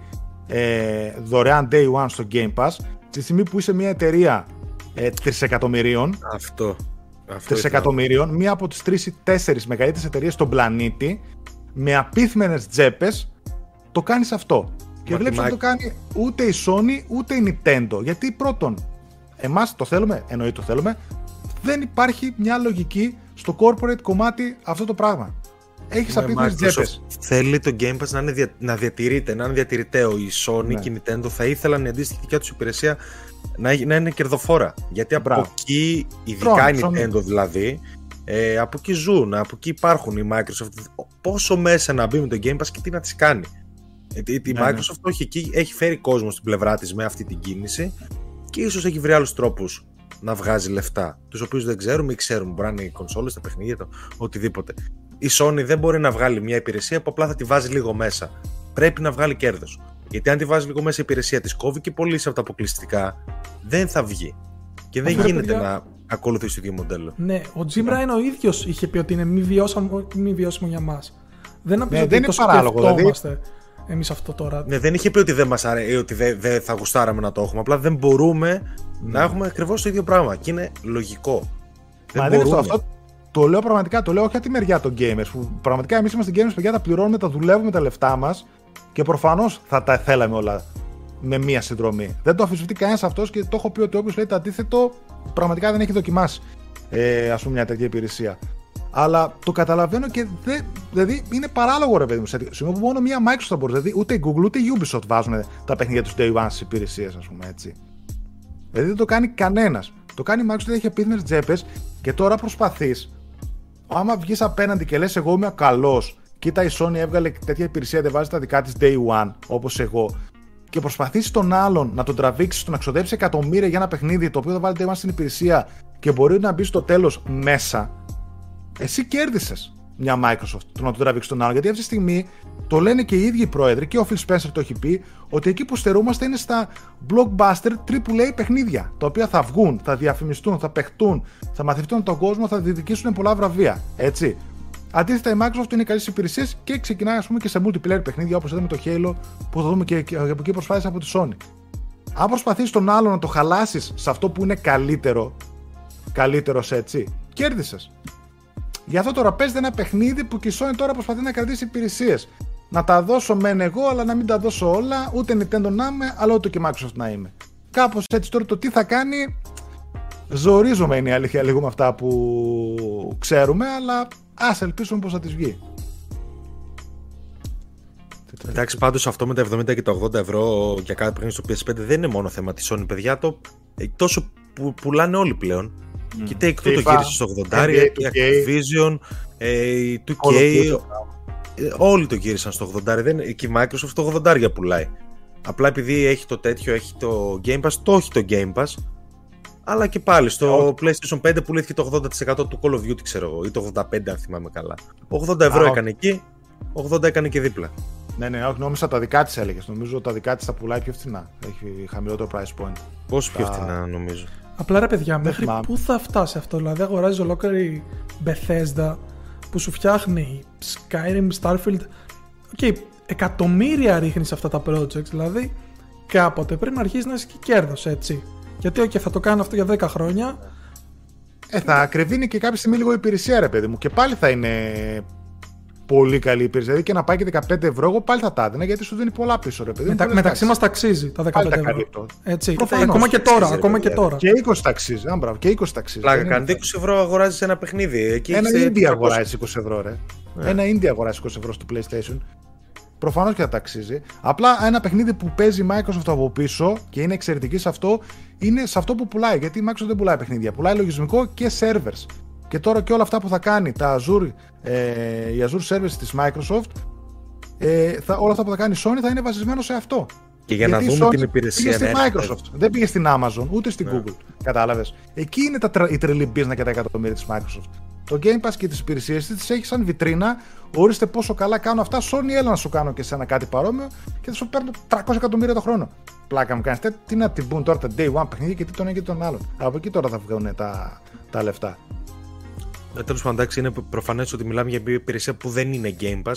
ε, δωρεάν day one στο Game Pass, στη στιγμή που είσαι μια εταιρεία ε, τρισεκατομμυρίων.
Αυτό.
Αυτό τρισεκατομμυρίων, μία από τις τρεις ή τέσσερις μεγαλύτερες εταιρείες στον πλανήτη, με απίθμενες τσέπε, το κάνεις αυτό. Και βλέπεις ότι το κάνει ούτε η Sony ούτε η Nintendo. Γιατί πρώτον, εμάς το θέλουμε, εννοείται το θέλουμε, δεν υπάρχει μια λογική στο corporate κομμάτι αυτό το πράγμα. Έχεις απίθυνε τσέπε.
Θέλει το Game Pass να, είναι να διατηρείται, να είναι διατηρηταίο. Η Sony ναι. και η Nintendo θα ήθελαν η αντίστοιχη δικιά τους υπηρεσία να, να είναι κερδοφόρα. Γιατί από Μπράβο. εκεί, ειδικά η Nintendo δηλαδή, ε, από εκεί ζουν, από εκεί υπάρχουν οι Microsoft. Πόσο μέσα να μπει με το Game Pass και τι να τη κάνει. Ε, η ναι, ναι. Microsoft ναι. όχι εκεί, έχει φέρει κόσμο στην πλευρά της με αυτή την κίνηση και ίσως έχει βρει άλλους τρόπους να βγάζει λεφτά, τους οποίους δεν ξέρουμε ή ξέρουμε. Μπορεί να είναι οι κονσόλες, τα παιχνίδια, το οτιδήποτε. Η Sony δεν μπορεί να βγάλει μια υπηρεσία που απλά θα τη βάζει λίγο μέσα. Πρέπει να βγάλει κέρδος. Γιατί αν τη βάζει λίγο μέσα η υπηρεσία, της κόβει και πωλήσει από τα αποκλειστικά, δεν θα βγει. Και δεν γίνεται να ακολουθήσει το ίδιο μοντέλο.
Ναι, ο Jim Ryan ο ίδιος είχε πει ότι είναι μη βιώσιμο, μη βιώσιμο για μας. Δεν,
ναι, δεν είναι παράλογο. Δηλαδή,
εμείς αυτό τώρα.
Ναι, δεν είχε πει ότι δεν μας αρέσει, ότι δεν, δεν θα γουστάραμε να το έχουμε. Απλά δεν μπορούμε να έχουμε ακριβώς το ίδιο πράγμα. Και είναι λογικό.
Μα δεν, αυτό, αυτό. Το λέω πραγματικά, το λέω όχι από τη μεριά των gamers. Που πραγματικά εμείς είμαστε gamers, παιδιά, τα πληρώνουμε, τα δουλεύουμε τα λεφτά μας και προφανώς θα τα θέλαμε όλα με μία συνδρομή. Δεν το αφισβητεί κανένας αυτός και το έχω πει ότι όποιος λέει το αντίθετο, πραγματικά δεν έχει δοκιμάσει ε, ας πούμε, μια τέτοια υπηρεσία. Αλλά το καταλαβαίνω και δεν. Δηλαδή είναι παράλογο ρε παιδί μου. Σε σημείο που μόνο μία Microsoft θα μπορεί. Δηλαδή ούτε η Google ούτε η Ubisoft βάζουν τα παιχνίδια τους Day One στι υπηρεσίες, ας πούμε έτσι. Δηλαδή δεν το κάνει κανένας. Το κάνει η Microsoft, έχει επίδυνε τσέπε και τώρα προσπαθείς. Άμα βγεις απέναντι και λες, Εγώ είμαι καλός, κοίτα η Sony έβγαλε τέτοια υπηρεσία, δεν βάζει τα δικά της Day One, όπως εγώ, και προσπαθήσει τον άλλον να τον τραβήξεις, το να ξοδέψεις εκατομμύρια για ένα παιχνίδι το οποίο θα βάλει Day One στην υπηρεσία και μπορεί να μπει στο τέλος μέσα, εσύ κέρδισες μια Microsoft το να το τραβήξεις τον άλλο. Γιατί αυτή τη στιγμή το λένε και οι ίδιοι οι πρόεδροι και ο Phil Spencer το έχει πει ότι εκεί που στερούμαστε είναι στα blockbuster AAA παιχνίδια. Τα οποία θα βγουν, θα διαφημιστούν, θα παιχτούν, θα μαθητούν τον κόσμο, θα διδικήσουν πολλά βραβεία. Έτσι. Αντίθετα, η Microsoft είναι καλής υπηρεσίε και ξεκινάει ας πούμε, και σε multiplayer παιχνίδια όπως είδαμε το Halo που θα δούμε και, και από εκεί προσπάθησε από τη Sony. Αν προσπαθεί τον άλλο να το χαλάσεις σε αυτό που είναι καλύτερο, καλύτερος έτσι, κέρδισες. Γι' αυτό τώρα παίζεται ένα παιχνίδι που η Sony τώρα προσπαθεί να κρατήσει υπηρεσίες. Να τα δώσω μεν εγώ, αλλά να μην τα δώσω όλα, ούτε Nintendo να είμαι, αλλά ούτε και Microsoft να είμαι. Κάπως έτσι τώρα το τι θα κάνει. Ζορίζομαι είναι η αλήθεια λίγο με αυτά που ξέρουμε, αλλά ας ελπίσουμε πώ θα τη βγει.
Εντάξει, πάντως αυτό με τα 70 και τα 80 ευρώ για κάθε παιχνίδι στο PS5 δεν είναι μόνο θέμα της Sony, παιδιά. Το, ε, τόσο που πουλάνε όλοι πλέον. Mm. Και Take-Two το γύρισε στο 80, η Activision, ε, η 2K, ε, όλοι το γύρισαν στο 80, δεν, και η Microsoft το 80 πουλάει. Απλά επειδή έχει το τέτοιο, έχει το Game Pass, το έχει το Game Pass, αλλά και πάλι στο PlayStation 5 πουλήθηκε το 80% του Call of Duty, ξέρω εγώ, ή το 85% αν θυμάμαι καλά. 80 ευρώ έκανε εκεί, 80 έκανε και δίπλα.
Ναι, ναι, όχι, νόμιζα τα δικά της έλεγες. Νομίζω τα δικά της τα πουλάει πιο φθηνά. Έχει χαμηλότερο price point.
Πόσο πιο φθηνά, νομίζω.
Απλά ρε παιδιά, μέχρι πού θα φτάσει αυτό. Δηλαδή, αγοράζει ολόκληρη Bethesda που σου φτιάχνει Skyrim, Starfield. OK, okay, εκατομμύρια ρίχνεις σε αυτά τα projects. Δηλαδή, κάποτε πρέπει να αρχίσεις να έχει και κέρδος, έτσι. Γιατί, OK, θα το κάνω αυτό για 10 χρόνια.
Ε, θα κρεβίνει και κάποια στιγμή λίγο υπηρεσία, ρε παιδί μου. Και πάλι θα είναι πολύ καλή υπηρεσία. Δηλαδή και να πάει και 15 ευρώ, εγώ πάλι θα τα έδινα γιατί σου δίνει πολλά πίσω, ρε παιδί.
Μετα, μεταξύ μας ταξίζει τα 15 ευρώ. Έτσι. Προφανώς, ακόμα και τώρα. ακόμα και, τώρα.
Και 20 ταξίζει. Αν μπράβο, και 20 ταξίζει.
Πλάκα κάνει 20 ευρώ αγοράζεις ένα παιχνίδι. Εκεί
ένα indie αγοράζεις 20 ευρώ, ρε. Yeah. Ένα indie αγοράζεις 20 ευρώ στο PlayStation. Προφανώς και θα ταξίζει. Απλά ένα παιχνίδι που παίζει Microsoft από πίσω και είναι εξαιρετική σε αυτό, είναι σε αυτό που πουλάει. Γιατί η Microsoft δεν πουλάει παιχνίδια. Πουλάει λογισμικό και servers. Και τώρα και όλα αυτά που θα κάνει τα Azure, ε, η Azure Service της Microsoft, ε, θα, όλα αυτά που θα κάνει η Sony θα είναι βασισμένο σε αυτό.
Και για Γιατί να δούμε την υπηρεσία.
Πήγε στη Microsoft, δεν πήγε στην Amazon, ούτε στην yeah. Ναι. Google. Κατάλαβες. Εκεί είναι τα, η τρελή business και τα εκατομμύρια της Microsoft. Το Game Pass και τις υπηρεσίες της τι έχει σαν βιτρίνα. Ορίστε πόσο καλά κάνω αυτά. Sony, έλα να σου κάνω και σε ένα κάτι παρόμοιο και θα σου παίρνω 300 εκατομμύρια το χρόνο. Πλάκα μου κάνεις. Τι να την πούν τώρα τα day one παιχνίδια και τι τον ένα και τον άλλον. Από εκεί τώρα θα βγουν τα, τα λεφτά.
Ε, Τέλος πάντων, εντάξει, είναι προφανές ότι μιλάμε για μια υπηρεσία που δεν είναι Game Pass.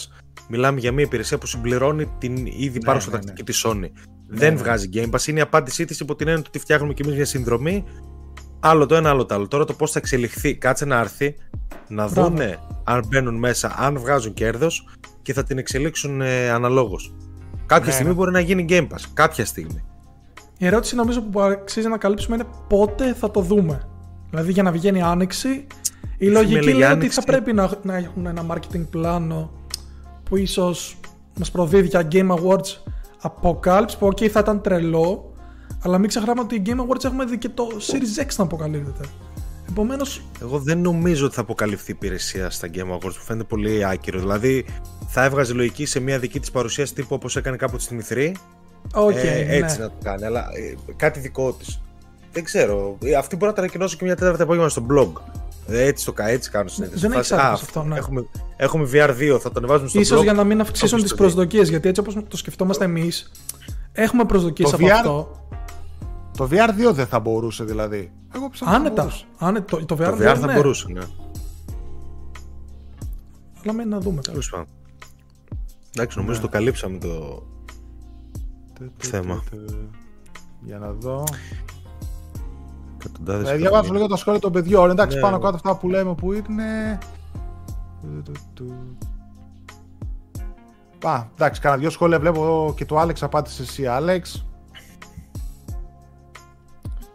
Μιλάμε για μια υπηρεσία που συμπληρώνει την ήδη ναι, πάρουσα ναι, ναι. τακτική της Sony. Ναι, δεν ναι. βγάζει Game Pass. Είναι η απάντησή της υπό την έννοια ότι φτιάχνουμε κι εμείς μια συνδρομή. Άλλο το ένα, άλλο το άλλο. Τώρα το πώς θα εξελιχθεί, κάτσε να έρθει, να δούνε αν μπαίνουν μέσα, αν βγάζουν κέρδος και θα την εξελίξουν ε, αναλόγως. Κάποια ναι, στιγμή ναι. μπορεί να γίνει Game Pass. Κάποια στιγμή.
Η ερώτηση νομίζω που αξίζει να καλύψουμε είναι πότε θα το δούμε. Δηλαδή για να βγαίνει άνοιξη η λογική λέει ότι θα πρέπει να, να έχουν ένα marketing πλάνο που ίσως μας προδίδει για Game Awards αποκάλυψη που ok θα ήταν τρελό αλλά μην ξεχνάμε ότι οι Game Awards έχουμε δει και το Series X να αποκαλύπτεται. Επομένω.
Εγώ δεν νομίζω ότι θα αποκαλυφθεί η υπηρεσία στα Game Awards που φαίνεται πολύ άκυρο. Δηλαδή θα έβγαζε λογική σε μια δική της παρουσίαση τύπου όπως έκανε κάποτε στην E3.
Okay, ε,
έτσι ναι. να το κάνει, αλλά ε, κάτι δικό της. Δεν ξέρω. Ε, αυτή μπορεί να τα ανακοινώσει και μια τέταρτη απόγευμα στο blog. Έτσι το έτσι κάνω συνέντευξη.
Δεν έχει αυτό. Ναι.
Έχουμε, έχουμε VR2, θα το ανεβάζουμε στο
Ίσως για να μην αυξήσουν τις προσδοκίες. Γιατί έτσι όπως το σκεφτόμαστε εμείς, έχουμε προσδοκίες από VR... αυτό.
Το VR2 δεν θα μπορούσε δηλαδή.
Εγώ πιστεύω. Άνετα. Άνετα. Το, το VR,
το VR θα ναι. μπορούσε, ναι.
Αλλά μένει να δούμε.
Τέλος πάντων. Εντάξει, νομίζω ναι. το καλύψαμε το θέμα.
Για να δω.
Εκατοντάδες
ε, διαβάζω λίγο τα σχόλια των παιδιών. Εντάξει, ναι, πάνω ναι. κάτω αυτά που λέμε που είναι. Α, εντάξει, κάνα δύο σχόλια βλέπω και το Άλεξ απάντησε εσύ, Άλεξ.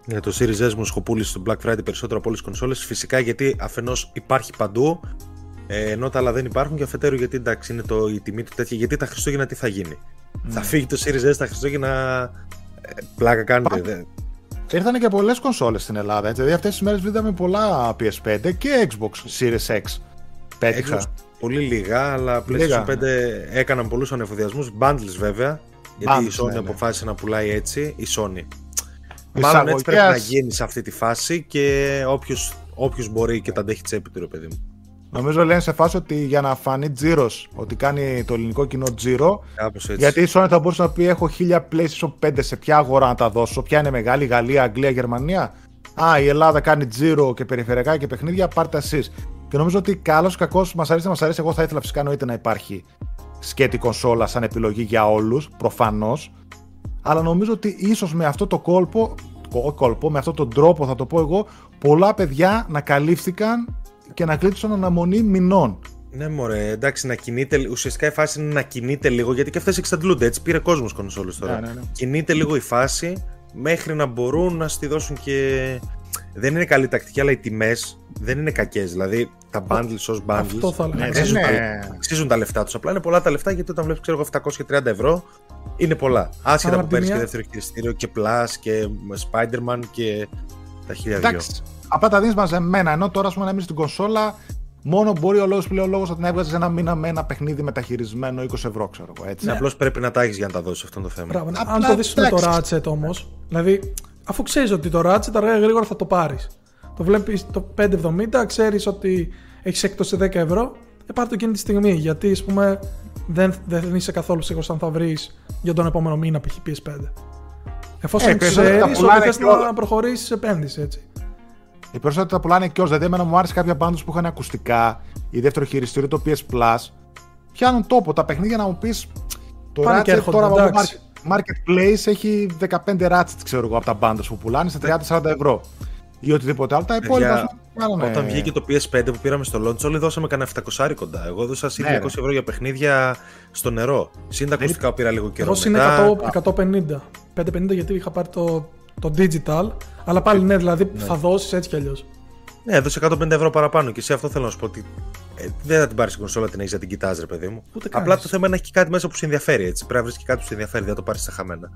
Για το Series S μου σχοπούλησε στο Black Friday περισσότερο από όλες τις κονσόλες. Φυσικά γιατί αφενός υπάρχει παντού, ε, ενώ τα άλλα δεν υπάρχουν, και αφετέρου γιατί εντάξει είναι το, η τιμή του τέτοια. Γιατί τα Χριστούγεννα τι θα γίνει; Mm. Θα φύγει το Series S τα Χριστούγεννα. Ε, πλάκα κάνετε.
Ήρθαν και πολλές κονσόλες στην Ελλάδα. Έτσι. Δηλαδή αυτές τις μέρες είδαμε πολλά PS5 και Xbox Series X. Πέτυχα.
πολύ λίγα, αλλά PlayStation 5 έκαναν πολλούς ανεφοδιασμούς. Bundles βέβαια. Γιατί η Sony ναι, ναι. αποφάσισε να πουλάει έτσι. Η Sony. Μάλλον έτσι πρέπει να γίνεις σε αυτή τη φάση και όποιος μπορεί και τα αντέχει τσέπη του, ρε παιδί μου.
Νομίζω λένε σε φάση ότι για να φανεί τζίρος, ότι κάνει το ελληνικό κοινό τζίρο. Γιατί η Sony θα μπορούσε να πει: Έχω 1000 PlayStation 5 σε ποια αγορά να τα δώσω, ποια είναι μεγάλη, Γαλλία, Αγγλία, Γερμανία. Α, η Ελλάδα κάνει τζίρο και περιφερειακά και παιχνίδια, πάρτε εσείς. Και νομίζω ότι καλός ή κακός μας αρέσει, μας αρέσει. Εγώ θα ήθελα φυσικά εννοείται να υπάρχει σκέτη κονσόλα σαν επιλογή για όλους, προφανώς. Αλλά νομίζω ότι ίσως με αυτό το κόλπο, κόλπο, με αυτόν τον τρόπο θα το πω εγώ, πολλά παιδιά να καλύφθηκαν και να κλείσουν αναμονή μηνών.
Ναι, μωρέ, εντάξει, να κινείται. Ουσιαστικά η φάση είναι να κινείται λίγο γιατί και αυτές εξαντλούνται. Έτσι πήρε κόσμος κονσόλες τώρα. Ναι, ναι, ναι. Κινείται λίγο η φάση μέχρι να μπορούν να στη δώσουν και. Δεν είναι καλή τακτική, αλλά οι τιμές δεν είναι κακές. Δηλαδή τα bundles ως bundles
Αυτό θα
ναι, αξίζουν, ναι. τα, αξίζουν τα λεφτά τους. Απλά είναι πολλά τα λεφτά γιατί όταν βλέπεις 730 ευρώ είναι πολλά. Άσχετα που παίρνεις και δεύτερο χειριστήριο και Plus και Spider-Man και τα χίλια δυο.
Απλά τα δίνει μαζεμένα. Ενώ τώρα, ας πούμε, να μείνεις στην κονσόλα, μόνο μπορεί ο λόγος που λέει ο λόγος να την έβγαζες ένα μήνα με ένα παιχνίδι μεταχειρισμένο 20 ευρώ, ξέρω εγώ. Έτσι.
Ναι. Απλώς πρέπει να τα έχεις για να τα δώσεις αυτό το θέμα.
Μπράβο, αν το δεις με το Ratchet όμως, δηλαδή αφού ξέρεις ότι το Ratchet αργά γρήγορα θα το πάρεις. Το βλέπεις το 570, ξέρεις ότι έχεις έκπτωση 10 ευρώ, ε, πάρει το εκείνη τη στιγμή. Γιατί, ας πούμε, δεν, δεν είσαι καθόλου σίγουρος αν θα βρεις για τον επόμενο μήνα π.χ. PS5. Εφόσον
Ε,
ε,
περισσότερα
ξέρεις
τα πουλάνε
ότι θες
και όλα.
να προχωρήσεις επένδυση, έτσι.
Οι περισσότεροι τα πουλάνε και ως. Δηλαδή, εμένα μου άρεσε κάποια πάντως που είχαν ακουστικά ή δεύτερο χειριστήριο το PS Plus. Πιάνουν τόπο τα παιχνίδια να μου πεις. Το
Πάνε και
Ratchet
έρχονται,
τώρα από
εντάξει.
Marketplace έχει 15 Ratchet, ξέρω εγώ, από τα bundles που πουλάνε σε 30-40 ευρώ. Ή οτιδήποτε άλλο. Τα υπόλοιπα.
Παιδιά,
ας πούμε, κάνανε-
Όταν βγήκε το PS5 που πήραμε στο launch, όλοι δώσαμε κανένα 700 κοντά. Εγώ δώσα συν
Ναι,
200 ευρώ για παιχνίδια στο νερό. Συν τα ακουστικά που πήρα λίγο καιρό.
Εγώ είναι
μετά.
100, 150. 550 γιατί είχα πάρει το, το digital. Αλλά πάλι ναι, δηλαδή θα δώσεις έτσι κι αλλιώς.
Ναι, έδωσε 150 ευρώ παραπάνω. Και εσύ αυτό θέλω να σου πω ότι ε, δεν θα την πάρεις την κονσόλα την έχεις να την κοιτάζει, ρε παιδί μου.
Ούτε
Απλά
κάνεις.
το θέμα είναι να έχει και κάτι μέσα που σε ενδιαφέρει. Έτσι. Πρέπει να βρεις και κάτι που σε ενδιαφέρει, δεν θα το πάρεις στα χαμένα.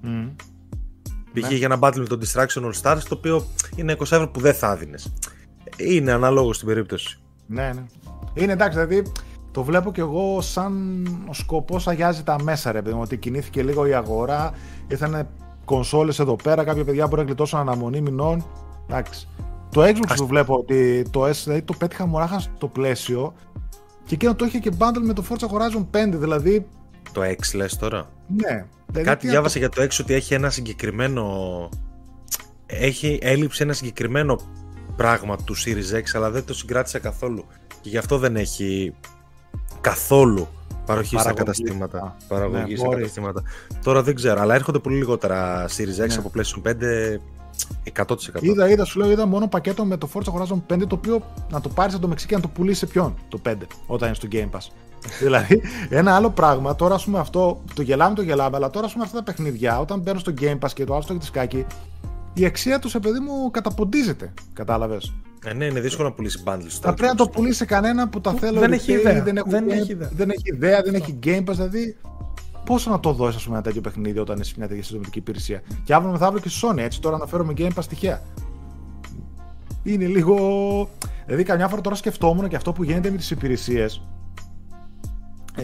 Μμ.
Π.χ.
Ναι.
για ένα battle με το Distraction All Stars, το οποίο είναι 20 ευρώ που δεν θα έδινε. Είναι ανάλογο στην περίπτωση.
Ναι, ναι. Είναι εντάξει, δηλαδή το βλέπω κι εγώ σαν ο σκοπός αγιάζει τα μέσα, ρε παιδί μου. Ότι κινήθηκε λίγο η αγορά, ήρθαν κονσόλες εδώ πέρα, κάποια παιδιά μπορεί να γλιτώσουν αναμονή μηνών. Εντάξει. Το Xbox που βλέπω ότι το S δηλαδή, το πέτυχα μωράχα στο πλαίσιο και εκείνο το είχε και bundle με το Forza Horizon 5, δηλαδή.
Το X λες τώρα;
Ναι. Δηλαδή,
Κάτι
τι να
διάβασα για το X ότι έχει ένα συγκεκριμένο. Έχει έλλειψη ένα συγκεκριμένο πράγμα του Series X, αλλά δεν το συγκράτησε καθόλου. Και γι' αυτό δεν έχει καθόλου παροχή στα
Παραγωγής.
καταστήματα.
Α,
Παραγωγής
ναι,
στα
μπορεί.
καταστήματα. Τώρα δεν ξέρω, αλλά έρχονται πολύ λιγότερα Series X
Ναι.
από PlayStation 5 100%.
Είδα, είδα, σου λέω, είδα μόνο πακέτο με το Forza Horizon 5 το οποίο να το πάρεις από το Μεξικό και να το πουλήσεις σε ποιον το 5 όταν είναι στο Game Pass. *laughs* δηλαδή, ένα άλλο πράγμα, τώρα ας πούμε αυτό, το γελάμε, το γελάμε, αλλά τώρα ας πούμε αυτά τα παιχνίδια, όταν μπαίνουν στο Game Pass και το άλλο στο έχει τη σκάκι, η αξία τους, σε παιδί μου, καταποντίζεται. Κατάλαβες.
Ε, ναι, είναι δύσκολο να πουλήσεις bundles.
Θα πρέπει να το πουλήσει σε κανένα που τα
Που
θέλω.
δεν
retail,
έχει ιδέα.
Δεν, έχουν
Δεν
game-
έχει ιδέα.
δεν έχει ιδέα, δεν έχει Game Pass. Δηλαδή, πόσο να το δώσεις, ας πούμε, ένα τέτοιο παιχνίδι όταν είσαι σε μια τέτοια συνδρομητική υπηρεσία. Και αύριο μεθαύριο και στη Sony, έτσι τώρα αναφέρομαι Game Pass τυχαία. Είναι λίγο. Δηλαδή, καμιά φορά τώρα σκεφτόμουν και αυτό που γίνεται με τις υπηρεσίες. Ε,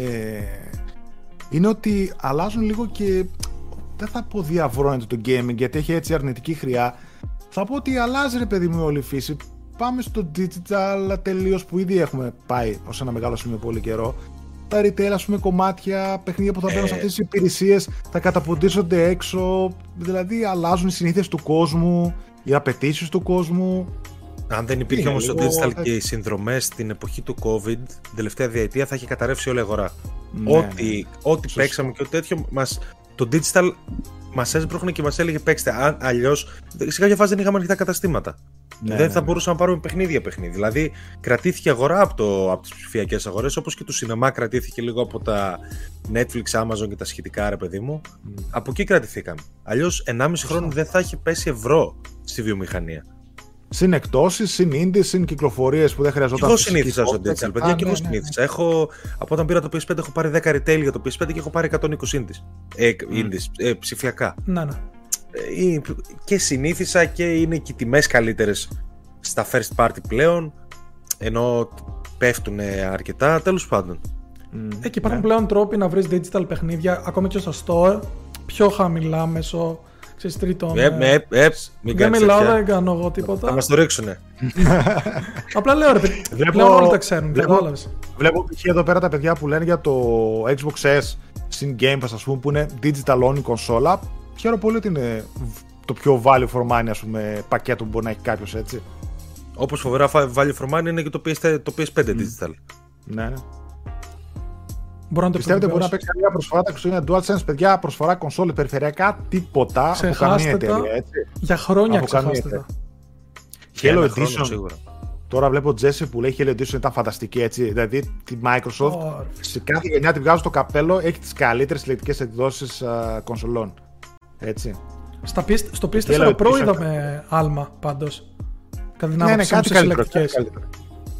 είναι ότι αλλάζουν λίγο και. Δεν θα πω διαβρώνεται το gaming γιατί έχει έτσι αρνητική χρειά. Θα πω ότι αλλάζει ρε παιδί μου όλη η φύση. Πάμε στο digital τελείως που ήδη έχουμε πάει ως ένα μεγάλο σημείο πολύ καιρό. Τα retail, ας πούμε, κομμάτια, παιχνίδια που θα μπαίνουν σε αυτές τις υπηρεσίες, θα καταποντίζονται έξω. Δηλαδή, αλλάζουν οι συνήθειες του κόσμου, οι απαιτήσεις του κόσμου.
Αν δεν υπήρχε
Είναι
όμως το
λίγο-
digital και οι συνδρομές στην εποχή του COVID, την τελευταία διετία θα είχε καταρρεύσει όλη η αγορά.
Ναι,
ό,τι ό,τι
Σωστό.
παίξαμε και ό,τι τέτοιο, μας, το digital μας έσπρωχνε και μας έλεγε παίξτε. Αλλιώ σε κάποια φάση δεν είχαμε ανοιχτά καταστήματα.
Ναι,
δεν
ναι,
θα
ναι.
μπορούσαμε να πάρουμε παιχνίδια παιχνίδι. Δηλαδή, κρατήθηκε η αγορά από, το, από τις ψηφιακές αγορές, όπως και το σινεμά κρατήθηκε λίγο από τα Netflix, Amazon και τα σχετικά, ρε παιδί μου. Από εκεί κρατηθήκαμε. Αλλιώς, 1,5 χρόνο δεν θα έχει πέσει ευρώ στη βιομηχανία.
Συν εκτόσει, συν indies, συν κυκλοφορίε που δεν
Και
χρειαζόταν.
εγώ
φυσική
συνήθισα στο
πόρτα.
digital, παιδιά,
Α,
και
ναι,
εγώ
ναι,
συνήθισα. Έχω, από όταν πήρα το PS5 έχω πάρει 10 retail για το PS5 και έχω πάρει 120 indies. Ε, indies, ε, ψηφιακά.
Ναι, ναι.
Ε, ε, και συνήθισα και είναι και οι τιμές καλύτερες στα first party πλέον, ενώ πέφτουν αρκετά, τέλος πάντων.
Μμ,
Ε, και υπάρχουν
ναι.
πλέον τρόποι να βρεις digital παιχνίδια ακόμη και στο store πιο χαμηλά μέσω ξέρεις, τρίτων.
Ε,
ε,
ε, ε, μην
δεν
κάνεις
μιλάω,
τέτοια.
δεν κάνω εγώ
Θα
τίποτα.
μας το ρίξουνε. *laughs*
Απλά λέω ρε παιδί.
Βλέπω-
Πλέον όλοι τα ξέρουν.
βλέπω-
Κατάλαβες.
Βλέπω π.χ. εδώ πέρα τα παιδιά που λένε για το Xbox S συν Game Pass, ας πούμε, που είναι digital only κονσόλα. Χαίρομαι πολύ ότι είναι το πιο value for money, ας πούμε, πακέτο που μπορεί να έχει κάποιος, έτσι.
Όπως φοβερά fa- value for money είναι και το, PS, το PS5 digital.
Ναι, ναι.
Μπορώ να το
Πιστεύετε μπορεί να
επιβεβαιώσω.
παίξει καμία προσφορά τα Χριστούγεννα DualSense, παιδιά, προσφορά κονσόλε περιφερειακά, τίποτα από καμία
Ξεχάστε τα.
εταιρεία, έτσι.
Για χρόνια
Από καμία
ξεχάστε τα.
Για
Halo
ένα χρόνο
Edition.
σίγουρα.
Τώρα βλέπω Jesse που λέει Halo Edition ήταν φανταστική, έτσι. Δηλαδή τη Microsoft
Ωρ.
σε κάθε γενιά τη βγάζω στο καπέλο, έχει τις καλύτερες συλλεκτικές εκδόσεις κονσολών. Έτσι.
Στα PS, στο
Halo
PS4 Pro
Edition.
είδαμε άλμα πάντως. Κατά την
Ναι, ναι,
άποψή μου
κάτι
σε
καλύτερο. Κάτι
συλλεκτικές.
καλύτερο.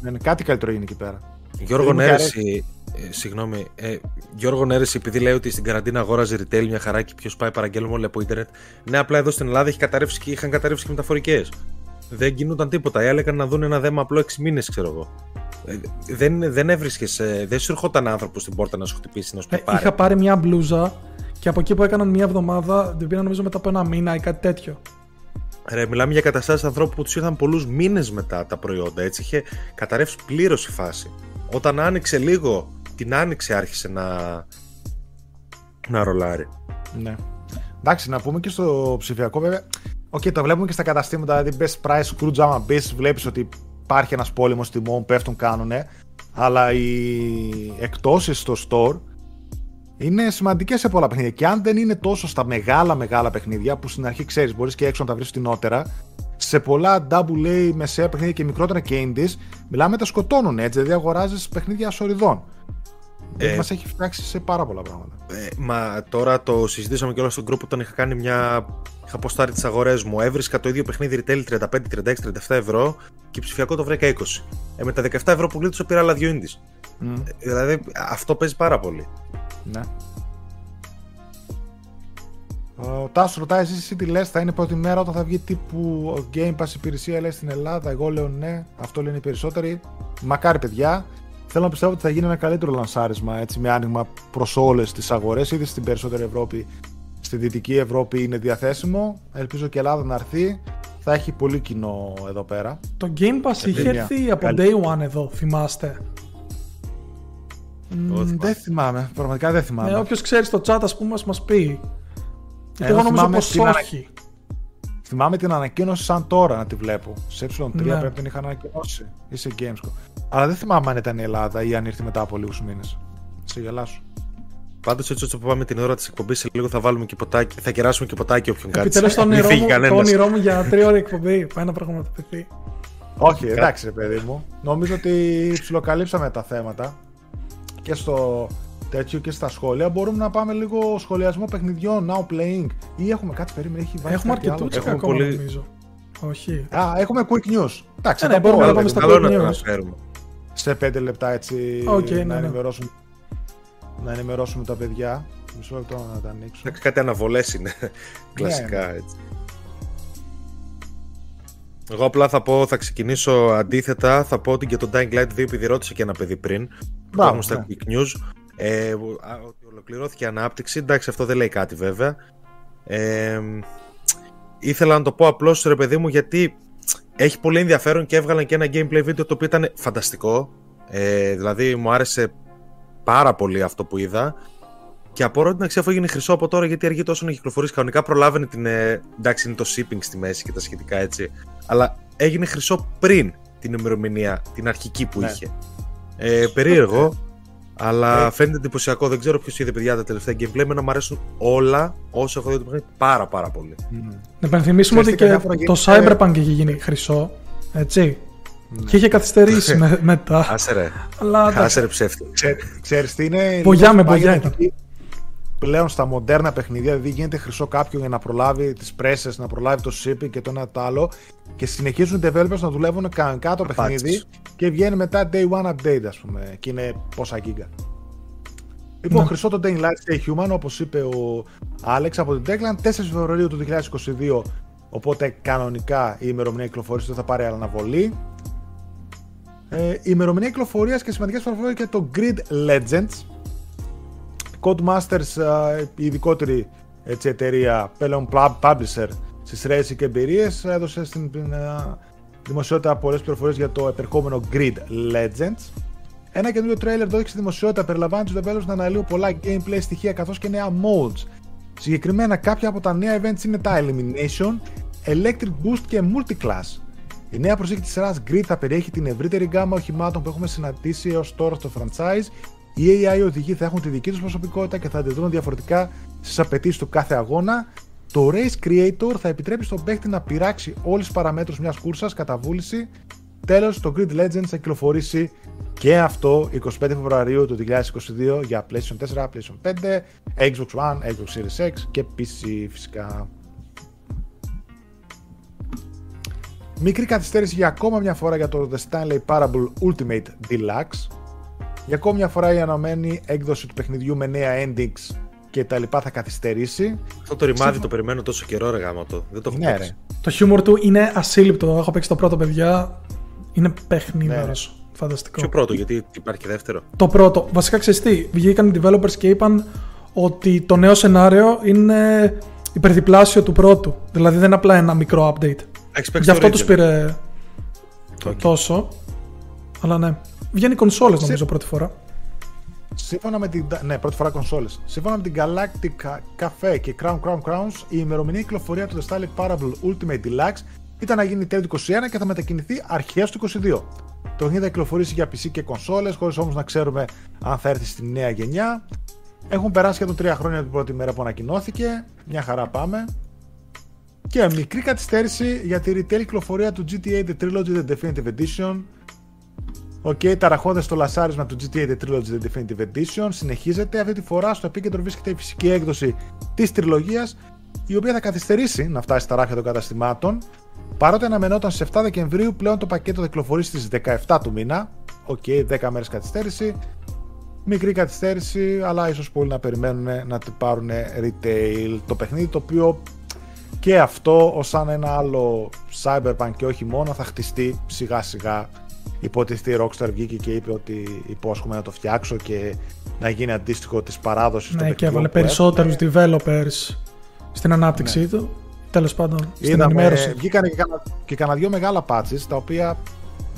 Ναι, ναι, κάτι καλύτερο γίνει εκεί πέρα.
Γιώργο
μου και
Νέρεση, ε, συγγνώμη, ε, Γιώργο Νέρεση, επειδή λέει ότι στην καραντίνα αγόραζε retail μια χαρά και ποιος πάει παραγγέλνουμε όλα από ίντερνετ. Ναι, απλά εδώ στην Ελλάδα έχει καταρρεύσει και είχαν καταρρεύσει και μεταφορικές. Δεν κινούνταν τίποτα. Έλεγαν να δουν ένα δέμα απλό 6 μήνες, ξέρω εγώ. Ε, δεν, δεν έβρισκες, δεν σου ερχόταν άνθρωπος στην πόρτα να σου χτυπήσει να σου πει
Ε,
πάρε.
είχα πάρει μια μπλούζα και από εκεί που έκαναν μια εβδομάδα την πήρα νομίζω μετά από ένα μήνα ή κάτι τέτοιο.
Ρε, μιλάμε για καταστάσεις ανθρώπου που τους ήρθαν πολλούς μήνες μετά τα προϊόντα. Έτσι είχε καταρρεύσει πλήρως η φάση. Όταν άνοιξε λίγο την άνοιξε άρχισε να, να ρολάρει.
Ναι. Εντάξει, να πούμε και στο ψηφιακό βέβαια. OK, okay, το βλέπουμε και στα καταστήματα. Δηλαδή, BestPrice, Skroutz, άμα μπεις, βλέπεις ότι υπάρχει ένας πόλεμος τιμών, πέφτουν, κάνουνε. Αλλά οι εκτόσει στο store είναι σημαντικές σε πολλά παιχνίδια. Και αν δεν είναι τόσο στα μεγάλα μεγάλα παιχνίδια, που στην αρχή ξέρεις, μπορείς και έξω να τα βρεις φτηνότερα, σε πολλά AA μεσαία παιχνίδια και μικρότερα και indies, μιλάμε τα σκοτώνουν έτσι. Δηλαδή αγοράζεις παιχνίδια ασοριδών. Ε, Μας έχει φτιάξει σε πάρα πολλά πράγματα.
Ε, μα τώρα το συζητήσαμε και όλα στον group όταν είχα κάνει μια. Είχα αποστάρει τις αγορές μου. Έβρισκα το ίδιο παιχνίδι retail 35, 36, 37 ευρώ και ψηφιακό το βρήκα 20. Ε, με τα 17 ευρώ που γλίτωσα πήρα άλλα δύο indies. Mm. Ε, δηλαδή αυτό παίζει πάρα πολύ.
Ναι. Ο Τάσος ρωτάει εσύ τι λες, θα είναι πρώτη μέρα όταν θα βγει τύπου Game Pass υπηρεσία λέει στην Ελλάδα. Εγώ λέω ναι, αυτό λένε οι περισσότεροι. Μακάρι παιδιά. Θέλω να πιστεύω ότι θα γίνει ένα καλύτερο λανσάρισμα έτσι, με άνοιγμα προς όλες τις αγορές, ήδη στην περισσότερη Ευρώπη. Στη Δυτική Ευρώπη είναι διαθέσιμο. Ελπίζω και η Ελλάδα να έρθει. Θα έχει πολύ κοινό εδώ πέρα.
Το Game Pass είχε έρθει από day one εδώ, θυμάστε;
Mm, δεν θυμάμαι. Πραγματικά δεν θυμάμαι.
Ναι, Όποιος ξέρει στο chat, ας πούμε, μας πει. Εγώ, Εγώ νομίζω πως όχι.
Θυμάμαι την ανακοίνωση σαν τώρα να τη βλέπω. Σε ε3 ναι. πρέπει να την είχαν ανακοινώσει ή σε Gamescom. Αλλά δεν θυμάμαι αν ήταν η Ελλάδα ή αν ήρθε μετά από λίγους μήνες. Σε γελάσω.
Πάντως, έτσι όσο πάμε την ώρα της εκπομπής, σε λίγο θα βάλουμε και ποτάκι. Θα κεράσουμε και ποτάκι όποιον κάτσει.
Επιτέλους το *laughs* όνειρό, μου, το όνειρό μου για τρία ώρα εκπομπή πάει να πραγματοποιηθεί.
Όχι, εντάξει, ρε παιδί μου. Νομίζω ότι ψιλοκαλύψαμε τα θέματα και στο τέτοιο και στα σχόλια. Μπορούμε να πάμε λίγο σχολιασμό παιχνιδιών, now playing. Ή έχουμε κάτι περίμενο, έχει βάλει
Έχουμε αρκετού ακόμα πολύ... νομίζω. Όχι.
Α, έχουμε quick news. Εντάξει,
ναι, μπορούμε να πάμε στα quick news.
Σε 5 λεπτά έτσι
okay, να,
ναι, ναι. ενημερώσουμε, να ενημερώσουμε τα παιδιά. Μισό λεπτό να τα ανοίξω.
Κάτι αναβολές είναι. *laughs* Κλασικά ναι. έτσι. Εγώ απλά θα πω, θα ξεκινήσω αντίθετα. Θα πω ότι και το Dying Light 2, επειδή ρώτησε και ένα παιδί πριν, που έχουμε στα ναι. Quick News, ε, ότι ολοκληρώθηκε η ανάπτυξη. Εντάξει, αυτό δεν λέει κάτι βέβαια. Ε, ήθελα να το πω απλώς ρε παιδί μου γιατί έχει πολύ ενδιαφέρον και έβγαλαν και ένα gameplay βίντεο το οποίο ήταν φανταστικό. Ε, δηλαδή μου άρεσε πάρα πολύ αυτό που είδα. Και απορώ την αξία αφού έγινε χρυσό από τώρα γιατί αργεί τόσο να κυκλοφορήσει. Κανονικά προλάβαινε την. Ε, εντάξει, είναι το shipping στη μέση και τα σχετικά έτσι. Αλλά έγινε χρυσό πριν την ημερομηνία, την αρχική που ναι. είχε. Ε, περίεργο. *laughs* Αλλά ε. φαίνεται εντυπωσιακό. Δεν ξέρω ποιος είδε παιδιά τα τελευταία gameplay. Εμένα μου αρέσουν όλα όσα έχω δει το παιχνίδι πάρα πάρα πολύ.
Mm. Να υπενθυμίσουμε ότι και το Cyberpunk είχε γίνει χρυσό. Έτσι. Mm. Και είχε καθυστερήσει *laughs* με, μετά.
Άσε ρε.
Αλλά,
Άσε ρε ψεύτη.
Ξέρεις τι είναι.
Μπογιά με μπογιά ήταν
πλέον στα μοντέρνα παιχνίδια, δηλαδή γίνεται χρυσό κάποιον για να προλάβει τις πρέσει, να προλάβει το shipping και το ένα το άλλο. Και συνεχίζουν οι developers να δουλεύουν κανονικά το παιχνίδι και βγαίνει μετά day one update, ας πούμε. Και είναι πόσα γίγκα. Λοιπόν, ναι. χρυσό το Day Light Stay Human, όπως είπε ο Άλεξ από την Techland, 4 Φεβρουαρίου του 2022. Οπότε κανονικά η ημερομηνία κυκλοφορίας δεν θα πάρει αναβολή. Ε, η ημερομηνία κυκλοφορίας και σημαντικές πληροφορίε για το Grid Legends Codemasters, η ειδικότερη έτσι, εταιρεία, πλέον publisher στις racing εμπειρίε, έδωσε στην δημοσιότητα πολλές πληροφορίες για το επερχόμενο Grid Legends. Ένα καινούριο τρέιλερ δόθηκε στη δημοσιότητα περιλαμβάνει τους developers να αναλύουν πολλά gameplay στοιχεία καθώς και νέα modes. Συγκεκριμένα, κάποια από τα νέα events είναι τα Elimination, Electric Boost και Multiclass. Η νέα προσέγγιση της σειράς Grid θα περιέχει την ευρύτερη γκάμα οχημάτων που έχουμε συναντήσει έως τώρα στο franchise οι AI οδηγοί θα έχουν τη δική τους προσωπικότητα και θα αντιδρούν διαφορετικά στις απαιτήσεις του κάθε αγώνα. Το Race Creator θα επιτρέπει στον παίχτη να πειράξει όλες τις παραμέτρους μιας κούρσας κατά βούληση. Τέλος, το Grid Legends θα κυκλοφορήσει και αυτό 25 Φεβρουαρίου του 2022 για PlayStation 4, PlayStation 5, Xbox One, Xbox Series X και PC φυσικά. Μικρή καθυστέρηση για ακόμα μια φορά για το The Stanley Parable Ultimate Deluxe για ακόμη μια φορά η αναμένη έκδοση του παιχνιδιού με νέα endings και τα λοιπά θα καθυστερήσει.
Αυτό το ρημάδι το περιμένω τόσο καιρό, ρε γάμα το. Δεν το έχω ναι, παίξει.
Το χιούμορ του είναι ασύλληπτο. Έχω παίξει το πρώτο, παιδιά. Είναι παιχνίδι. Ναι. Φανταστικό.
Ποιο πρώτο, γιατί υπάρχει και δεύτερο.
Το πρώτο. Βασικά ξέρεις τι. Βγήκαν οι developers και είπαν ότι το νέο σενάριο είναι υπερδιπλάσιο του πρώτου. Δηλαδή δεν είναι απλά ένα μικρό update. Γι' αυτό τους πήρε τόσο. Αλλά ναι. Βγαίνει κονσόλες νομίζω πρώτη φορά.
Σύμφωνα με την. Ναι, πρώτη φορά κονσόλες. Σύμφωνα με την Galactic Cafe και Crown Crown Crowns, η ημερομηνία κυκλοφορία του The Stanley Parable Ultimate Deluxe ήταν να γίνει τέλη του 21 και θα μετακινηθεί αρχές του 22. Το παιχνίδι θα κυκλοφορήσει για PC και κονσόλες, χωρίς όμως να ξέρουμε αν θα έρθει στη νέα γενιά. Έχουν περάσει σχεδόν 3 χρόνια την πρώτη μέρα που ανακοινώθηκε. Μια χαρά πάμε. Και μικρή καθυστέρηση για τη retail κυκλοφορία του GTA The Trilogy The Definitive Edition. OK, okay, ταραχώδες το λανσάρισμα του GTA The Trilogy The Definitive Edition συνεχίζεται. Αυτή τη φορά στο επίκεντρο βρίσκεται η φυσική έκδοση της τριλογίας, η οποία θα καθυστερήσει να φτάσει στα ράφια των καταστημάτων. Παρότι αναμενόταν στις 7 Δεκεμβρίου, πλέον το πακέτο θα κυκλοφορήσει στις 17 του μήνα. OK, okay, 10 μέρες καθυστέρηση. Μικρή καθυστέρηση, αλλά ίσως πολλοί να περιμένουν να την πάρουν retail. Το παιχνίδι το οποίο και αυτό ως σαν ένα άλλο Cyberpunk και όχι μόνο θα χτιστεί σιγά σιγά υποτίθεται η Rockstar βγήκε και είπε ότι υπόσχομαι να το φτιάξω και να γίνει αντίστοιχο της παράδοσης
ναι, και έβαλε περισσότερους developers στην ανάπτυξή ναι. του. Τέλος πάντων στην Είδαμε, ενημέρωση.
βγήκαν και, κανα, και κανένα δυο μεγάλα patches τα οποία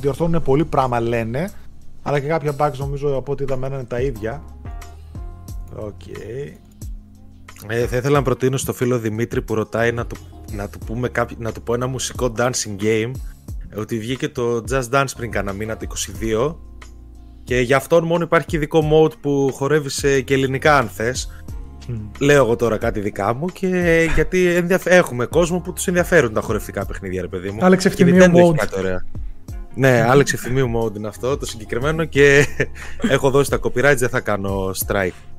διορθώνουν πολύ πράγμα λένε αλλά και κάποια bugs νομίζω από ό,τι είδαμε είναι τα ίδια. OK. Okay.
Ε, θα ήθελα να προτείνω στο φίλο Δημήτρη που ρωτάει να του, να του, πούμε κάποιο, να του πω ένα μουσικό dancing game ότι βγήκε το Just Dance πριν κάνα μήνα το 22 και για αυτόν μόνο υπάρχει και ειδικό mode που χορεύεις και ελληνικά αν θες Λέω εγώ τώρα κάτι δικά μου και γιατί έχουμε κόσμο που τους ενδιαφέρουν τα χορευτικά παιχνίδια ρε παιδί μου
Άλεξ ευθυμίου mode
Ναι, Άλεξ ευθυμίου mode είναι αυτό το συγκεκριμένο και *laughs* έχω δώσει τα copyrights δεν θα κάνω strike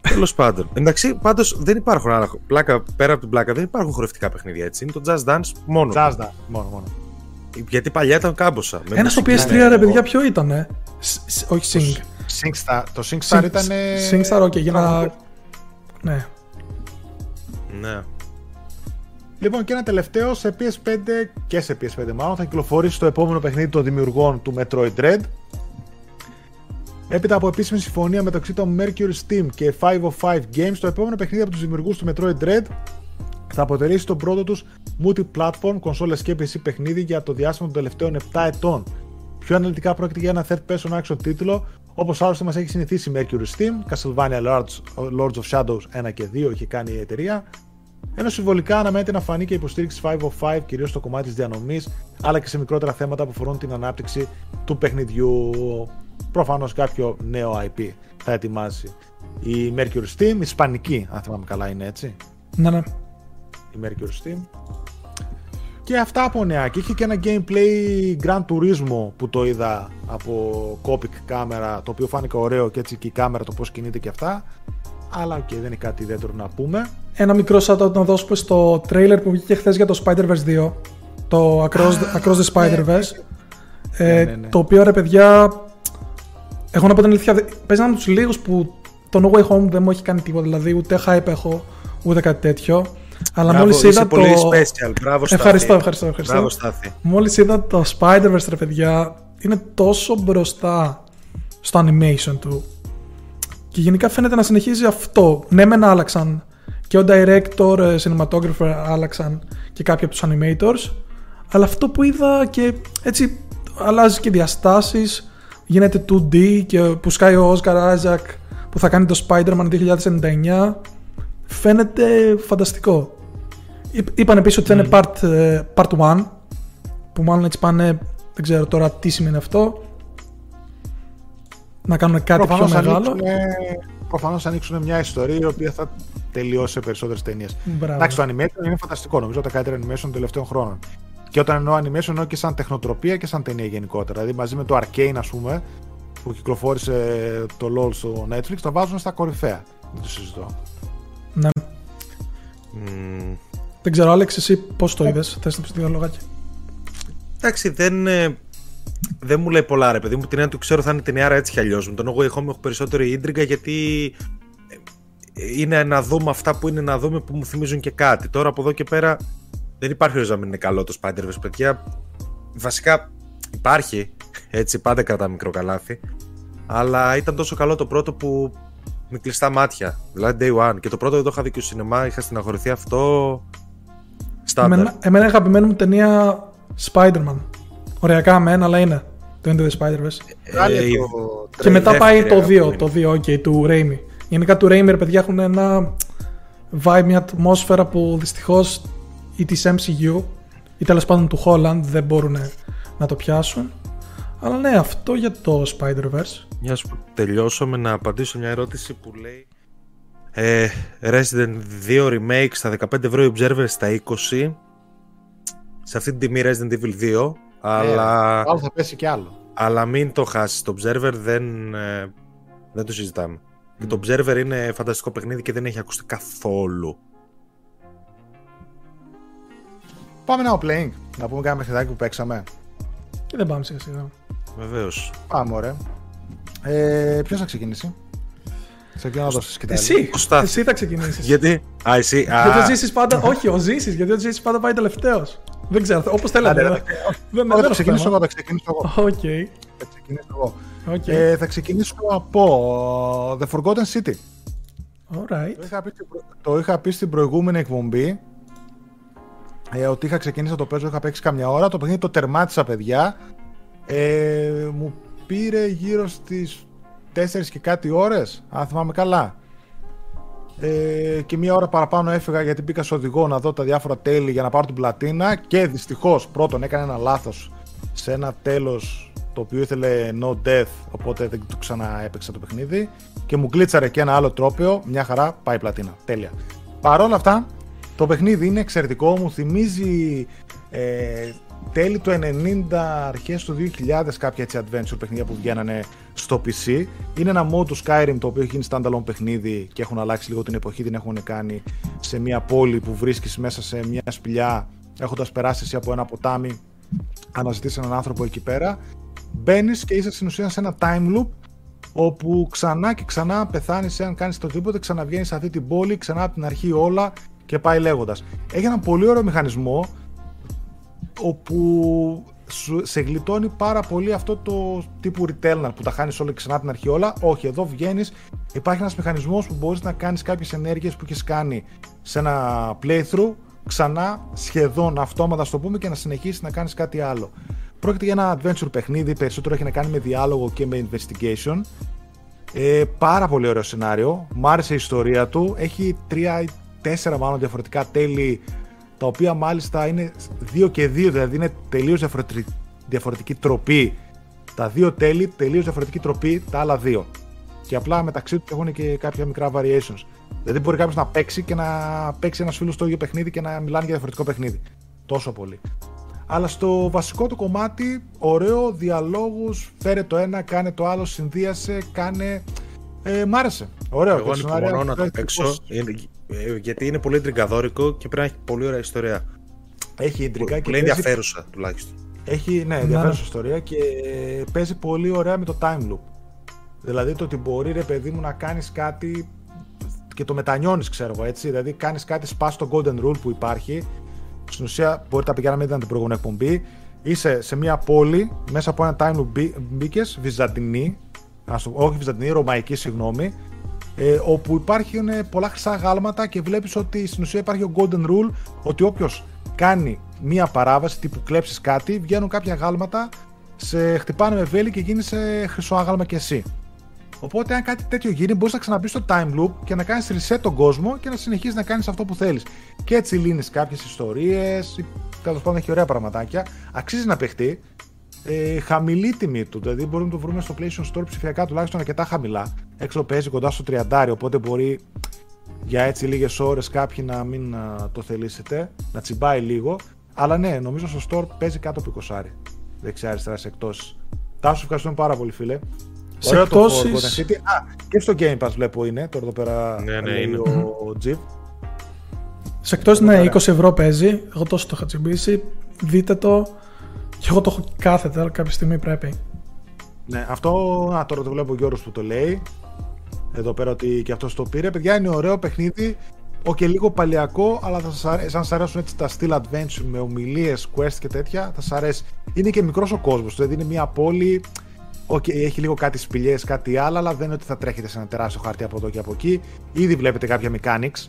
Τέλος πάντων. Εντάξει, πάντως δεν υπάρχουν άλλα. Πλάκα, πέρα από την πλάκα δεν υπάρχουν χορευτικά παιχνίδια έτσι. Είναι το Jazz Dance μόνο.
Jazz Dance, μόνο, μόνο.
Γιατί παλιά ήταν κάμποσα.
Ένας στο PS3 ρε παιδιά, ποιο ήταν, ε; Όχι Sing.
Singstar. Το Singstar ήταν.
Singstar, ok, για να. Ναι.
Ναι.
Λοιπόν, και ένα τελευταίο σε PS5 και σε PS5 μάλλον θα κυκλοφορήσει το επόμενο παιχνίδι των δημιουργών του Metroid Dread Έπειτα από επίσημη συμφωνία μεταξύ των Mercury Steam και 505 Games, το επόμενο παιχνίδι από τους δημιουργούς του Metroid Dread θα αποτελέσει τον πρώτο τους multi-platform κονσόλες και PC παιχνίδι για το διάστημα των τελευταίων 7 ετών. Πιο αναλυτικά πρόκειται για ένα third person action τίτλο, όπως άλλωστε μας έχει συνηθίσει η Mercury Steam, Castlevania Lords, Lords of Shadows 1 και 2 είχε κάνει η εταιρεία, ενώ συμβολικά αναμένεται να φανεί και υποστήριξη 505 κυρίως στο κομμάτι της διανομής, αλλά και σε μικρότερα θέματα που αφορούν την ανάπτυξη του παιχνιδιού προφανώς κάποιο νέο IP θα ετοιμάσει η MercurySteam, η Ισπανική, αν θυμάμαι καλά είναι έτσι.
Ναι, ναι.
Η MercurySteam. Και αυτά από νέα. Και είχε και ένα gameplay Gran Turismo που το είδα από cockpit κάμερα, το οποίο φάνηκε ωραίο και έτσι και η κάμερα το πώς κινείται και αυτά. Αλλά OK, okay, δεν είναι κάτι ιδιαίτερο να πούμε.
Ένα μικρό shout να δώσουμε στο trailer που βγήκε χθες για το Spider-Verse 2. Το Across, Across the Spider-Verse. Ναι, ναι, ναι. Ε, το οποίο ρε παιδιά εγώ να πω την αλήθεια, παίζει να τους λίγους που το No Way Home δεν μου έχει κάνει τίποτα. Δηλαδή ούτε hype έχω, ούτε κάτι τέτοιο. Αλλά μόλις είδα το.
Πολύ special. Μπράβο,
ευχαριστώ, ευχαριστώ, ευχαριστώ.
Μπράβο, Στάθη.
Μόλις είδα το Spider-Verse, ρε παιδιά, είναι τόσο μπροστά στο animation του. Και γενικά φαίνεται να συνεχίζει αυτό. Ναι, μεν άλλαξαν και ο director, ε, cinematographer άλλαξαν και κάποιοι από τους animators. Αλλά αυτό που είδα και έτσι αλλάζει και διαστάσεις γίνεται 2D και που σκάει ο Oscar Isaac που θα κάνει το Spider-Man 2099 φαίνεται φανταστικό. Είπαν επίσης ότι θα είναι part, ε, part 1 που μάλλον έτσι πάνε, δεν ξέρω τώρα τι σημαίνει αυτό να κάνουν κάτι προφανώς πιο μεγάλο.
Προφανώς θα ανοίξουν μια ιστορία η οποία θα τελειώσει σε περισσότερες ταινίες. Εντάξει, το animation είναι φανταστικό. Νομίζω τα καλύτερα animation των τελευταίων χρόνων. Και όταν εννοώ animation εννοώ και σαν τεχνοτροπία και σαν ταινία γενικότερα. Δηλαδή μαζί με το Arcane ας πούμε που κυκλοφόρησε το LOL στο Netflix το βάζουν στα κορυφαία. Δεν το συζητώ.
Ναι. Mm. Δεν ξέρω, Άλεξ, εσύ πώς το είδες, θες να πεις δύο λόγια.
Εντάξει, δεν, ε, δεν μου λέει πολλά ρε παιδί μου. Την ένα του ξέρω θα είναι την άρα έτσι κι αλλιώς. Με τον εγώ έχω, έχω περισσότερη ίντριγκα γιατί ε, είναι να δούμε αυτά που είναι να δούμε που μου θυμίζουν και κάτι. Τώρα από εδώ και πέρα δεν υπάρχει να μην είναι καλό το Spider-Verse, παιδιά. Βασικά υπάρχει, έτσι πάντα κρατά μικρό καλάθι. Αλλά ήταν τόσο καλό το πρώτο που με κλειστά μάτια. Δηλαδή day one. Και το πρώτο δεν το είχα δει και στο σινεμά, είχα στεναχωρηθεί αυτό. Στάνταρ.
Εμένα, εμένα αγαπημένη μου ταινία Spider-Man. Οριακά μεν, αλλά είναι. Το Into the Spider-Verse.
Βγάλε
Ε,
το
Και μετά πάει το
δεύτερη,
2,
αυτό
το 2, ok, του Raimi. Γενικά του Raimi, ρε παιδιά, έχουν ένα vibe, μια ατμόσφαιρα που δυστυχώς ή της MCU ή τέλος πάντων του Holland δεν μπορούν να το πιάσουν. Αλλά ναι, αυτό για το Spider-Verse.
Μιας που τελειώσαμε να απαντήσω μια ερώτηση που λέει ε, Resident 2 Remake στα 15 ευρώ η Observer στα 20 σε αυτή την τιμή Resident Evil 2 αλλά,
Άλλο θα πέσει κι άλλο.
αλλά μην το χάσεις το Observer δεν, ε, δεν το συζητάμε και το Observer είναι φανταστικό παιχνίδι και δεν έχει ακουστεί καθόλου
Πάμε ένα playing. Να πούμε κάνα παιχνιδάκι που παίξαμε.
Και δεν πάμε σιγά σιγά.
βεβαίως
Πάμε, ωραία. Ε, Ποιος θα ξεκινήσει; Ξεκινώ να δώσεις σκυτάλη;
Εσύ,
Κωστά.
εσύ θα ξεκινήσεις.
γιατί, α εσύ, α,
Γιατί ο Ζήσης πάντα. όχι, ο Ζήσης, γιατί ο Ζήσης πάντα πάει τελευταίος. Δεν ξέρω, όπως θέλετε.
Άντε,
Δεν
Δεν
δεν
θα
έχω
ξεκινήσω
θέμα.
εγώ. Θα ξεκινήσω εγώ.
Οκ,
Θα ξεκινήσω εγώ.
οκ.
Ε, θα ξεκινήσω από The Forgotten City.
Alright.
Το είχα πει, στην προ- το είχα πει στην προηγούμενη εκπομπή ε, ότι είχα ξεκινήσει να το παίζω, είχα παίξει καμιά ώρα. Το παιχνίδι το τερμάτισα, παιδιά. Ε, μου πήρε γύρω στις 4 και κάτι ώρες, αν θυμάμαι καλά. Ε, και μία ώρα παραπάνω έφυγα γιατί μπήκα στο οδηγό να δω τα διάφορα τέλη για να πάρω την πλατίνα και δυστυχώς πρώτον έκανε ένα λάθος σε ένα τέλος το οποίο ήθελε no death οπότε δεν το ξανά έπαιξα το παιχνίδι και μου κλίτσαρε και ένα άλλο τρόπαιο μια χαρά πάει η πλατίνα τέλεια Παρ' όλα αυτά το παιχνίδι είναι εξαιρετικό μου θυμίζει ε, τέλη του 90 αρχές του 2000 κάποια έτσι adventure παιχνίδια που βγαίνανε στο PC είναι ένα mod του Skyrim το οποίο έχει γίνει standalone παιχνίδι και έχουν αλλάξει λίγο την εποχή την έχουν κάνει σε μια πόλη που βρίσκεις μέσα σε μια σπηλιά έχοντας περάσει εσύ από ένα ποτάμι αναζητείς έναν άνθρωπο εκεί πέρα. Μπαίνεις και είσαι στην ουσία σε ένα time loop όπου ξανά και ξανά πεθάνεις εάν κάνεις το τίποτε ξαναβγαίνεις σε αυτή την πόλη ξανά από την αρχή όλα και πάει λέγοντας. Έχει έναν πολύ ωραίο μηχανισμό όπου σου- σε γλιτώνει πάρα πολύ αυτό το τύπου returnal που τα χάνεις όλα και ξανά από την αρχή όλα. Όχι, εδώ βγαίνεις. Υπάρχει ένας μηχανισμός που μπορείς να κάνεις κάποιες ενέργειες που έχεις κάνει σε ένα playthrough ξανά σχεδόν αυτόματα, στο πούμε, και να συνεχίσεις να κάνεις κάτι άλλο. Πρόκειται για ένα adventure παιχνίδι, περισσότερο έχει να κάνει με διάλογο και με investigation. Ε, πάρα πολύ ωραίο σενάριο. Μ' άρεσε η ιστορία του. Έχει τρία ή τέσσερα μάλλον διαφορετικά τέλη, τα οποία μάλιστα είναι δύο και δύο, δηλαδή είναι τελείως διαφορετική, διαφορετική τροπή. Τα δύο τέλη, τελείως διαφορετική τροπή, τα άλλα δύο. Και απλά μεταξύ τους έχουν και κάποια μικρά variations. Δηλαδή μπορεί κάποιος να παίξει και να παίξει ένας φίλος στο ίδιο παιχνίδι και να μιλάνε για διαφορετικό παιχνίδι. Τόσο πολύ. Αλλά στο βασικό του κομμάτι, ωραίο, διαλόγους, φέρε το ένα, κάνε το άλλο, συνδύασε, κάνε... Ε, μ' άρεσε. Ωραίο.
εγώ
το σενάριο
ανυπομονώ να το
έχει
παίξω
πώς-
είναι- ε, γιατί είναι πολύ τριγκαδόρικο και πρέπει να έχει πολύ ωραία ιστορία
Έχει ιντρικά και
πολύ
παίζει
ενδιαφέρουσα τουλάχιστον
Έχει, ναι, ενδιαφέρουσα ιστορία και παίζει πολύ ωραία με το time loop. Δηλαδή το ότι μπορεί ρε παιδί μου να κάνεις κάτι και το μετανιώνεις ξέρω εγώ έτσι. Δηλαδή κάνεις κάτι σπάς το golden rule που υπάρχει. Στην ουσία μπορεί τα πηγαίναμε είδαν την προηγούμενη εκπομπή. Είσαι σε μια πόλη μέσα από ένα time loop μπή- μπήκες, Βυζαντινή, ας το- όχι Βυζαντινή, Ρωμαϊκή συγγνώμη, ε, όπου υπάρχουν πολλά χρυσά γάλματα και βλέπεις ότι στην ουσία υπάρχει ο golden rule ότι όποιος κάνει μία παράβαση τύπου κλέψεις κάτι βγαίνουν κάποια γάλματα σε χτυπάνε με βέλη και γίνει σε χρυσό άγαλμα και εσύ. Οπότε, αν κάτι τέτοιο γίνει, μπορείς να ξαναμπείς στο time loop και να κάνεις reset τον κόσμο και να συνεχίσεις να κάνεις αυτό που θέλεις. Και έτσι λύνεις κάποιες ιστορίες. Τέλος πάντων, έχει ωραία πραγματάκια. Αξίζει να παιχτεί. Ε, χαμηλή τιμή του. Δηλαδή, μπορούμε να το βρούμε στο PlayStation Store ψηφιακά τουλάχιστον αρκετά χαμηλά. Έξω παίζει κοντά στο 30, οπότε μπορεί για έτσι λίγες ώρες κάποιοι να μην α, το θελήσετε, να τσιμπάει λίγο. Αλλά ναι, νομίζω στο store παίζει κάτω από 20. Δεξιά-αριστερά σε εκτόσει. Τάσο, ευχαριστούμε πάρα πολύ, φίλε.
Σε
Ωραίο το
εκτόσεις-
Forgotten City. Α, και στο Game Pass βλέπω είναι. Τώρα εδώ πέρα
Ναι, ναι,
λέει
είναι.
ο Jeep.
Σε εκτός ναι,
Ωραία.
20 ευρώ παίζει. Εγώ τόσο το είχα τσιμπήσει. Δείτε το. Και εγώ το έχω κάθετα, αλλά κάποια στιγμή πρέπει.
Ναι, αυτό. Α, τώρα το βλέπω ο Γιώργος που το λέει. Εδώ πέρα ότι και αυτός το πήρε. Παιδιά, είναι ωραίο παιχνίδι. Ο και λίγο παλιακό, αλλά θα σας αρέσει, αν σας αρέσουν έτσι τα style adventure με ομιλίες, quest και τέτοια, θα σας αρέσει. Είναι και μικρός ο κόσμος, δηλαδή είναι μια πόλη, okay, έχει λίγο κάτι σπηλιές, κάτι άλλο, αλλά δεν είναι ότι θα τρέχετε σε ένα τεράστιο χαρτί από εδώ και από εκεί. Ήδη βλέπετε κάποια mechanics,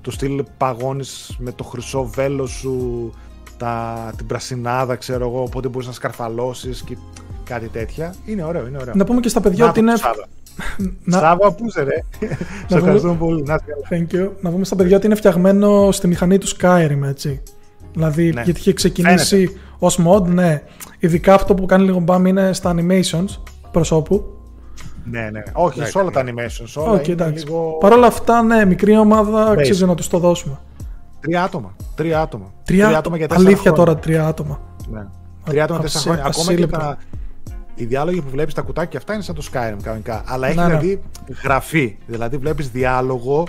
του στυλ παγώνεις με το χρυσό βέλος σου, τα, την πρασινάδα ξέρω εγώ, οπότε μπορείς να σκαρφαλώσεις και κάτι τέτοια. Είναι ωραίο, είναι ωραίο.
Να πούμε και στα παιδιά ότι είναι. *laughs*
Να... Σάβα, πού είσαι, ρε; Σε ευχαριστούμε πολύ. Να
Thank you. Να πούμε στα παιδιά ότι είναι φτιαγμένο στη μηχανή του Skyrim, έτσι. Δηλαδή, ναι. γιατί είχε ξεκινήσει ως mod, ναι. Ειδικά αυτό που κάνει λίγο μπαμ είναι στα animations προσώπου.
Ναι, ναι. Όχι, ναι, σε όλα τα animations. Όλα okay, είναι λίγο...
Παρ' όλα αυτά, ναι, μικρή ομάδα αξίζει να τους το δώσουμε.
Τρία άτομα. Τρία άτομα.
Τρία, τρία άτομα για Αλήθεια χρόνια. τώρα, τρία άτομα.
Ναι. Τρία άτομα τέσσερα χρόνια. Ακόμα και τα, οι διάλογοι που βλέπεις τα κουτάκια αυτά είναι σαν το Skyrim κανονικά. Αλλά έχει ναι, ναι. δηλαδή γραφή. Δηλαδή βλέπεις διάλογο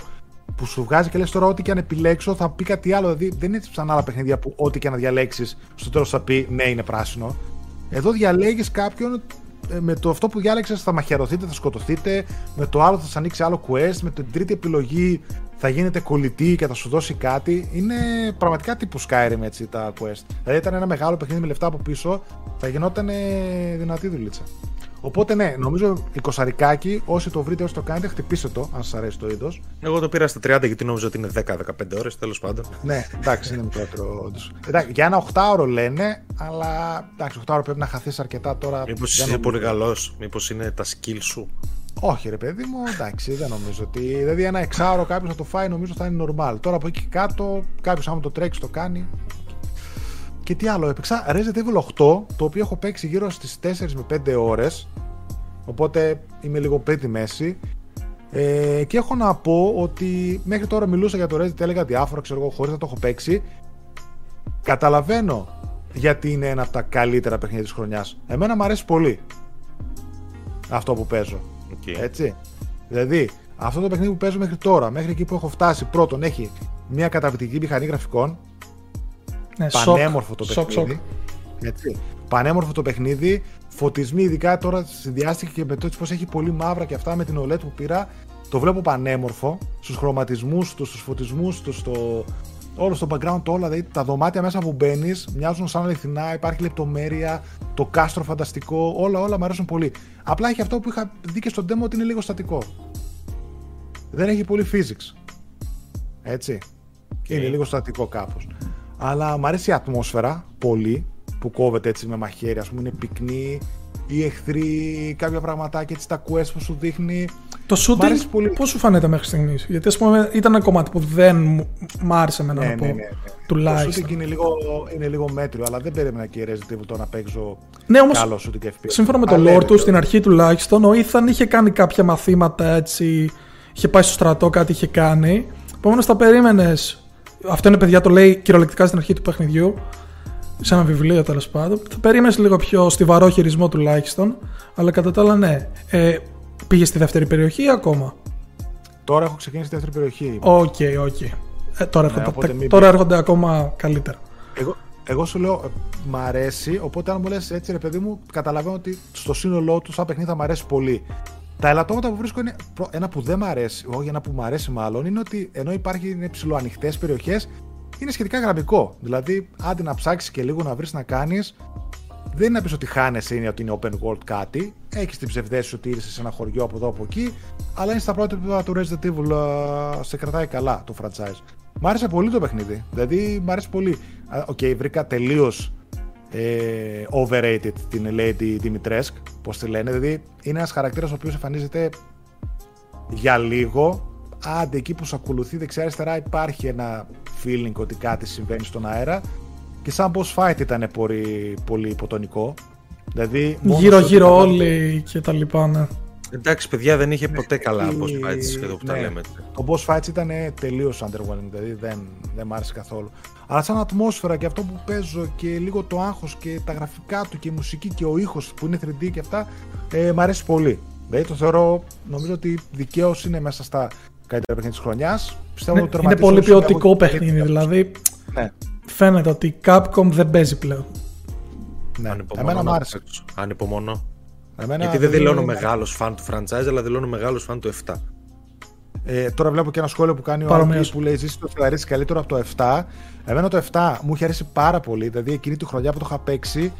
που σου βγάζει και λες τώρα ό,τι και αν επιλέξω θα πει κάτι άλλο. Δηλαδή δεν είναι σαν άλλα παιχνίδια που ό,τι και αν διαλέξεις στο τέλος θα πει ναι είναι πράσινο. Εδώ διαλέγεις κάποιον ε, με το αυτό που διάλεξες θα μαχαιρωθείτε, θα σκοτωθείτε. Με το άλλο θα σα ανοίξει άλλο quest. Με την τρίτη επιλογή θα γίνετε κολλητή και θα σου δώσει κάτι. Είναι πραγματικά τύπου Skyrim έτσι τα quest. Δηλαδή ήταν ένα μεγάλο παιχνίδι με λεφτά από πίσω, θα γινόταν δυνατή δουλίτσα. Οπότε ναι, νομίζω εικοσαρικάκι, όσοι το βρείτε, όσοι το κάνετε, χτυπήστε το, αν σας αρέσει το είδος.
Εγώ το πήρα στα 30 γιατί νόμιζα ότι είναι 10-15 ώρες, τέλος πάντων.
ναι, εντάξει, είναι μικρότερο όντως. Για ένα 8 ώρο λένε, αλλά εντάξει, 8 ώρο πρέπει να χαθείς αρκετά τώρα.
Μήπως είσαι πολύ καλός, μήπως είναι τα skills σου.
Όχι, ρε παιδί μου, εντάξει, δεν νομίζω ότι. Δηλαδή, ένα εξάωρο κάποιος θα το φάει, νομίζω θα είναι normal. Τώρα από εκεί κάτω, κάποιος άμα το τρέξει το κάνει. Και τι άλλο, έπαιξα; Resident Evil 8, το οποίο έχω παίξει γύρω στις 4 με 5 ώρες, οπότε είμαι λίγο πριν τη μέση. Ε, και έχω να πω ότι μέχρι τώρα μιλούσα για το Resident, έλεγα διάφορα, ξέρω εγώ, χωρίς να το έχω παίξει. Καταλαβαίνω γιατί είναι ένα από τα καλύτερα παιχνίδια της χρονιάς. Εμένα μου αρέσει πολύ αυτό που παίζω. Okay. Έτσι. Δηλαδή, αυτό το παιχνίδι που παίζω μέχρι τώρα, μέχρι εκεί που έχω φτάσει, πρώτον έχει μια καταπληκτική μηχανή γραφικών, ναι, πανέμορφο το παιχνίδι. Έτσι. Πανέμορφο το παιχνίδι. Φωτισμοί, ειδικά τώρα συνδυάστηκε και με το πώ έχει πολύ μαύρα και αυτά με την OLED που πήρα. Το βλέπω πανέμορφο στους χρωματισμούς του, στους φωτισμούς του, στο, όλο στο background, το όλα. Δηλαδή τα δωμάτια μέσα που μπαίνεις μοιάζουν σαν αληθινά, υπάρχει λεπτομέρεια, το κάστρο φανταστικό, όλα, όλα μου αρέσουν πολύ. Απλά έχει αυτό που είχα δει και στο demo ότι είναι λίγο στατικό. Δεν έχει πολύ physics. Έτσι. Okay. Είναι λίγο στατικό κάπως. Αλλά μου αρέσει η ατμόσφαιρα πολύ που κόβεται έτσι με μαχαίρι, ας πούμε, είναι πυκνή. Οι εχθροί, κάποια πραγματάκια έτσι τα quest που σου δείχνει.
Το shooting πολύ... πώς σου φαίνεται μέχρι στιγμής, Γιατί ας πούμε ήταν ένα κομμάτι που δεν μου άρεσε εμένα ναι, να πω. Ναι, ναι, ναι. Τουλάχιστον.
Το shooting είναι λίγο, είναι λίγο μέτριο, αλλά δεν περίμενα και η Resident Evil το να παίξω
ναι, όμως,
καλό shooting FPS.
Σύμφωνα με το lore τους, στην αρχή τουλάχιστον, ο Ethan είχε κάνει κάποια μαθήματα έτσι. Είχε πάει στο στρατό, κάτι είχε κάνει. Επομένως θα περίμενες αυτό είναι παιδιά το λέει κυριολεκτικά στην αρχή του παιχνιδιού. Σε ένα βιβλίο τέλος πάντων. Θα περίμενες λίγο πιο στιβαρό χειρισμό τουλάχιστον. Αλλά κατά τα άλλα, ναι. Ε, πήγε στη δεύτερη περιοχή ή ακόμα;
Τώρα έχω ξεκινήσει τη δεύτερη περιοχή.
OK, okay, OK. Okay. Ε, τώρα, ναι, έρχονται, τώρα έρχονται ακόμα καλύτερα.
Εγώ, εγώ σου λέω, ε, μ' αρέσει. Οπότε, αν μου λες έτσι, ρε παιδί μου, καταλαβαίνω ότι στο σύνολό του, σαν παιχνίδι, θα μ' αρέσει πολύ. Τα ελαττώματα που βρίσκω είναι ένα που δεν μου αρέσει, όχι ένα που μου αρέσει μάλλον, είναι ότι ενώ υπάρχει ψιλοανοιχτές περιοχές, είναι σχετικά γραμμικό. Δηλαδή, άντε να ψάξεις και λίγο να βρεις να κάνεις, δεν είναι να πεις ότι χάνεσαι είναι ότι είναι open world κάτι. Έχεις την ψευδαίσθηση ότι είσαι σε ένα χωριό από εδώ από εκεί, αλλά είναι στα πρώτα επίπεδα του Resident Evil, σε κρατάει καλά το franchise. Μ' άρεσε πολύ το παιχνίδι. Δηλαδή, μ' άρεσε πολύ. OK, okay, βρήκα τελείως ε, overrated την Lady Dimitrescu, πώς τη λένε. Δηλαδή είναι ένας χαρακτήρας ο οποίος εμφανίζεται για λίγο. Άντε εκεί που σου ακολουθεί δεξιά-αριστερά υπάρχει ένα feeling ότι κάτι συμβαίνει στον αέρα. Και σαν boss fight ήταν πολύ, πολύ υποτονικό. Δηλαδή,
Γύρω-γύρω όλοι και τα λοιπά, ναι.
Εντάξει, παιδιά, δεν είχε ποτέ καλά boss fights εδώ που τα ναι. λέμε.
Το boss fights ήταν τελείως underwhelming, δηλαδή δεν, δεν μ' άρεσε καθόλου. Αλλά σαν ατμόσφαιρα και αυτό που παίζω και λίγο το άγχος και τα γραφικά του και η μουσική και ο ήχος που είναι 3D και αυτά, ε, μ' αρέσει πολύ. Δηλαδή το θεωρώ, νομίζω ότι δικαίως είναι μέσα στα καλύτερα παιχνίδια της χρονιάς.
Ναι, είναι πολύ ποιοτικό παιχνίδι, δηλαδή. Ναι. Φαίνεται ότι η Capcom δεν παίζει πλέον.
Ναι, Εμένα μου άρεσε. Ανυπομονώ. Εμένα Γιατί δεν δηλώνω μεγάλος φαν του franchise, αλλά δηλώνω μεγάλος φαν του 7.
Ε, τώρα βλέπω και ένα σχόλιο που κάνει ο Άλμπι που λέει: Ζήσει το Ferrari καλύτερο από το 7. Εμένα το 7 μου είχε αρέσει πάρα πολύ. Δηλαδή εκείνη τη χρονιά που το είχα παίξει,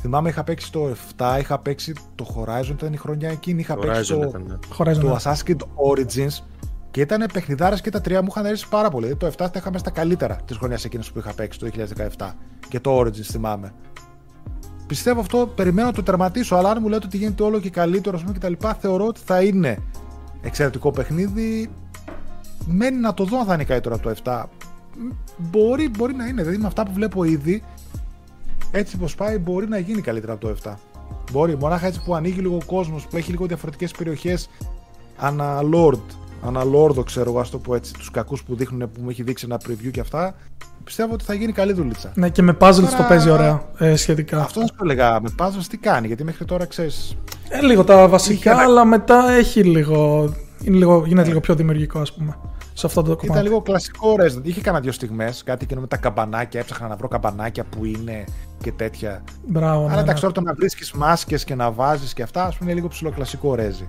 θυμάμαι είχα παίξει το 7, είχα παίξει το Horizon, ήταν η χρονιά εκείνη. Είχα παίξει το, ναι. το ναι. Assassin's Creed Origins και ήταν παιχνιδάρα και τα τρία μου είχαν αρέσει πάρα πολύ. Δηλαδή, το 7 τα είχαμε στα καλύτερα της χρονιάς εκείνης που είχα παίξει το 2017 και το Origins θυμάμαι. πιστεύω αυτό, περιμένω να το τερματίσω. Αλλά αν μου λέτε ότι γίνεται όλο και καλύτερο και τα λοιπά, θεωρώ ότι θα είναι εξαιρετικό παιχνίδι. Μένει να το δω αν θα είναι καλύτερο από το 7. Μπορεί, μπορεί να είναι. Δηλαδή με αυτά που βλέπω ήδη, έτσι πως πάει, μπορεί να γίνει καλύτερα από το 7. Μπορεί, μονάχα έτσι που ανοίγει λίγο ο κόσμος, που έχει λίγο διαφορετικές περιοχές αναλόρδ, αναλόρδο ξέρω εγώ, ας το πω έτσι, τους κακούς που δείχνουν που μου έχει δείξει ένα preview και αυτά. Πιστεύω ότι θα γίνει καλή δουλίτσα.
Ναι, και με puzzles Τώρα... το παίζει ωραία ε, σχετικά.
Αυτό σου έλεγα. Με puzzles τι κάνει, γιατί μέχρι τώρα ξέρεις.
Ε, λίγο τα βασικά, αλλά μετά έχει λίγο. Είναι λίγο γίνεται ναι. λίγο πιο δημιουργικό, ας πούμε. Σε αυτό το κομμάτι.
Ήταν λίγο κλασικό Resident. Είχε κανένα δύο στιγμές κάτι και με τα καμπανάκια. Έψαχνα να βρω καμπανάκια που είναι και τέτοια.
Μπράβο.
Αλλά ναι, εντάξει, ναι. τώρα το να βρίσκεις μάσκες και να βάζεις και αυτά, ας πούμε, είναι λίγο ψηλοκλασικό ρέζι.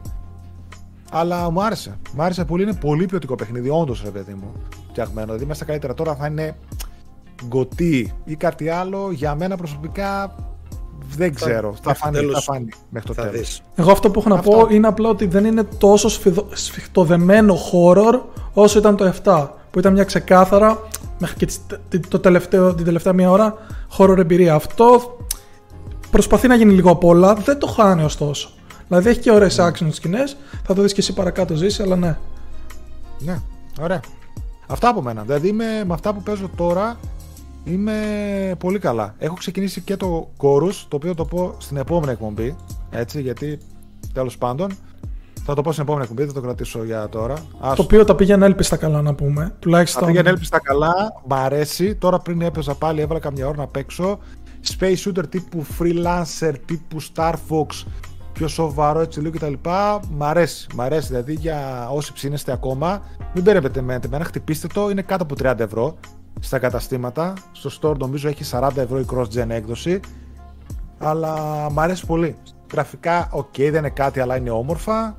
Αλλά μου άρεσε. Μου άρεσε πολύ. Είναι πολύ ποιοτικό παιχνίδι, όντως ρε παιδί μου. Φτιαγμένο. Δηλαδή, μέσα στα καλύτερα τώρα θα είναι γκωτί ή κάτι άλλο. Για μένα προσωπικά δεν ξέρω. Θα, φάνει, θα φάνει μέχρι το τέλος.
Εγώ αυτό που έχω να πω είναι απλά ότι δεν είναι τόσο σφιχτοδεμένο horror όσο ήταν το 7. Που ήταν μια ξεκάθαρα μέχρι και το τελευταίο, την τελευταία μία ώρα horror εμπειρία. Αυτό προσπαθεί να γίνει λίγο απ' όλα. Δεν το χάνει ωστόσο. Δηλαδή έχει και ωραίες mm. action σκηνές. Θα το δεις και εσύ παρακάτω ζήσει, αλλά ναι.
Ναι, ωραία. Αυτά από μένα. Δηλαδή είμαι, με αυτά που παίζω τώρα είμαι πολύ καλά. Έχω ξεκινήσει και το Chorus, το οποίο το πω στην επόμενη εκπομπή. Έτσι, γιατί τέλος πάντων. Θα το πω στην επόμενη εκπομπή, θα το κρατήσω για τώρα.
Το οποίο τα πήγαινε έλπιστα καλά να πούμε. Τουλάχιστον.
Τα πήγαινε έλπιστα καλά, μ' αρέσει. Τώρα πριν έπαιζα πάλι, έβαλα καμιά ώρα να παίξω. Space Shooter τύπου Freelancer, τύπου Star Fox πιο σοβαρό έτσι λίγο κτλ. Μ' αρέσει, μ' αρέσει. Δηλαδή για όσοι ψήνεστε ακόμα, μην περιμένετε με εμένα, χτυπήστε το, είναι κάτω από 30 ευρώ στα καταστήματα. Στο store νομίζω έχει 40 ευρώ η cross-gen έκδοση. Αλλά μ' αρέσει πολύ. Γραφικά, OK, okay, δεν είναι κάτι, αλλά είναι όμορφα.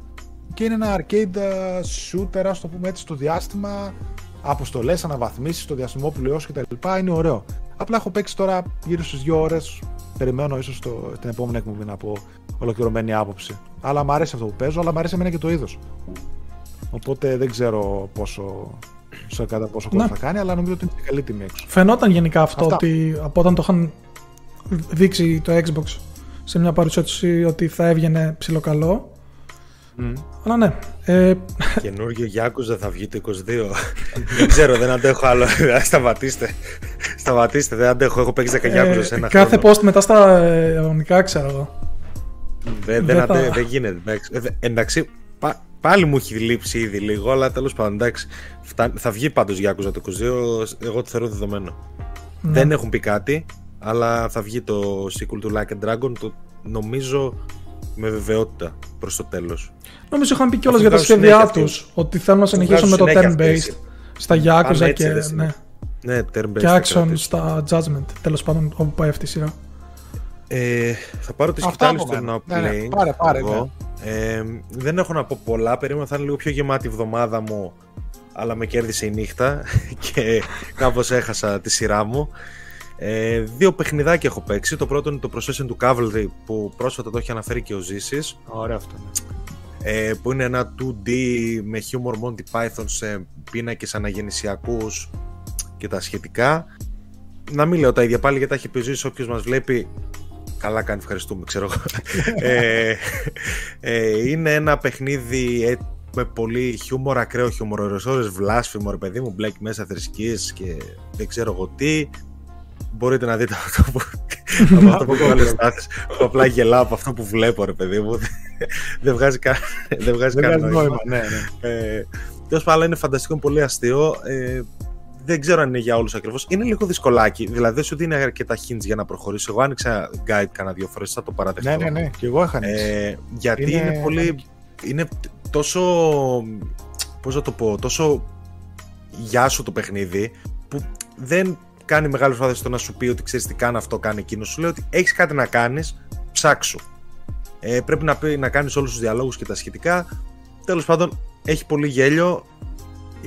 Και είναι ένα arcade ε, shooter, ας το πούμε έτσι, στο διάστημα. Αποστολές, αναβαθμίσεις στο διαστημόπλοιο κτλ. Είναι ωραίο. Απλά έχω παίξει τώρα γύρω στις 2 ώρες. Περιμένω ίσως την επόμενη εκπομπή να πω ολοκληρωμένη άποψη. Αλλά μου αρέσει αυτό που παίζω, αλλά μου αρέσει εμένα και το είδος. Οπότε δεν ξέρω πόσο, σε κατά πόσο κόσμο θα κάνει, αλλά νομίζω ότι είναι καλή τιμή έξω.
Φαινόταν γενικά αυτό Αυτά. ότι από όταν το είχαν δείξει το Xbox σε μια παρουσίαση ότι θα έβγαινε ψιλοκαλό. Mm. Αλλά ναι. Ε...
Καινούργιο Γιάκουζα θα βγει το 22. δεν ξέρω, δεν αντέχω άλλο. Σταματήστε. Σταματήστε, δεν αντέχω. Έχω παίξει 10 Γιάκουζα σε ένα
Κάθε post μετά στα αιωνικά, ξέρω εγώ.
Δεν, δεν, δεν, δεν γίνεται. Εντάξει, πάλι μου έχει λείψει ήδη λίγο, αλλά τέλος πάντων εντάξει. θα βγει πάντως Γιάκουζα το 22, εγώ το θεωρώ δεδομένο. Ναι. Δεν έχουν πει κάτι, αλλά θα βγει το sequel του Like a Dragon, το νομίζω με βεβαιότητα προς το τέλος.
Νομίζω είχαν πει κιόλας για τα σχέδιά τους ότι θέλουν να συνεχίσουν με το turn-based στα Γιάκουζα και. Ναι.
Ναι,
και action στα Judgment, τέλος πάντων, όπου πάει αυτή η σειρά.
Ε, θα πάρω τη σκητάλη στο να ναι, ναι,
πάρε, πάρε, ναι.
ε, δεν έχω να πω πολλά. Περίμενα θα είναι λίγο πιο γεμάτη η εβδομάδα μου. Αλλά με κέρδισε η νύχτα *laughs* και κάπως έχασα τη σειρά μου. Ε, δύο παιχνιδάκια έχω παίξει. Το πρώτο είναι το Procession του Cavalry που πρόσφατα το έχει αναφέρει και ο Ζήσης.
Ωραία αυτό.
Ναι. Ε, που είναι ένα 2D με humor Monty Python σε πίνακες αναγεννησιακούς και τα σχετικά. Να μην λέω τα ίδια πάλι γιατί τα έχει πει ο Ζήσης όποιος μας βλέπει Καλά κάνει, ευχαριστούμε, ξέρω εγώ. *laughs* ε, ε, είναι ένα παιχνίδι ε, με πολύ χιούμορ, ακραίο χιούμορ, ώρες βλάσφημο, ρε παιδί μου, μπλέκει μέσα θρησκείες και δεν ξέρω εγώ τι. Μπορείτε να δείτε αυτό που, από αυτό που βάλε στάθες, που απλά γελάω από αυτό που βλέπω, ρε παιδί μου. δεν βγάζει, κα, δεν βγάζει κανένα νόημα. Ναι, ναι. Ε, Τέλος πάντων, είναι φανταστικό, είναι πολύ αστείο. Ε, δεν ξέρω αν είναι για όλους ακριβώς. Είναι λίγο δυσκολάκι. Δηλαδή δεν σου δίνει αρκετά hints για να προχωρήσεις. Εγώ άνοιξα guide κανένα δύο φορές, θα το παραδεχτώ.
Ναι, ναι, ναι. Και εγώ είχα ε,
Γιατί είναι, είναι πολύ. Είναι τόσο. Πώς να το πω, τόσο γεια σου το παιχνίδι που δεν κάνει μεγάλη προσπάθεια στο να σου πει ότι ξέρεις τι κάνει αυτό, κάνει εκείνο. Σου λέει ότι έχεις κάτι να κάνεις, ψάξου. Ε, πρέπει να, να κάνεις όλους τους διαλόγους και τα σχετικά. Τέλος πάντων, έχει πολύ γέλιο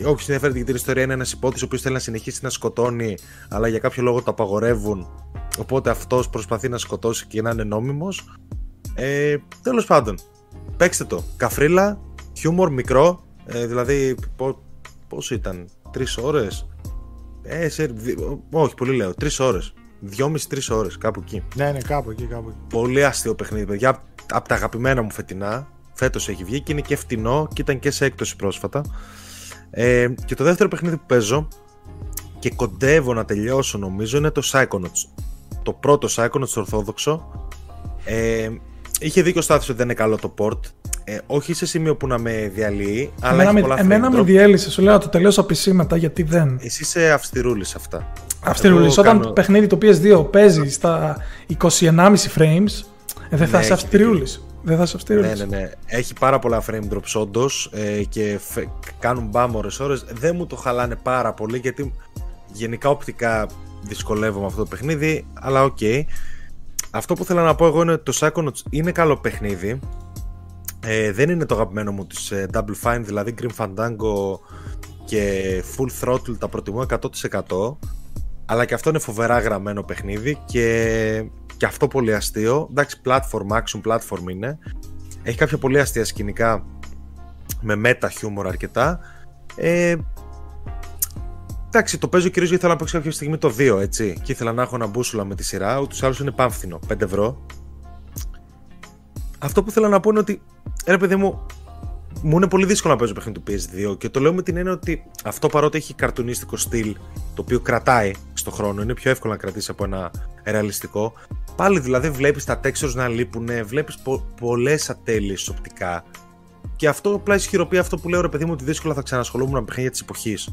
όχι συνέφερε την ιστορία είναι ένας υπότης ο οποίος θέλει να συνεχίσει να σκοτώνει, αλλά για κάποιο λόγο το απαγορεύουν. Οπότε αυτός προσπαθεί να σκοτώσει και να είναι νόμιμος. Ε, Τέλος πάντων, παίξτε το. Καφρίλα, χιούμορ μικρό, ε, δηλαδή πόσο ήταν, τρεις ώρες; Ε, όχι, πολύ λέω, τρεις ώρες. 2,5-3 ώρες, κάπου εκεί.
Ναι, ναι, κάπου εκεί, κάπου εκεί.
Πολύ αστείο παιχνίδι, παιδιά. Από τα αγαπημένα μου φετινά. Φέτος έχει βγει και είναι και φτηνό και ήταν και σε έκπτωση πρόσφατα. Ε, και το δεύτερο παιχνίδι που παίζω και κοντεύω να τελειώσω νομίζω είναι το Psychonauts. Το πρώτο Psychonauts το ορθόδοξο. Ε, είχε δίκιο ο ότι δεν είναι καλό το port. Ε, όχι σε σημείο που να με διαλύει, αλλά
Εμένα,
έχει
με,
πολλά
εμένα
frame
με
drop.
διέλυσε. Σου λέω να το τελειώσω PC μετά γιατί δεν.
Εσύ είσαι αυστηρούλης σε αυτά.
Αυστηρούλης.
Εγώ
Όταν
κάνω-
παιχνίδι το PS2 παίζει στα 21,5 frames, ε, δεν θα
Ναι,
είσαι
έχει
αυστηρούλης. Δεν θα είσαι αυστηρούλη.
Ναι, ναι, ναι. Έχει πάρα πολλά frame drops όντως ε, και φε- κάνουν μπαμ ώρες ώρες. Δεν μου το χαλάνε πάρα πολύ γιατί γενικά οπτικά δυσκολεύομαι αυτό το παιχνίδι, αλλά οκ. Αυτό που θέλω να πω εγώ είναι ότι το Psychonauts είναι καλό παιχνίδι. Ε, δεν είναι το αγαπημένο μου της ε, Double Fine, δηλαδή Grim Fandango και Full Throttle τα προτιμώ 100% αλλά και αυτό είναι φοβερά γραμμένο παιχνίδι και, και αυτό πολύ αστείο. Εντάξει, platform, action platform είναι. Έχει κάποια πολύ αστεία σκηνικά με meta humor αρκετά. Ε, εντάξει, το παίζω κυρίως γιατί ήθελα να παίξω κάποια στιγμή το 2, έτσι. Και ήθελα να έχω ένα μπούσουλα με τη σειρά. Ούτως ή άλλως είναι πάμφθινο, 5 ευρώ. Αυτό που θέλω να πω είναι ότι, ρε παιδί μου, μου είναι πολύ δύσκολο να παίζω παιχνίδι του PS2 και το λέω με την έννοια ότι αυτό παρότι έχει καρτουνίστικο στυλ το οποίο κρατάει στο χρόνο, είναι πιο εύκολο να κρατήσει από ένα ρεαλιστικό. Πάλι δηλαδή βλέπεις τα textures να λείπουν, βλέπεις πο- πολλές ατέλειες οπτικά και αυτό απλά ισχυροποιεί αυτό που λέω ρε παιδί μου ότι δύσκολα θα ξανασχολούμαι με παιχνίδια της εποχής.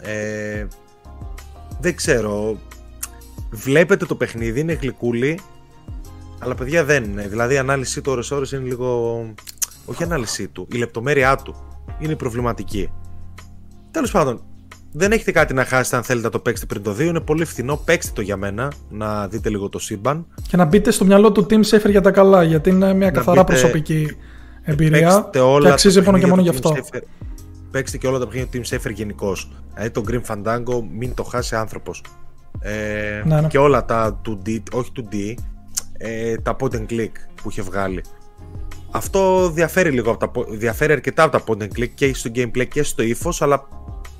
Ε, δεν ξέρω. Βλέπετε το παιχνίδι, είναι γλυκούλι, αλλά παιδιά δεν είναι. Δηλαδή η ανάλυση του ώρες ώρες είναι λίγο... Όχι η ανάλυση του, η λεπτομέρειά του είναι η προβληματική. Τέλος πάντων, δεν έχετε κάτι να χάσετε αν θέλετε να το παίξετε πριν το 2. Είναι πολύ φθηνό. Παίξτε το για μένα, να δείτε λίγο το σύμπαν.
Και να μπείτε στο μυαλό του Team Safer για τα καλά, γιατί είναι μια καθαρά
μπείτε-
προσωπική εμπειρία
Παίξτε όλα
και αξίζει
τα
μόνο και μόνο γι'
παιχνίδια
αυτό.
του Team Safer. Παίξτε και όλα τα παιχνίδια του Team Safer γενικώς. Δηλαδή το Grim Fandango, μην το χάσει άνθρωπος. Ε,
Ναι, ναι.
Και όλα τα 2D, όχι 2D, ε, τα point and click που είχε βγάλει. Αυτό διαφέρει λίγο από τα, po- διαφέρει αρκετά από τα point and click και στο gameplay και στο ύφος, αλλά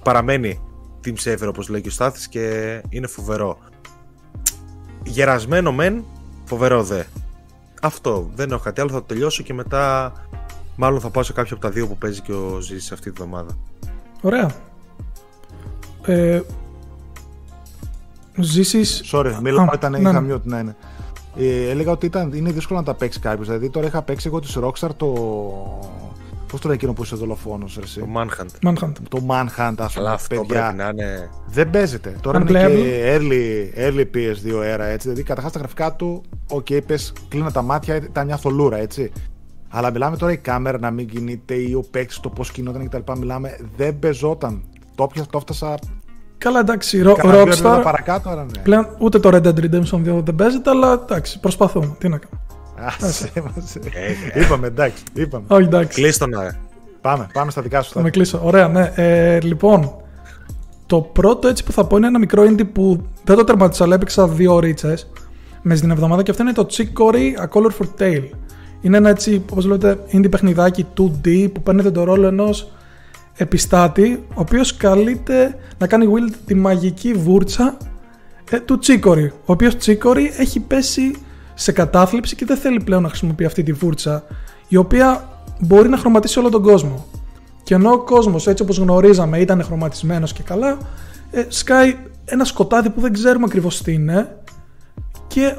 παραμένει Team Saver όπως λέει και ο Στάθης και είναι φοβερό. Γερασμένο μεν, φοβερό δε. Αυτό, δεν έχω κάτι άλλο, θα το τελειώσω και μετά μάλλον θα πάω σε κάποιο από τα δύο που παίζει και ο Ζήσης αυτή τη βδομάδα.
Ωραία. Ε, ζήσεις...
Sorry, μιλάω,
Α,
ήταν,
ναι,
είχα
ναι.
mute, ναι, ναι. Ε, έλεγα ότι ήταν, είναι δύσκολο να τα παίξει κάποιος. Δηλαδή τώρα είχα παίξει εγώ τη Rockstar το. Πώς το λέει εκείνο που είσαι δολοφόνος, εσύ;
Το Manhunt.
Manhunt.
Το Manhunt, ας
Αλλά
πούμε.
αυτό
παιδιά.
πρέπει να είναι...
Δεν παίζεται. Τώρα είναι
Unplayable.
και early, early PS2 era, έτσι. Δηλαδή, καταρχάς τα γραφικά του, OK, okay, πες, κλείνα τα μάτια, ήταν μια θολούρα, έτσι. Αλλά μιλάμε τώρα η κάμερα να μην κινείται ή ο παίκτης το πώς κινόταν κτλ. Μιλάμε, δεν παίζονταν. Το πιάσα, το έφτασα.
Καλά, εντάξει, Ro-
Κάνα δύο επίπεδα
Rockstar
παρακάτω, άρα ναι.
πλέον ούτε το Red Dead Redemption 2 δεν παίζεται, αλλά εντάξει, προσπαθούμε. Τι να κάνουμε.
Άσε μας.
Ε,
είπαμε, εντάξει, είπαμε.
Όχι, εντάξει.
Κλείστο να...
Πάμε, πάμε στα δικά σου.
Θα
Στάθη.
με κλείσω. Ωραία, ναι. Ε, λοιπόν, το πρώτο έτσι που θα πω είναι ένα μικρό indie που δεν το τερματίσα, αλλά έπαιξα δύο ρίτσες μέσα στην εβδομάδα και αυτό είναι το Chicory A Color for Tale. Είναι ένα έτσι, όπως λέτε, indie παιχνιδάκι 2D που παίρνετε το ρόλο ενός επιστάτη, ο οποίος καλείται να κάνει wield τη μαγική βούρτσα ε, του Chicory. Ο οποίος Chicory έχει πέσει σε κατάθλιψη και δεν θέλει πλέον να χρησιμοποιεί αυτή τη βούρτσα, η οποία μπορεί να χρωματίσει όλο τον κόσμο. Και ενώ ο κόσμος έτσι όπως γνωρίζαμε ήταν χρωματισμένος και καλά, ε, σκάει ένα σκοτάδι που δεν ξέρουμε ακριβώς τι είναι και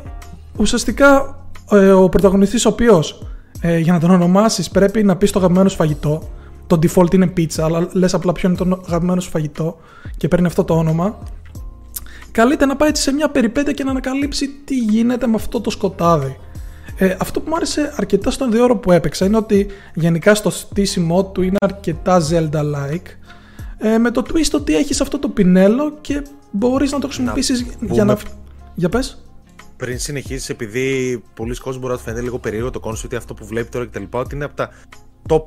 ουσιαστικά ε, ο πρωταγωνιστής ο οποίος ε, για να τον ονομάσεις πρέπει να πεις το αγαπημένο σου φαγητό το default είναι pizza αλλά λες απλά ποιο είναι το αγαπημένο σου φαγητό και παίρνει αυτό το όνομα καλείται να πάει έτσι σε μια περιπέτεια και να ανακαλύψει τι γίνεται με αυτό το σκοτάδι. Ε, αυτό που μου άρεσε αρκετά στον δύο ώρο που έπαιξα είναι ότι γενικά στο στήσιμό του είναι αρκετά Zelda-like ε, με το twist ότι έχεις αυτό το πινέλο και μπορείς να το χρησιμοποιήσεις για να...
πούμε-
Για πες.
Πριν συνεχίσεις, επειδή πολλοί κόσμοι μπορεί να του φαίνεται λίγο περίεργο το concept, αυτό που βλέπει τώρα κτλ. Ότι είναι από τα top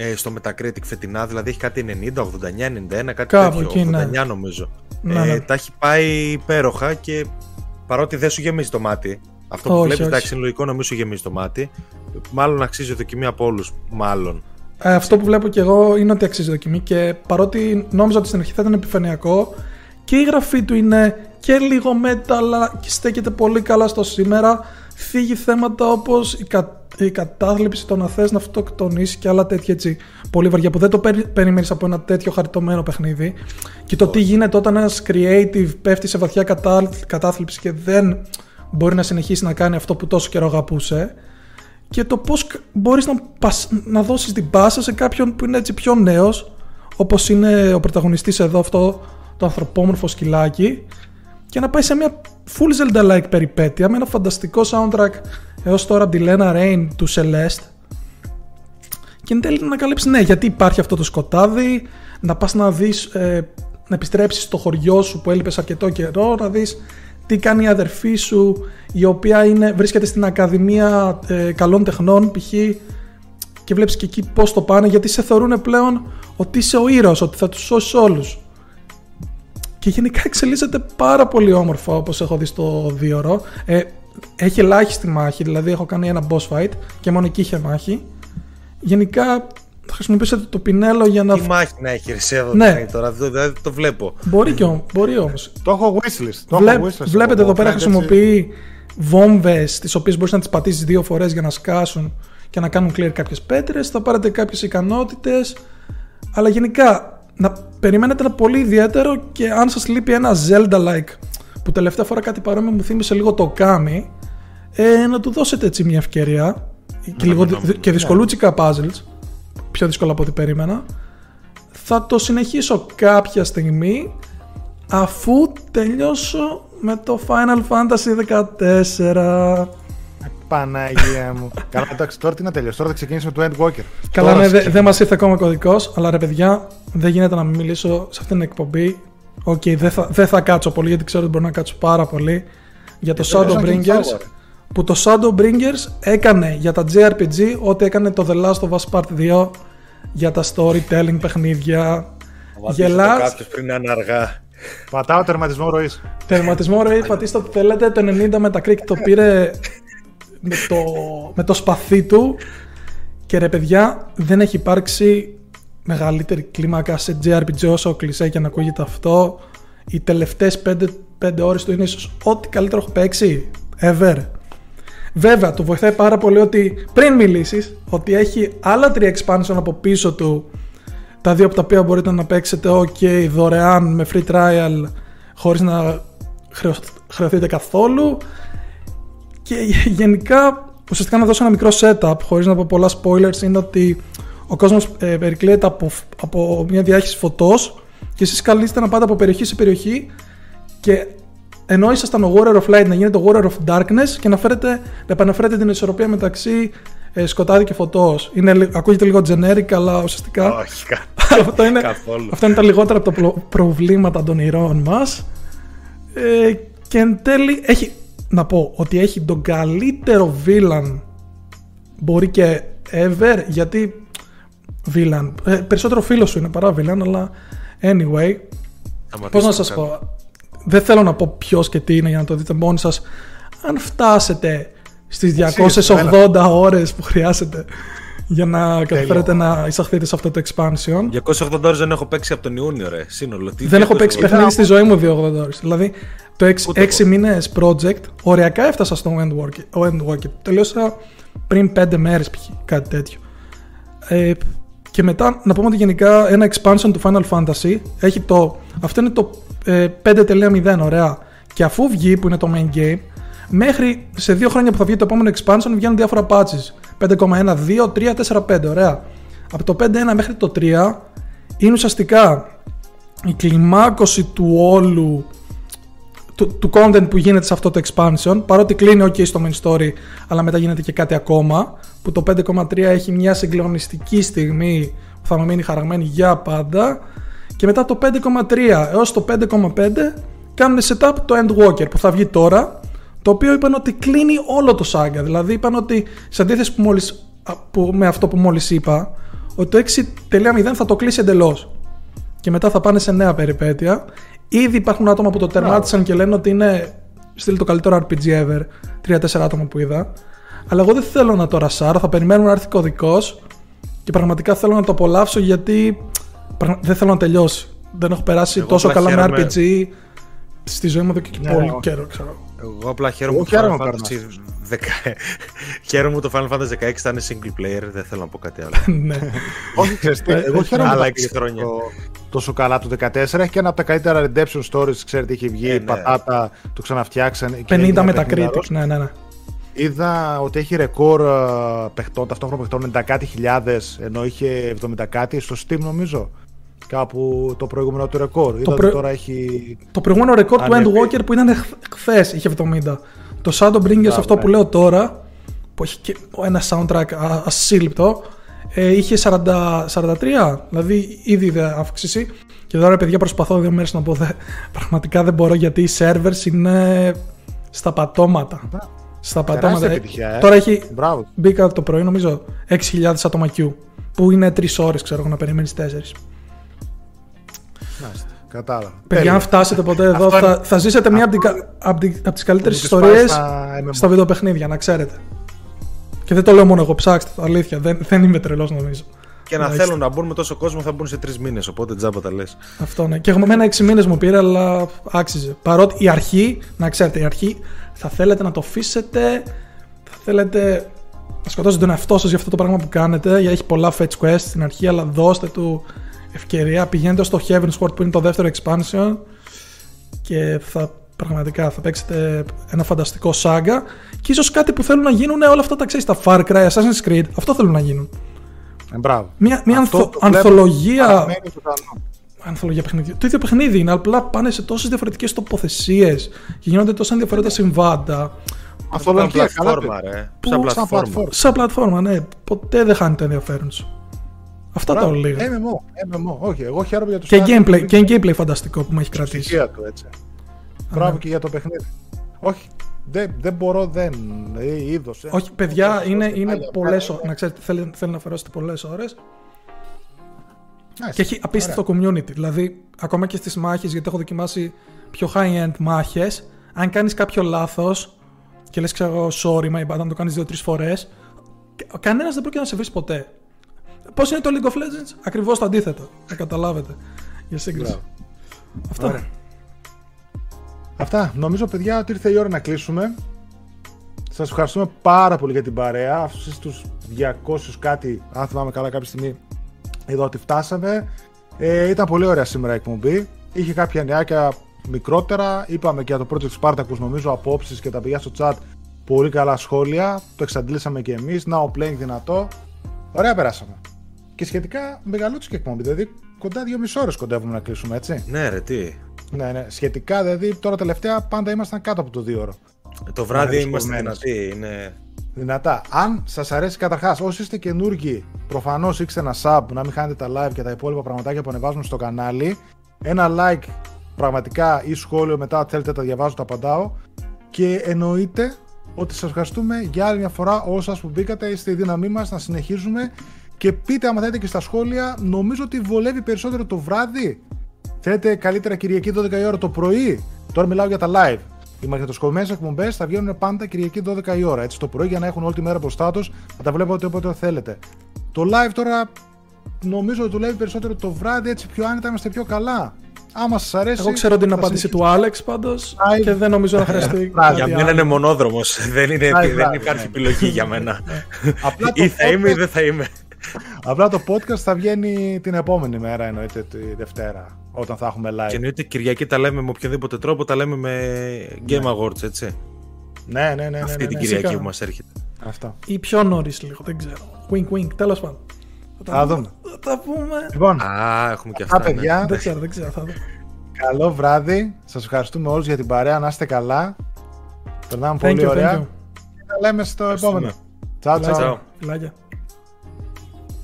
ε, στο Metacritic φετινά, δηλαδή έχει κάτι 90, 89, 91, κάτι
Κάπου
τέτοιο.
εκεί, ναι.
89 νομίζω.
Ναι,
ε,
ναι.
Τα έχει πάει υπέροχα και παρότι δεν σου γεμίζει το μάτι, αυτό που
Όχι,
βλέπεις,
όχι.
εντάξει, είναι λογικό να μην σου γεμίζει το μάτι. Μάλλον αξίζει δοκιμή από όλους. Μάλλον.
Ε, αυτό που βλέπω και εγώ είναι ότι αξίζει δοκιμή και παρότι νόμιζα ότι στην αρχή θα ήταν επιφανειακό και η γραφή του είναι και λίγο metal αλλά και στέκεται πολύ καλά στο σήμερα. Φύγει θέματα όπως η, κα, η κατάθλιψη, το να θες να αυτοκτονήσει και άλλα τέτοια έτσι πολύ βαριά που δεν το περι, περιμένεις από ένα τέτοιο χαριτωμένο παιχνίδι. Και το τι γίνεται όταν ένας creative πέφτει σε βαθιά κατά, κατάθλιψη και δεν μπορεί να συνεχίσει να κάνει αυτό που τόσο καιρό αγαπούσε και το πώς μπορείς να, να δώσεις την πάσα σε κάποιον που είναι έτσι πιο νέος όπως είναι ο πρωταγωνιστής εδώ αυτό το ανθρωπόμορφο σκυλάκι και να πάει σε μια full Zelda-like περιπέτεια με ένα φανταστικό soundtrack έως τώρα από τη Lena Rain του Celeste και εν τέλει να καλύψει ναι γιατί υπάρχει αυτό το σκοτάδι να πας να δεις ε, να επιστρέψεις στο χωριό σου που έλειπες αρκετό καιρό να δεις τι κάνει η αδερφή σου η οποία είναι, βρίσκεται στην Ακαδημία ε, Καλών Τεχνών π.χ. και βλέπεις και εκεί πώς το πάνε γιατί σε θεωρούν πλέον ότι είσαι ο ήρωας, ότι θα τους σώσεις όλους. Και γενικά εξελίσσεται πάρα πολύ όμορφα όπως έχω δει στο δίωρο. Ε, έχει ελάχιστη μάχη, δηλαδή έχω κάνει ένα boss fight και μόνο εκεί είχε μάχη. Γενικά θα χρησιμοποιήσετε το πινέλο για να.
Τι μάχη να έχει ρησέδο
ναι.
τώρα, δηλαδή το βλέπω.
Μπορεί, και, μπορεί όμως.
Το έχω wishlist. Το
Βλέ...
έχω wishlist
βλέπετε εδώ πέρα χρησιμοποιεί βόμβες τις οποίες μπορείς να τις πατήσεις δύο φορές για να σκάσουν και να κάνουν clear κάποιες πέτρες. Θα πάρετε κάποιες ικανότητες. Αλλά γενικά να περιμένετε ένα πολύ ιδιαίτερο και αν σας λείπει ένα Zelda-like που τελευταία φορά κάτι παρόμοιο μου θύμισε λίγο το Kami ε, να του δώσετε έτσι μια ευκαιρία και, λίγο, και δυσκολούτσικα puzzles πιο δύσκολα από ό,τι περίμενα. Θα το συνεχίσω κάποια στιγμή αφού τελειώσω με το Final Fantasy 14.
Παναγία μου. *laughs* Καλά, εντάξει, τώρα τι να τελειώσει. Τώρα θα ξεκινήσουμε το Endwalker.
Καλά, ναι, δεν δε μας ήρθε ακόμα κωδικός, αλλά ρε παιδιά, δεν γίνεται να μην μιλήσω σε αυτήν την εκπομπή. OK, okay, δεν θα, δε θα κάτσω πολύ γιατί ξέρω ότι μπορεί να κάτσω πάρα πολύ για το Shadowbringers που το Shadowbringers έκανε για τα JRPG ό,τι έκανε το The Last of Us Part 2 για τα storytelling παιχνίδια.
Γελάς. Κάποιος πριν είναι αργά.
Πατάω τερματισμό ροής.
Τερματισμό ροής, πατήστε ό,τι θέλετε. Το 90 με τα το πήρε με το, με το σπαθί του. Και ρε παιδιά, δεν έχει υπάρξει μεγαλύτερη κλίμακα σε JRPG όσο κλεισέ και να ακούγεται αυτό. Οι τελευταίες 5, 5 ώρες του είναι ίσως ό,τι καλύτερο έχω παίξει ever. Βέβαια, του βοηθάει πάρα πολύ ότι πριν μιλήσεις, ότι έχει άλλα τρία expansion από πίσω του. Τα δύο από τα οποία μπορείτε να παίξετε OK δωρεάν με free trial χωρίς να χρεωθείτε καθόλου. Και γενικά, ουσιαστικά να δώσω ένα μικρό setup, χωρίς να πω πολλά spoilers, είναι ότι ο κόσμος ε, περικλείεται από, από μια διάχυση φωτός και εσείς καλείστε να πάτε από περιοχή σε περιοχή και ενώ ήσασταν ο Warrior of Light να γίνετε ο Warrior of Darkness και να, φέρετε, να επαναφέρετε την ισορροπία μεταξύ ε, σκοτάδι και φωτός. Ακούγεται λίγο generic, αλλά ουσιαστικά.
Όχι, *laughs*
αυτό είναι,
καθόλου.
Αυτά είναι τα λιγότερα από τα προβλήματα των ηρώων μας. Ε, και εν τέλει έχει να πω ότι έχει τον καλύτερο villain μπορεί και ever γιατί villain ε, περισσότερο φίλο σου είναι παρά villain αλλά anyway πώς να σας πω δεν θέλω να πω ποιος και τι είναι για να το δείτε μόνοι σας. Αν φτάσετε στις 280 ώρες που χρειάζεται για να καταφέρετε να εισαχθείτε σε αυτό το expansion.
280 ώρες δεν έχω παίξει από τον Ιούνιο, ρε. Σύνολο. Τι
δεν έχω παίξει παιχνίδι στη ζωή μου 280 ώρες. Δηλαδή το 6, μήνες project, οριακά έφτασα στο Endwalker. Τελείωσα πριν 5 μέρες π.χ. κάτι τέτοιο. Ε, και μετά να πούμε ότι γενικά ένα expansion του Final Fantasy έχει το. Αυτό είναι το 5.0, ε, ωραία. Και αφού βγει, που είναι το main game, μέχρι σε δύο χρόνια που θα βγει το επόμενο expansion βγαίνουν διάφορα patches. 5.1, 2, 3, 4, 5, ωραία. Από το 5.1 μέχρι το 3 είναι ουσιαστικά η κλιμάκωση του όλου του, του content που γίνεται σε αυτό το expansion παρότι κλείνει ok στο main story αλλά μετά γίνεται και κάτι ακόμα που το 5.3 έχει μια συγκλονιστική στιγμή που θα με μείνει χαραγμένη για πάντα. Και μετά το 5,3 έως το 5,5 κάνουν setup το Endwalker που θα βγει τώρα το οποίο είπαν ότι κλείνει όλο το saga. Δηλαδή είπαν ότι σε αντίθεση που μόλις, που, με αυτό που μόλις είπα ότι το 6.0 θα το κλείσει εντελώς. Και μετά θα πάνε σε νέα περιπέτεια ήδη υπάρχουν άτομα που το τερμάτισαν και λένε ότι είναι στείλει το καλύτερο RPG ever 3-4 άτομα που είδα αλλά εγώ δεν θέλω να το ρασάρω θα περιμένουμε να έρθει κωδικός και πραγματικά θέλω να το απολαύσω γιατί δεν θέλω να τελειώσει. Δεν έχω περάσει τόσο καλά με RPG. στη ζωή μου εδώ και
Ναι,
πολύ
ναι.
καιρό, ξέρω.
Εγώ απλά χαίρομαι
Εγώ
που το Final
χαίρομαι,
Fantasy 10... *laughs* χαίρομαι που το Final Fantasy 16 θα είναι single player, δεν θέλω να πω κάτι άλλο. *laughs*
ναι.
Όχι, ξέρεις τι, εγώ
ε,
χαίρομαι
άλλα
που
έξι
τα
χρόνια.
το- τόσο καλά το 14. Έχει και ένα από τα καλύτερα redemption stories, ξέρετε, έχει βγει.
Ε, ναι.
Πατάτα, το ξαναφτιάξαν. και
50
έγινε
Metacritic,
παιχνιδαρός.
ναι, ναι, ναι.
Είδα ότι έχει ρεκόρ ε, παιχτών, ταυτόχρονα παιχτών 90 κάτι χιλιάδες, ενώ είχε 70 κάτι στο Steam νομίζω. Κάπου το προηγούμενο του ρεκόρ. Είδα
προ-
ότι τώρα έχει.
Το προηγούμενο ρεκόρ του
Ανέβη.
Endwalker που ήταν χθες είχε 70. Το Shadowbringers αυτό
ναι.
που λέω τώρα, που έχει και ένα soundtrack α- ασύλληπτο, ε, είχε 40, 43. Δηλαδή ήδη είδε αύξηση. Και τώρα, παιδιά, προσπαθώ δύο μέρες να πω. Δε, πραγματικά δεν μπορώ γιατί οι servers είναι στα πατώματα. Στα πατώματα. Ε,
επιτυχία, ε.
Τώρα έχει.
Μπράβο.
Μπήκα το πρωί, νομίζω, 6.000 άτομα queue. Που είναι 3 ώρες, ξέρω εγώ, να περιμένεις 4.
Μάλιστα. Κατάλαβα.
Παιδιά,
Τέλεια.
αν φτάσετε ποτέ εδώ,
Αυτό
θα,
είναι-
θα ζήσετε μία από, την κα- από, την- από τις καλύτερες
Μου τις πάει
ιστορίες
στα MMO.
στα βιντεοπαιχνίδια, να ξέρετε. Και δεν το λέω μόνο εγώ, ψάξτε το, αλήθεια. Δεν, δεν είμαι τρελός νομίζω.
Και να
Εντάξει.
θέλουν να μπουν με τόσο κόσμο θα μπουν σε τρεις μήνες. Οπότε τζάμπα τα λες.
Αυτό ναι. Και εγώ με μένα 6 μήνες μου πήρε, αλλά άξιζε. Παρότι η αρχή, να ξέρετε, η αρχή θα θέλετε να το αφήσετε, θα θέλετε να σκοτώσετε τον εαυτό σας για αυτό το πράγμα που κάνετε, γιατί έχει πολλά fetch quests στην αρχή, αλλά δώστε του ευκαιρία. Πηγαίνετε στο Heaven's Ward που είναι το δεύτερο expansion και θα πραγματικά θα παίξετε ένα φανταστικό saga και ίσως κάτι που θέλουν να γίνουν όλα αυτά τα ξέρεις, τα Far Cry, Assassin's Creed, αυτό θέλουν να γίνουν.
Ε, μπράβο.
Μια, μια
Αυτό
ανθο-
το βλέπω
ανθολογία
παραμένει ζωντανό.
ανθολογία παιχνίδι. Το ίδιο παιχνίδι είναι, απλά πάνε σε τόσες διαφορετικές τοποθεσίες και γίνονται τόσα ενδιαφέροντα συμβάντα.
Ανθολογία, καλά
πλατφόρμα,
πει.
ρε.
Πού,
Σαν
σαν
πλατφόρμα.
πλατφόρμα.
Σαν πλατφόρμα, ναι, ποτέ δεν χάνει το ενδιαφέρον σου. Αυτά τα
Μπράβο.
λίγα.
MMO, MMO. Όχι, εγώ χαίρομαι για το
Και
Starfield.
gameplay, και gameplay φανταστικό που με έχει κρατήσει.
ψυχία του, έτσι. Μπράβο
ναι.
και για το παιχνίδι. Όχι, δεν, δεν μπορώ, δεν. Ε, είδος, ε.
Όχι, παιδιά,
Όσο
είναι,
δεκάλια
είναι πολλές
πράγματα.
ώρε. Να ξέρετε, θέλει, θέλει να αφαιρώσετε πολλές ώρες.
Nice.
Και έχει απίστευτο community. Δηλαδή, ακόμα και στις μάχες, γιατί έχω δοκιμάσει πιο high-end μάχες, αν κάνεις κάποιο λάθος και λες, ξέρω εγώ, sorry, my bad, αν το κάνεις δύο-τρεις φορές, κανένας δεν πρόκειται να σε βρει ποτέ. Πώς είναι το League of Legends, ακριβώς το αντίθετο. Να καταλάβετε. Για σύγκριση.
Μπράβο.
Αυτό.
Ωραία. Αυτά. Νομίζω, παιδιά, ότι ήρθε η ώρα να κλείσουμε. Σας ευχαριστούμε πάρα πολύ για την παρέα. Αυτούς τους 200 κάτι, αν θυμάμαι καλά, κάποια στιγμή εδώ ότι φτάσαμε. Ε, ήταν πολύ ωραία σήμερα η εκπομπή. Είχε κάποια νεάκια μικρότερα. Είπαμε και για το Project Spartacus, νομίζω, απόψεις και τα παιδιά στο chat. Πολύ καλά σχόλια. Το εξαντλήσαμε και εμείς. Now playing δυνατό. Ωραία περάσαμε. Και σχετικά μεγαλούτσικη εκπομπή. Δηλαδή κοντά 2,5 ώρες κοντεύουμε να κλείσουμε, έτσι.
Ναι, ρε, τι.
Ναι, ναι. Σχετικά, δηλαδή τώρα τελευταία πάντα ήμασταν κάτω από το 2 ώρο.
Το βράδυ
Είναι
είμαστε
σκορμένος.
δυνατοί. Είναι...
Δυνατά. Αν σας αρέσει καταρχάς, όσοι είστε καινούργοι, προφανώς ρίξτε ένα sub, να μην χάνετε τα live και τα υπόλοιπα πραγματάκια που ανεβάζουμε στο κανάλι. Ένα like πραγματικά ή σχόλιο μετά, αν θέλετε, τα διαβάζω, τα απαντάω. Και εννοείται ότι σας ευχαριστούμε για άλλη μια φορά όσας που μπήκατε, είστε η δύναμή μας να συνεχίζουμε. Και πείτε, άμα θέλετε και στα σχόλια, νομίζω ότι βολεύει περισσότερο το βράδυ. Θέλετε καλύτερα Κυριακή 12 η ώρα το πρωί. Τώρα μιλάω για τα live. Οι μαγνητοσκοπημένες εκπομπές θα βγαίνουν πάντα Κυριακή 12 η ώρα. Έτσι το πρωί για να έχουν όλη τη μέρα μπροστά τους, να τα βλέπετε όποτε θέλετε. Το live τώρα νομίζω ότι δουλεύει περισσότερο το βράδυ, έτσι πιο άνετα είμαστε πιο καλά. Άμα σας αρέσει.
Εγώ ξέρω την
θα
απάντηση
συνεχίσουμε.
του Άλεξ πάντως
Live.
και δεν νομίζω να χρειαστεί. *laughs*
Βράδυ.
Για
κάτι
μένα
άλλο.
είναι μονόδρομος. *laughs* δεν, είναι,
Βράδυ,
δεν
βράδυ,
υπάρχει
ναι.
επιλογή για μένα.
Απλά το
ή θα είμαι ή
podcast-
δεν θα είμαι.
Απλά το podcast θα βγαίνει την επόμενη μέρα, εννοείται τη Δευτέρα, όταν θα έχουμε live.
Και εννοείται Κυριακή τα λέμε με οποιοδήποτε τρόπο, τα λέμε με Game Awards, έτσι.
Ναι, ναι, ναι. ναι,
Αυτή
ναι,
την
ναι.
Κυριακή
Φυσικά.
που μας έρχεται.
Αυτό.
Ή πιο νωρίς λίγο, δεν ξέρω. Wink, wink, τέλος πάντων. τα
Θα
πούμε.
δούμε.
Θα τα πούμε.
Λοιπόν,
Α, έχουμε και
αυτά
αυτά. ναι.
παιδιά.
Δεν ξέρω, δεν ξέρω. Θα δω.
Καλό βράδυ. Σας ευχαριστούμε όλους για την παρέα. Να είστε καλά. Περνάμε
Thank
πολύ
you,
ωραία.
thank you.
Τα λέμε στο
Ευχαριστούμε.
επόμενο. Τσάου,
Φιλάκια.
τσάου.
Ciao.
Φιλάκια.